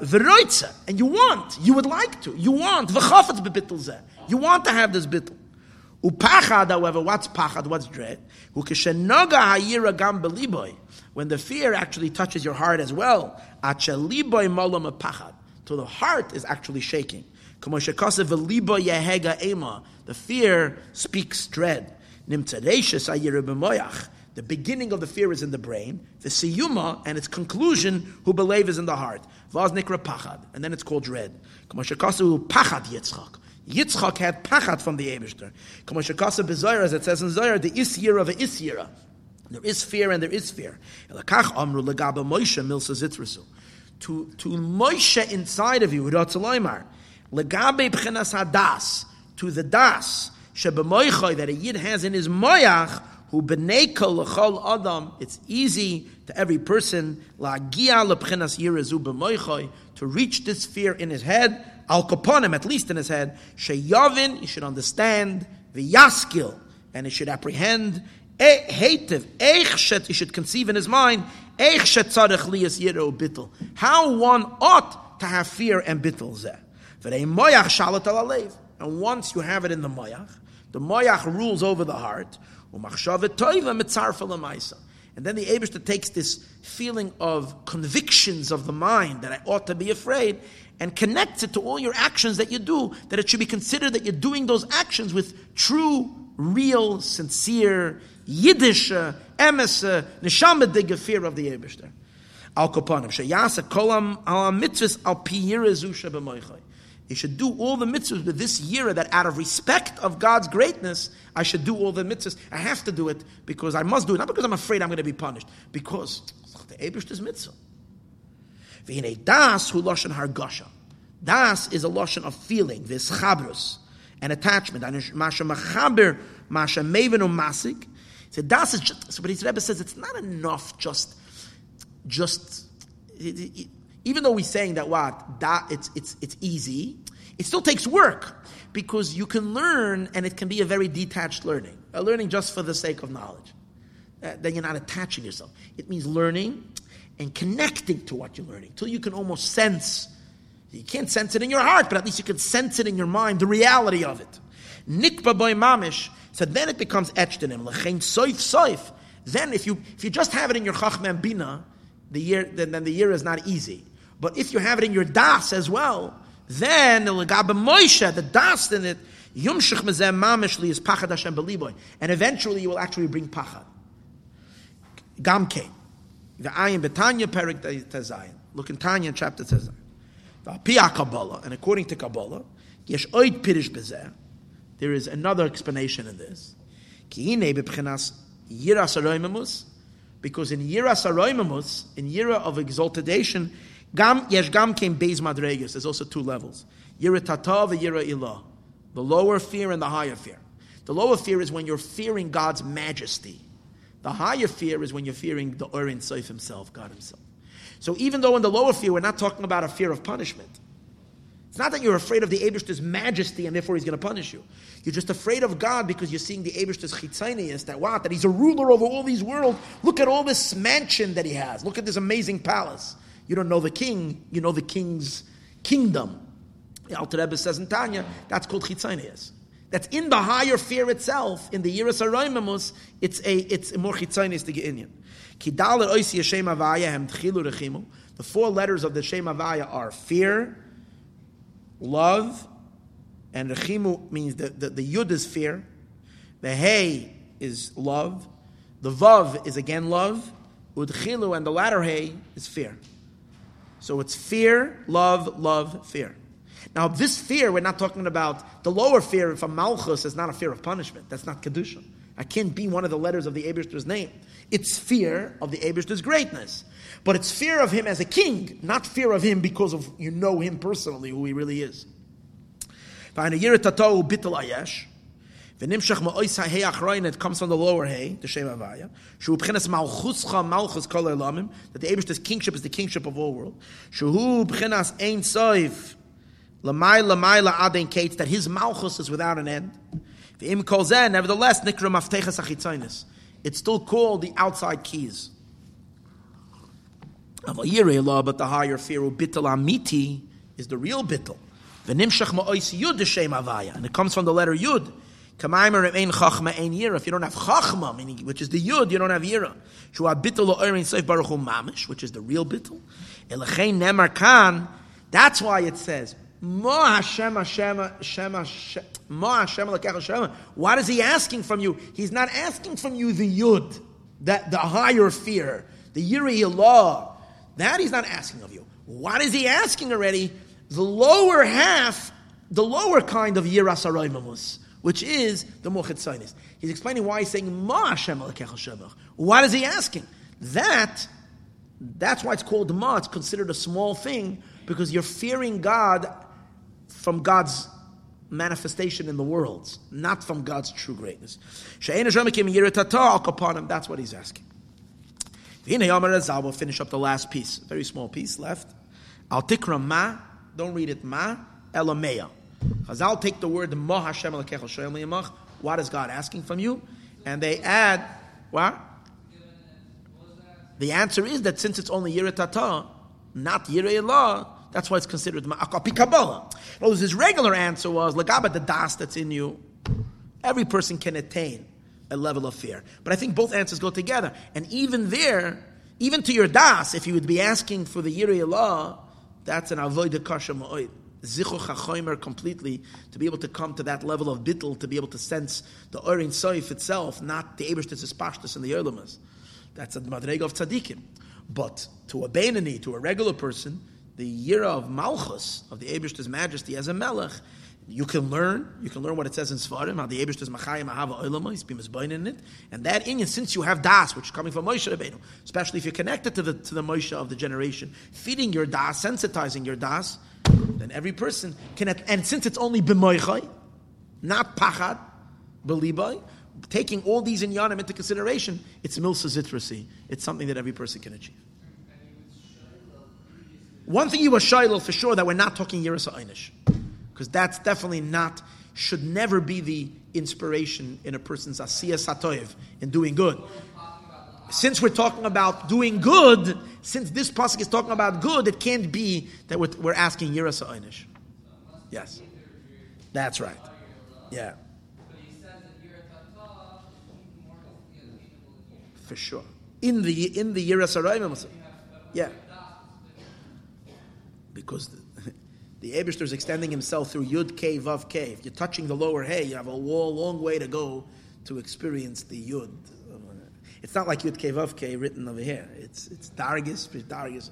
and you want, you would like to, you want, v'chafetz bebittel You want to have this bittel. Upachad, however, what's pachad, what's dread? When the fear actually touches your heart as well. So the heart is actually shaking. The fear speaks dread. The beginning of the fear is in the brain. The siyuma and its conclusion, who believe, is in the heart. Vaznikra pachad, and then it's called dread. Kamashakasu pachad Yitzchak. Yitzchak had pachad from the Eibushter. Kamashakasa bezayra, as it says in Zayar, the isyira of isyira. There is fear and there is fear. Elakach amru legaba Moshe milsa. To to Moshe inside of you, legabe b'chenas hadas, to the das, shebemoichoy that a yid has in his moyach, who b'neikol l'chol adam, it's easy to every person, la'gia l'pchenas yirazu b'moichoy, to reach this fear in his head, al kaponim, at least in his head, sheyavin, he should understand, v'yaskil, and he should apprehend, hatev, eich shet, he should conceive in his mind, eich shet tzarech liyas yiro bittel, how one ought to have fear and bittel zeh. V'rei moyach shalat al and once you have it in the moyach, the moyach rules over the heart, and then the Abishta takes this feeling of convictions of the mind that I ought to be afraid and connects it to all your actions that you do, that it should be considered that you're doing those actions with true real, sincere, Yiddish, uh, emes, uh, neshama fear of the Eibishter. Al kopanim, sheyasa kolam al mitzvahs al piyira zusha b'moichai. You should do all the mitzvahs with this year that out of respect of God's greatness, I should do all the mitzvahs. I have to do it because I must do it, not because I'm afraid I'm going to be punished, because the Eibishter's mitzvah. V'hinei das hu hargasha. Das is a loshen of feeling, this chabrus, and attachment. Masha machaber, masha maven masik. So das is just, but his Rebbe says it's not enough just, just, it, it, even though we're saying that what, that it's, it's, it's easy, it still takes work because you can learn and it can be a very detached learning, a learning just for the sake of knowledge. Uh, then you're not attaching yourself. It means learning and connecting to what you're learning till you can almost sense. You can't sense it in your heart, but at least you can sense it in your mind, the reality of it. Nikba boy mamish. So then it becomes etched in him. L'chein soif soif. Then if you if you just have it in your chachmem bina, the year then, then the year is not easy. But if you have it in your das as well, then the Moshe, the dust in it, yumshich mezem mamish li is pachad Hashem beliboy, and eventually you will actually bring pachad. Gamke. The ayin betanya perik tezayin. Look in Tanya chapter tezayin. Pia Kabbalah, and according to Kabbalah, yesh oid pirish bezeh. There is another explanation in this. Ki ine b'pchenas yiras aroimamus, because in yiras aroimamus, in yira of exaltation, gam yesh gam came beis madregas. There's also two levels. Yira tata v'yira ilah. The lower fear and the higher fear. The lower fear is when you're fearing God's majesty. The higher fear is when you're fearing the Urin Seif himself, God himself. So even though in the lower fear, we're not talking about a fear of punishment. It's not that you're afraid of the Abish's majesty and therefore he's going to punish you. You're just afraid of God because you're seeing the Abish's chitzanias, that what? That he's a ruler over all these worlds. Look at all this mansion that he has. Look at this amazing palace. You don't know the king, you know the king's kingdom. The Alter Rebbe says in Tanya, that's called chitzanias that's in the higher fear itself, in the Yiras Araimamus, it's a it's a more chitzainis to get in. The four letters of the Shem Avaya are fear, love, and Rechimu means the, the, the Yud is fear, the Hey is love, the Vav is again love, Udchilu and the latter Hey is fear. So it's fear, love, love, fear. Now, this fear, we're not talking about the lower fear from Malchus is not a fear of punishment. That's not Kedusha. I can't be one of the letters of the Abishter's name. It's fear of the Abishter's greatness. But it's fear of him as a king, not fear of him because of you know him personally, who he really is. It comes from the lower hay, the Shem Avaya. Shu b'chenes malchuscha malchus kol elamim. That the Abishter's kingship is the kingship of all world. Shu b'chenes ein soif Lamai lamai la'adein kates that his malchus is without an end. V'im kol zeh, nevertheless, nikra maftechas achitzainis. It's still called the outside keys. law, but the higher fear, bittel amiti, is the real bittel. V'nimshach ma'ois yud shem avaya, and it comes from the letter yud. Kamaymer ein chachma ein yira. If you don't have chachma, meaning which is the yud, you don't have yira. Shua bittel lo'erin seif baruch mamish, which is the real. Elechein nemar kan. That's why it says what is he asking from you? He's not asking from you the yud, that the higher fear, the yiri law. That he's not asking of you. What is he asking already? The lower half, the lower kind of yiras which is the mochitzainis. He's explaining why he's saying ma Hashem What is he asking? That, that's why it's called ma. It's considered a small thing because you're fearing God from God's manifestation in the worlds, not from God's true greatness. upon him. That's what he's asking. We'll finish up the last piece. Very small piece left. Al tikra ma. Don't read it ma. Elameya. I'll take the word ma Hashem What is God asking from you? And they add what? The answer is that since it's only yiratata, not yirei that's why it's considered ma'akapi Kabbalah. His regular answer was, Lagaba the das that's in you, every person can attain a level of fear. But I think both answers go together. And even there, even to your das, if you would be asking for the Allah, that's an avoid kasha ma'oid. Zichuch hachoimer completely, to be able to come to that level of bittel, to be able to sense the Orin Soif itself, not the Ebershtis Pashtus and the Erlemas. That's a madrega of tzaddikim. But to a Benini, to a regular person, the Yira of Malchus, of the Ebershtis majesty as a Melech, you can learn, you can learn what it says in Svarim, how the Abish is Machayim Ahava Oilama, he's been in it. And that Inyan, since you have Das, which is coming from Moshe Rabbeinu, especially if you're connected to the, to the Moshe of the generation, feeding your Das, sensitizing your Das, then every person can, and since it's only B'moichai, not Pachad, Belibai, taking all these inyanim into consideration, it's milsa zitrasi. It's something that every person can achieve. One thing you were shiloh for sure that we're not talking Yiras Einish because that's definitely not, should never be the inspiration in a person's asiyah satoyev, in doing good. Since we're talking about doing good, since this pasuk is talking about good, it can't be that we're, we're asking Yirasa Einish. Yes. That's right. Yeah. For sure. In the in the Yirasa Yeah. Because the Abishter is extending himself through Yud K Vav K. If you're touching the lower Hey, you have a long way to go to experience the Yud. It's not like Yud K Vav K written over here. It's it's Dargis, Dargis.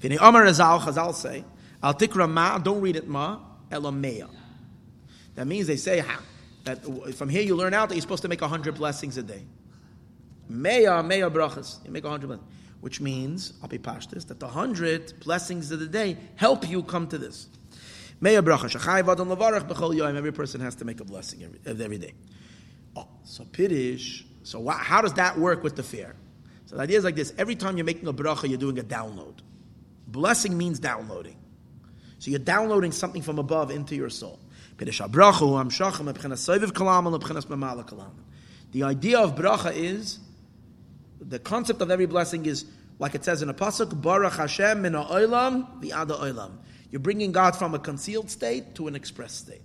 V'nei Omar Azal, Chazal say, Al Tikra Ma, don't read it Ma, Elameya. That means they say that from here you learn out that you're supposed to make hundred blessings a day. Meya, Meya brachas. You make hundred blessings which means, Api Pashtis, that the hundred blessings of the day help you come to this. Mea Brachas. Every person has to make a blessing every, every day. Oh, so Piddish, so wh- how does that work with the fair? So the idea is like this every time you're making a bracha, you're doing a download. Blessing means downloading. So you're downloading something from above into your soul. The idea of bracha is the concept of every blessing is, like it says in a pasuk, Baruch Hashem min ha'olam v'ada olam. You're bringing God from a concealed state to an expressed state.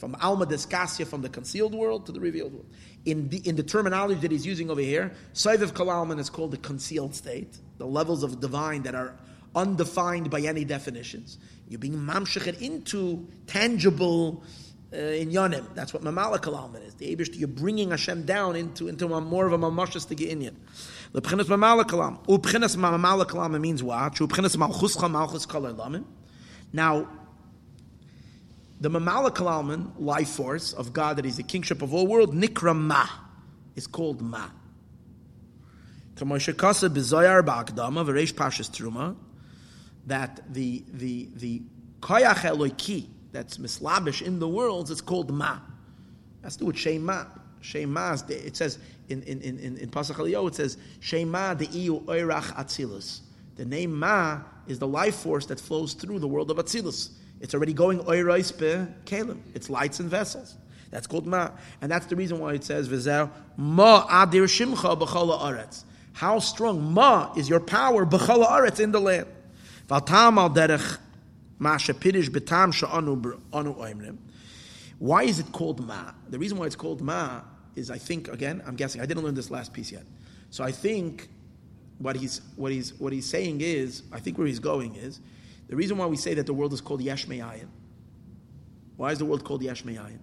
From Alma Deskasya, from the concealed world to the revealed world. In the, in the terminology that he's using over here, Saiviv Kalalman is called the concealed state, the levels of divine that are undefined by any definitions. You're being mamshechet into tangible uh, in Yonim. That's what Mamala Kalalman is. The Abish, you're bringing Hashem down into, into a, more of a Mamashas to get in The Pchinas Mamala Kalam. Upchinas Mamala Kalam means what? Upchinas Malchuscha Malchus Kalam. Now, the Mamala Kalalman, life force of God, that is the kingship of all world, Nikra Ma, is called Ma. That the, the, the Koyach Eloiki, that's mislabish in the worlds, it's called ma. That's do with shema. Shema, it says in in in in, in Pasach Aliyah, it says shema the iu oirach atzilus. The name ma is the life force that flows through the world of atzilus. It's already going oirais be kalim. It's lights and vessels. That's called ma, and that's the reason why it says v'zer ma adir shimcha b'chala aretz. How strong ma is your power b'chala aretz in the land. V'atam al derech why is it called Ma? The reason why it's called Ma is I think again, I'm guessing, I didn't learn this last piece yet. So I think what he's what he's what he's saying is, I think where he's going is, the reason why we say that the world is called Yesh Me'ayin. Why is the world called Yesh Me'ayin?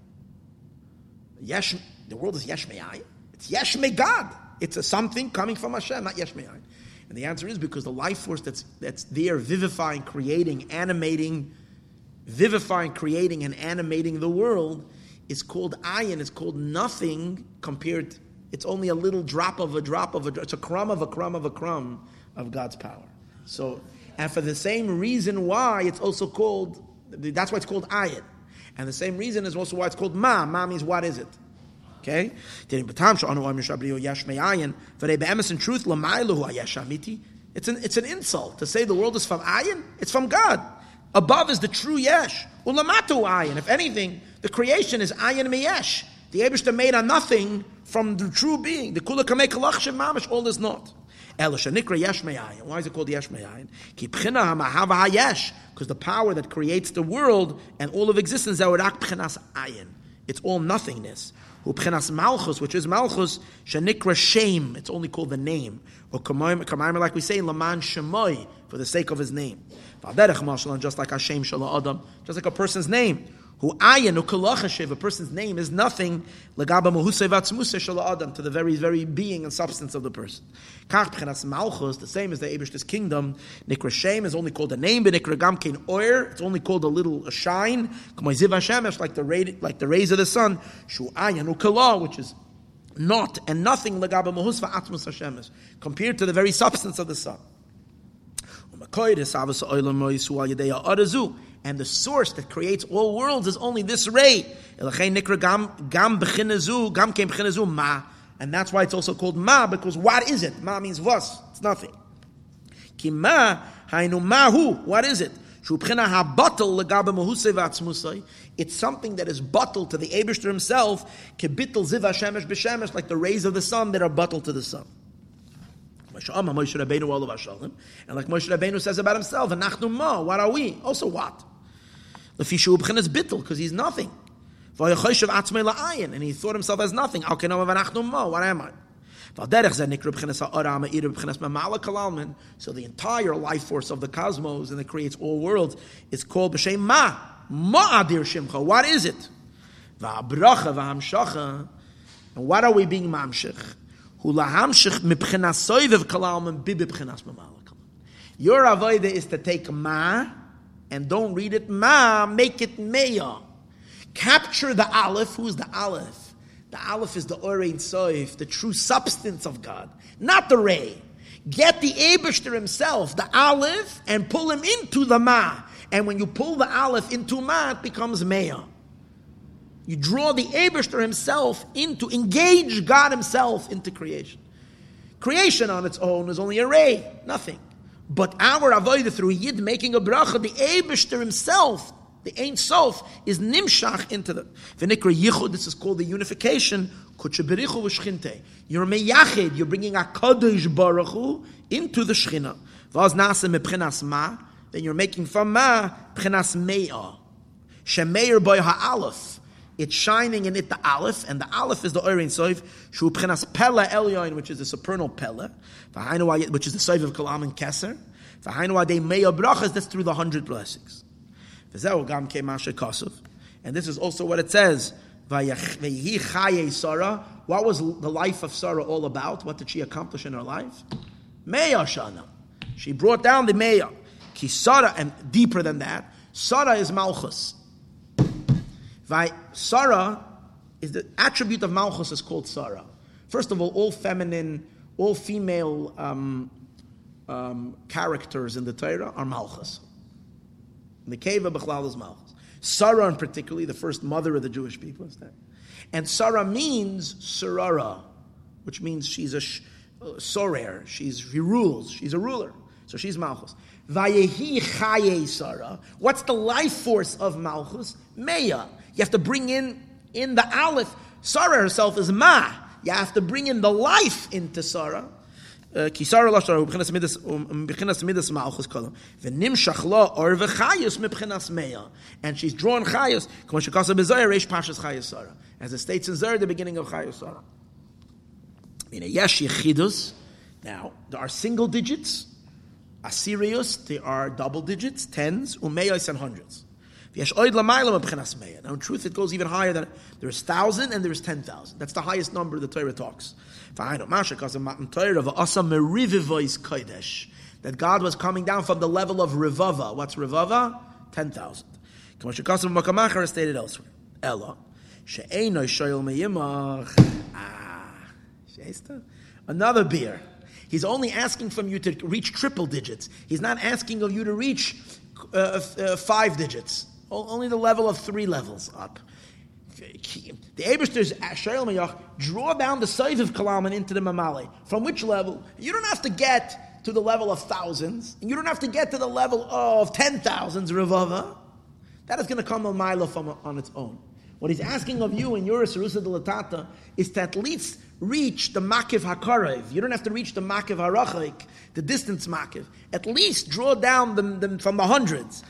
Yesh, the world is Yesh Me'ayin. It's Yashme God. It's a something coming from Hashem, not Yesh Me'ayin. And the answer is because the life force that's, that's there, vivifying, creating, animating, vivifying, creating, and animating the world is called ayin. It's called nothing compared. It's only a little drop of a drop of a. It's a crumb of a crumb of a crumb of God's power. So, and for the same reason why it's also called. That's why it's called ayin. And the same reason is also why it's called ma. Ma means what is it? Okay? It's an, it's an insult to say the world is from ayin. It's from God. Above is the true yesh. Ulamatu ayin. If anything, the creation is ayin miyesh. The Abishta made a nothing from the true being. The kula kamek mamish. All is not. Why is it called yesh me'ayin? Because the power that creates the world and all of existence, that ayin It's all nothingness. Upchenas malchus, which is malchus, shenikra shame. It's only called the name. Or kamayim, like we say, laman shemoy, for the sake of his name. Just like Hashem shala adam, just like a person's name. Who ayin ukalachashiv, a person's name is nothing legaba mahusevatzmuse shala adam to the very very being and substance of the person. Kach b'chenas malchus, the same as the Eibush's kingdom. Nikra shem is only called a name, but nikra gamkein oir, it's only called a little a shine. K'moiziv Hashemesh, like the ray, like the rays of the sun. Shu ayin ukalah, which is not and nothing legaba mahus va'atmus Hashemesh, compared to the very substance of the sun. And the source that creates all worlds is only this ray. And that's why it's also called ma, because what is it? Ma means was. It's nothing. Kima, hainu mahu. What is it? It's something that is bottled to the Abishter himself, like the rays of the sun that are bottled to the sun. And like Moshe Rabbeinu says about himself, "Anachnu ma, what are we? Also what? Bittel, because he's nothing. And he thought himself as nothing. What am I? So the entire life force of the cosmos and that creates all worlds is called b'shem ma. Ma adir shimcha. What is it? And what are we being mamshich? Your avodah is to take ma and don't read it ma, make it meya. Capture the aleph. Who's the aleph? The aleph is the orein soif, the true substance of God, not the ray. Get the Abishter himself, the aleph, and pull him into the ma. And when you pull the aleph into ma, it becomes meya. You draw the Abishter himself into, engage God himself into creation. Creation on its own is only a ray, nothing. But our avodah through Yid making a bracha, the Abishter himself, the Ein Sof, is nimshach into the V'nikra Yichud, this is called the unification, Kutshaberichu v'shchinte. You're meyachid, you're bringing a Baruch Hu into the Shechina. Vaz nasa mepchinas ma, then you're making from ma, pchinas me'ah. Shemeir boy ha'alef it's shining in it the aleph, and the aleph is the oirin soif, shu pella which is the supernal pella, which is the soif of kalam and meya brachas, that's through the hundred blessings. Kosov, and this is also what it says, chaye Sarah, what was the life of Sarah all about? What did she accomplish in her life? Meya shana. She brought down the meya. Ki Sarah, and deeper than that, Sarah is Malchus. Sarah is the attribute of Malchus is called Sarah. First of all, all feminine, all female um, um, characters in the Torah are Malchus. The Keva Bechlal is Malchus. Sarah, in particularly, the first mother of the Jewish people, is that. And Sarah means Sarara, which means she's a sh- uh, sorer. She's she rules. She's a ruler. So she's Malchus. Vayehi Chaye Sarah. What's the life force of Malchus? Meya. You have to bring in in the Aleph. Sarah herself is Ma. You have to bring in the life into Sarah. Uh, ki Sarah lo Sarah b'chinas midas um, and she's drawn chayus pashas as it states in Zer the beginning of chayus Sarah. Now there are single digits Assyrius there are double digits tens umeyos and hundreds now, in truth, it goes even higher than there's thousand and there's ten thousand. That's the highest number the Torah talks. That God was coming down from the level of Rivava. What's Rivava? Ten thousand. stated elsewhere. Ella. Ah, another beer. He's only asking from you to reach triple digits. He's not asking of you to reach uh, uh, five digits. Only the level of three levels up. The Abishter's Shayel Mayach draw down the size of Kalaman into the Mamali. From which level? You don't have to get to the level of thousands, and you don't have to get to the level of ten thousands, Ravava. That is going to come on from um, on its own. What he's asking of you in your Sarusa de Latata is to at least reach the makiv hakarev. You don't have to reach the makiv harachik, the distance makiv. At least draw down them, them from the hundreds.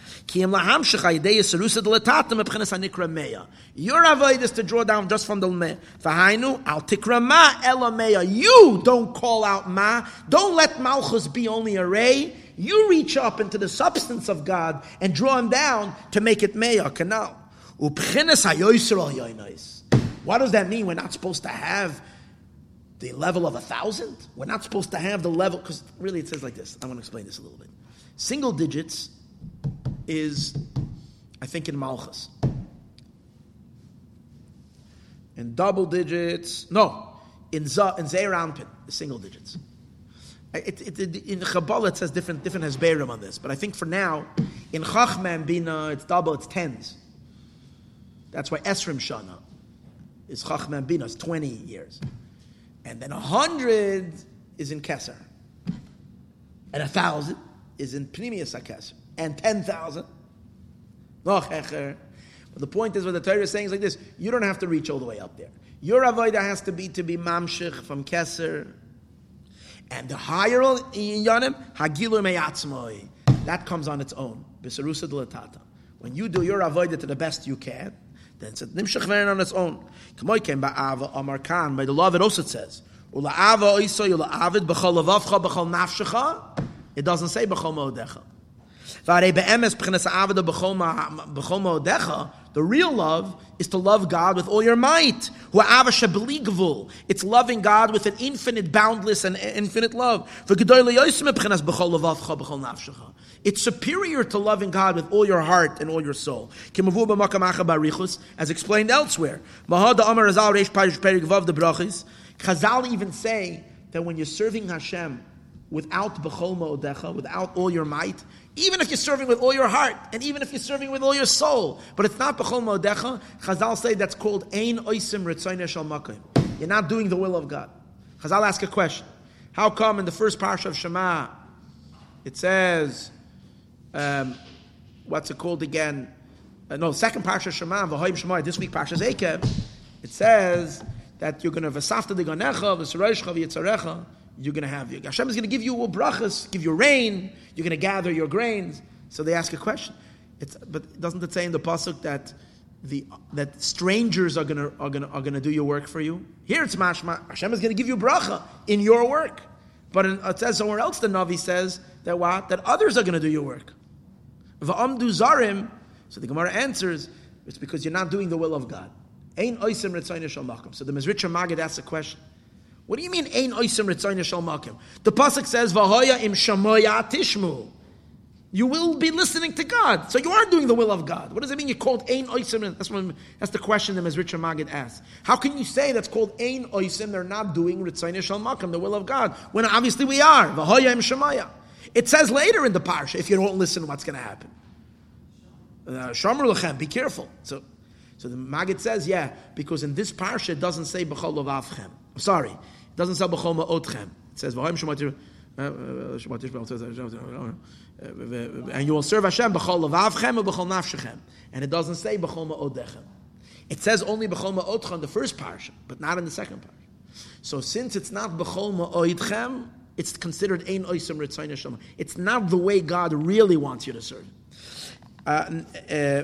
Your avoid is to draw down just from the me. V'hainu al tikra ma ela You don't call out ma. Don't let malchus be only a ray. You reach up into the substance of God and draw him down to make it meya canal. What does that mean? We're not supposed to have the level of a thousand. We're not supposed to have the level, because really it says like this. I want to explain this a little bit. Single digits is, I think, in Malchus. In double digits, no, in Z, in Zeir Anpin, single digits. It, it, it, in Kabbalah it says different different has Hezberim on this, but I think for now, in Chachma and Bina, it's double, it's tens. That's why Esrim Shana is Chachma and Bina, it's 20 years. And then a hundred is in Kesser. And a thousand is in Pnimius HaKesser. And ten thousand, no But the point is, what the Torah is saying is like this: you don't have to reach all the way up there. Your avodah has to be to be mamshich from Kesser, and the higher in Yanim hagilur meyatzmoi. That comes on its own. Bisarusa delatata. When you do your avodah to the best you can, then it's nimshach verin on its own. Kamoy came by Ava Amar Khan. By the law, it also says, "Ula Ava oiso yula avid b'chol lavavcha b'chol nafshecha." It doesn't say b'chol mo'odecha. The real love is to love God with all your might. It's loving God with an infinite, boundless, and infinite love. It's superior to loving God with all your heart and all your soul. As explained elsewhere. Chazal even say that when you're serving Hashem without b'chol ma'odecha, without all your might, even if you're serving with all your heart, and even if you're serving with all your soul, but it's not b'chol ma'odecha, Chazal say that's called ein oisim ritzayne shal makim. You're not doing the will of God. Chazal ask a question. How come in the first parsha of Shema, it says, um, what's it called again? Uh, no, second parsha Shema, v'hoyim Shema, this week parsha Zekev, it says that you're going to v'safta de ganecha, v'saroshcha v'yitzarecha, you're going to have, Hashem is going to give you brachas, give you rain, you're going to gather your grains. So they ask a question. It's, but doesn't it say in the pasuk that the that strangers are going to are to are to do your work for you? Here it's mashma. Hashem is going to give you bracha in your work. But in, it says somewhere else the Navi says that what that others are going to do your work. Va'amdu zarim. So the Gemara answers, it's because you're not doing the will of God. Oisim So the Mezritcher Magid asks a question. What do you mean, Ein Oisim Ritzayna Shal Makim? The Pasuk says, Vahoya im Shamoya Tishmu. You will be listening to God. So you are doing the will of God. What does it mean? You're called Ein Oisim. That's, that's the question that Mezritcher Magid asks. How can you say that's called Ein Oisim? They're not doing Ritzayna Shal Makim, the will of God. When obviously we are. Vahoya im Shemaya. It says later in the parsha, if you don't listen, what's going to happen? Uh, Lechem, be careful. So, so the Magid says, yeah, because in this parsha it doesn't say B'chol Avchem. Sorry, doesn't say b'chol otchem. It says v'haim shematir. And you will serve Hashem b'chol levavchem or b'chol nafshechem. And it doesn't say b'chol ma'odechem. It says only b'chol ma'odchem in the first parsha, but not in the second parsha. So since it's not b'chol ma'odchem, it's considered ein oisem ritzayin Hashem. It's not the way God really wants you to serve. Uh, uh,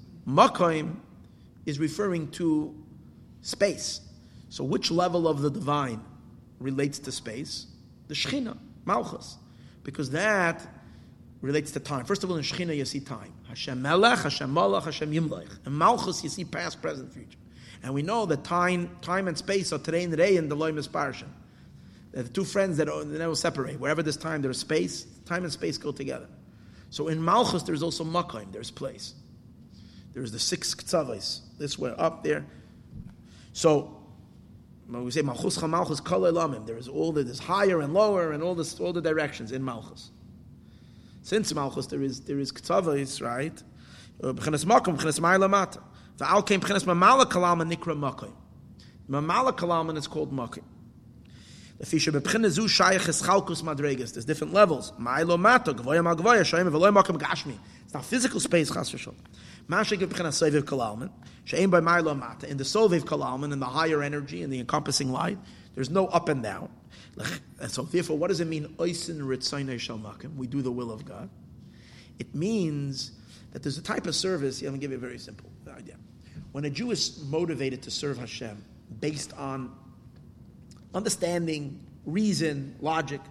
Makaim is referring to space. So, which level of the divine relates to space? The Shechina, Malchus, because that relates to time. First of all, in Shechina you see time. Hashem Melech, Hashem Malach, Hashem Yimlech. In Malchus you see past, present, future. And we know that time, time and space are today and today in the Loimus Parsha. They're the two friends that they never separate. Wherever there's time, there's space. Time and space go together. So in Malchus, there's also Makaim, there's place. There's the six ktsavos. This way up there. So when we say Malchus Chamalchus Kol Elamim, there is all the, there's higher and lower and all this all the directions in Malchus. Since Malchus there is there is Ktavos, right? Uh, b'chenes Makom, B'chenes Ma'ila Mata. V'al came B'chenes Mamala Kalam Nikra Makom. Mamala Kalam is called Makom. There's different levels. It's not physical space, chas v'shol. In the soviv kalalman, in the higher energy, in the encompassing light, there's no up and down. And so, therefore, what does it mean? We do the will of God. It means that there's a type of service. Going to give you a very simple idea. When a Jew is motivated to serve Hashem based on understanding, reason, logic,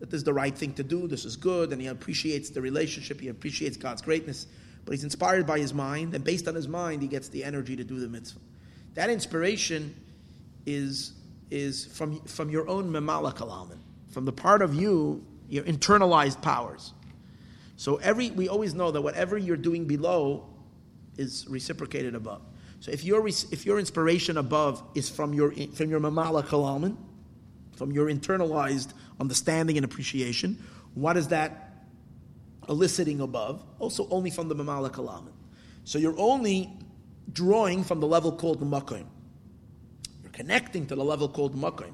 that this is the right thing to do, this is good, and he appreciates the relationship, he appreciates God's greatness, but he's inspired by his mind, and based on his mind, he gets the energy to do the mitzvah. That inspiration is, is from, from your own memala kalaman, from the part of you, your internalized powers. So every we always know that whatever you're doing below is reciprocated above. So if your if your inspiration above is from your from your mamala kalaman, from your internalized understanding and appreciation, what is that eliciting above? Also only from the mamala kalaman. So you're only drawing from the level called the makim. You're connecting to the level called makim.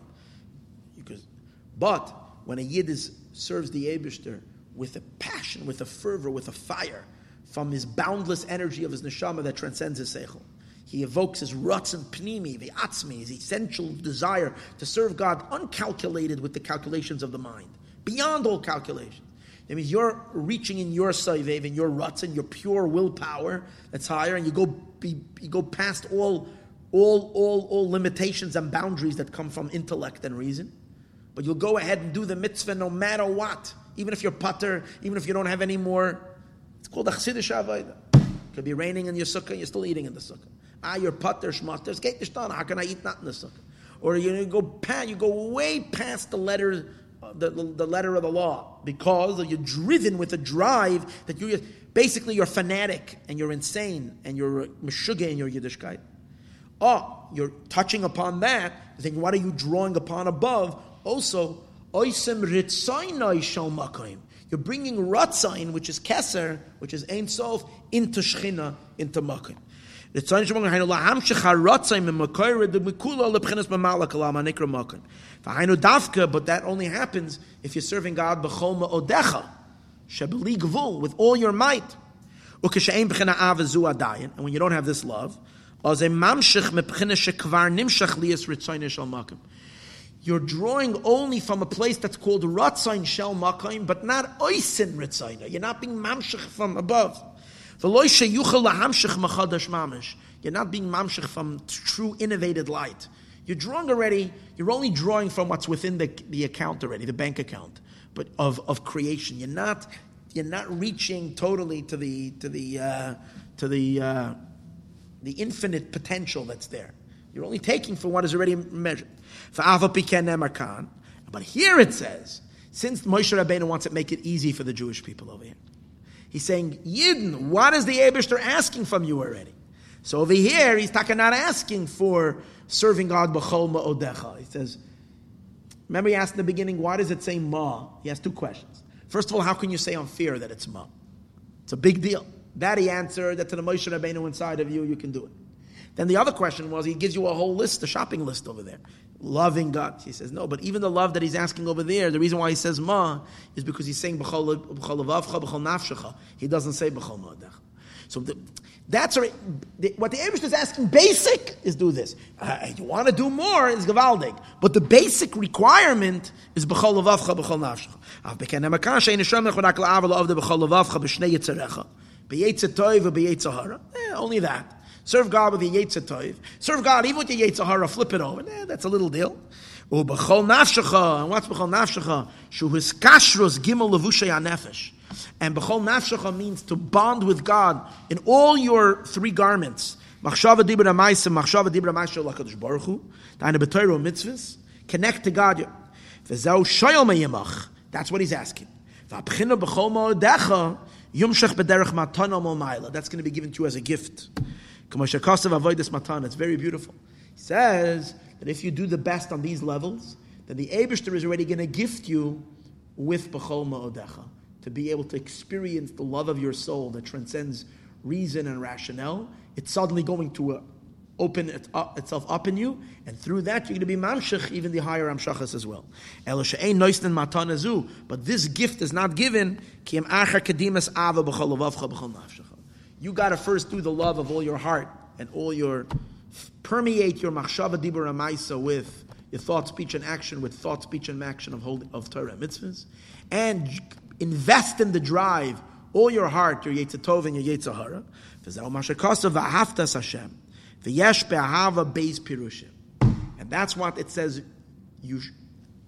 But when a yid is, serves the Abishter with a passion, with a fervor, with a fire, from his boundless energy of his neshama that transcends his seichel, he evokes his ruts and pnimi, the atzmi, his essential desire to serve God, uncalculated with the calculations of the mind, beyond all calculations. That means you're reaching in your saivev, in your ruts, and your pure willpower that's higher, and you go be, you go past all, all, all, all limitations and boundaries that come from intellect and reason. But you'll go ahead and do the mitzvah no matter what, even if you're putter, even if you don't have any more. It's called a chasidish avodah. Could be raining in your sukkah, you're still eating in the sukkah. Ah, you're putter, shmatter, How can I eat not in the sukkah? Or you go past, you go way past the letter, the, the letter of the law because you're driven with a drive that you basically you're fanatic and you're insane and you're meshuggah in your Yiddishkeit. Oh, you're touching upon that. Then what are you drawing upon above? Also, oisem ritzainai shal makayim. You're bringing ratzain, which is keser, which is ein sof, into shchina, into makayim. But that only happens if you're serving God odecha, with all your might. And when you don't have this love, you're drawing only from a place that's called Ratzain Shel Makayim, but not Oisin Ritzaina. You're not being mamshich from above. You're not being mamshich from true innovated light. You're drawing already, you're only drawing from what's within the, the account already, the bank account, but of, of creation. You're not you're not reaching totally to the to the uh, to the uh, the infinite potential that's there. You're only taking from what is already measured. But here it says, since Moshe Rabbeinu wants to make it easy for the Jewish people over here, He's saying, Yidden, what is the Abishter asking from you already? So over here, he's talking not asking for serving God b'chol ma'odecha. He says, remember he asked in the beginning, why does it say ma? He has two questions. First of all, how can you say on fear that it's ma? It's a big deal. That he answered, that to the Moshe Rabbeinu inside of you, you can do it. Then the other question was, he gives you a whole list, a shopping list over there loving God. He says, no, but even the love that he's asking over there, the reason why he says ma is because he's saying b'chol b'chol nafshecha. He doesn't say b'chol. So the, that's what the Abish is asking. Basic is do this. Uh, you want to do more is gavaldig, but the basic requirement is b'chol levavcha b'chol nafshecha. Av beken hamakan shein nesham nechodak la'avel of the b'chol levavcha b'shnei yitzarecha b'yetzer toiv b'yetzer hara. Eh, only that. Serve God with the your Yetzirah Serve God even with your Yetzirah, flip it over. Eh, that's a little deal. And what's bechol nafshecha? Shu his kashrus gimel levushay anefesh. And bechol nafshecha means to bond with God in all your three garments. Machshava dibra ma'isa, machshava dibra ma'isa lakadosh baruch. Deine betayro mitzvahs. Connect to God. V'zeu shoyel me'yimach. That's what he's asking. V'abchina bechol ma'odecha, yumshach b'derech matana mo. That's going to be given to you as a gift. It's very beautiful. He says that if you do the best on these levels, then the Abishter is already going to gift you with B'chol Ma'odecha, to be able to experience the love of your soul that transcends reason and rationale. It's suddenly going to uh, open it up, itself up in you, and through that you're going to be mamshach, even the higher amshachas as well. But this gift is not given. You got to first do the love of all your heart and all your permeate your machshava dibur amaisa with your thought, speech, and action with thought, speech, and action of holy, of Torah mitzvahs, and invest in the drive all your heart, your Yetzirah and your Yetzirah. V'zeh mashakasa v'ahaftas Hashem. V'yesh be'ahava beis pirushim. And that's what it says, you,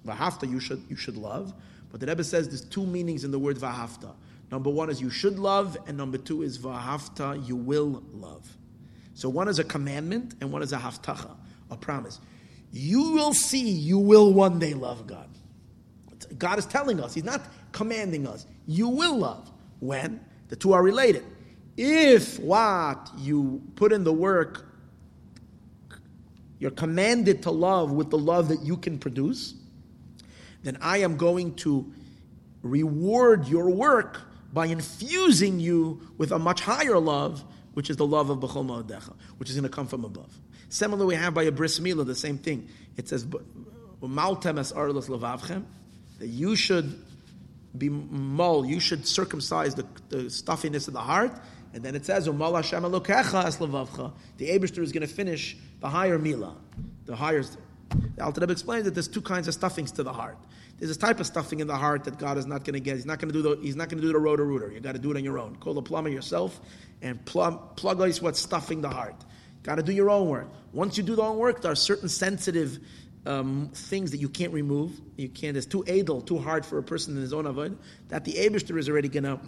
v'hafta, you should, you should love. But the Rebbe says there's two meanings in the word v'hafta. Number one is you should love, and number two is v'hafta, you will love. So one is a commandment, and one is a haftacha, a promise. You will see, you will one day love God. God is telling us, He's not commanding us. You will love. When? The two are related. If what you put in the work you're commanded to love with the love that you can produce, then I am going to reward your work by infusing you with a much higher love, which is the love of Bechol Ma'adecha, which is going to come from above. Similar, we have by a bris milah the same thing. It says, "Maltem es levavchem," that you should be mol, you should circumcise the, the stuffiness of the heart, and then it says, "Umal Hashem elokecha es levavcha." The Eibushter is going to finish the higher milah, the higher. The Alter Rebbe explains that there's two kinds of stuffings to the heart. There's this type of stuffing in the heart that God is not going to get. He's not going to do the. He's not going to do the Roto-Rooter. You got to do it on your own. Call the plumber yourself and plumb, plug ice what's stuffing the heart. Got to do your own work. Once you do the own work, there are certain sensitive um, things that you can't remove. You can't. It's too edel, too hard for a person in his own avoid. That the Abishter is already going to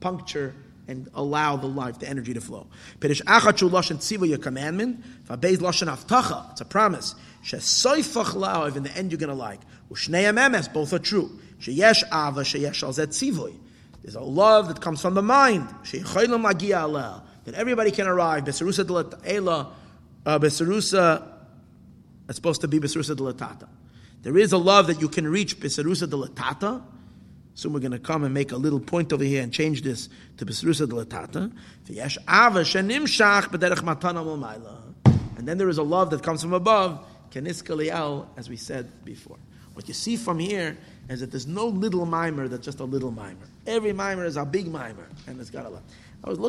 puncture and allow the life, the energy to flow. Perish achachu lashon tziva your commandment. V'abeiz lashon avtacha. It's a promise. Shesoifach la'av. In the end, you're going to like. Both are true. Sheyesh ava. Sheyesh al tzivoy. There's a love that comes from the mind. That everybody can arrive. Besarusa delatela. Uh, Besarusa. It's supposed to be Besarusa delatata. There is a love that you can reach Besarusa delatata Soon we're going to come and make a little point over here and change this to Besrusa de Latata. And then there is a love that comes from above, as we said before. What you see from here is that there's no little mimer that's just a little mimer. Every mimer is a big mimer, and it's got a lot. I was looking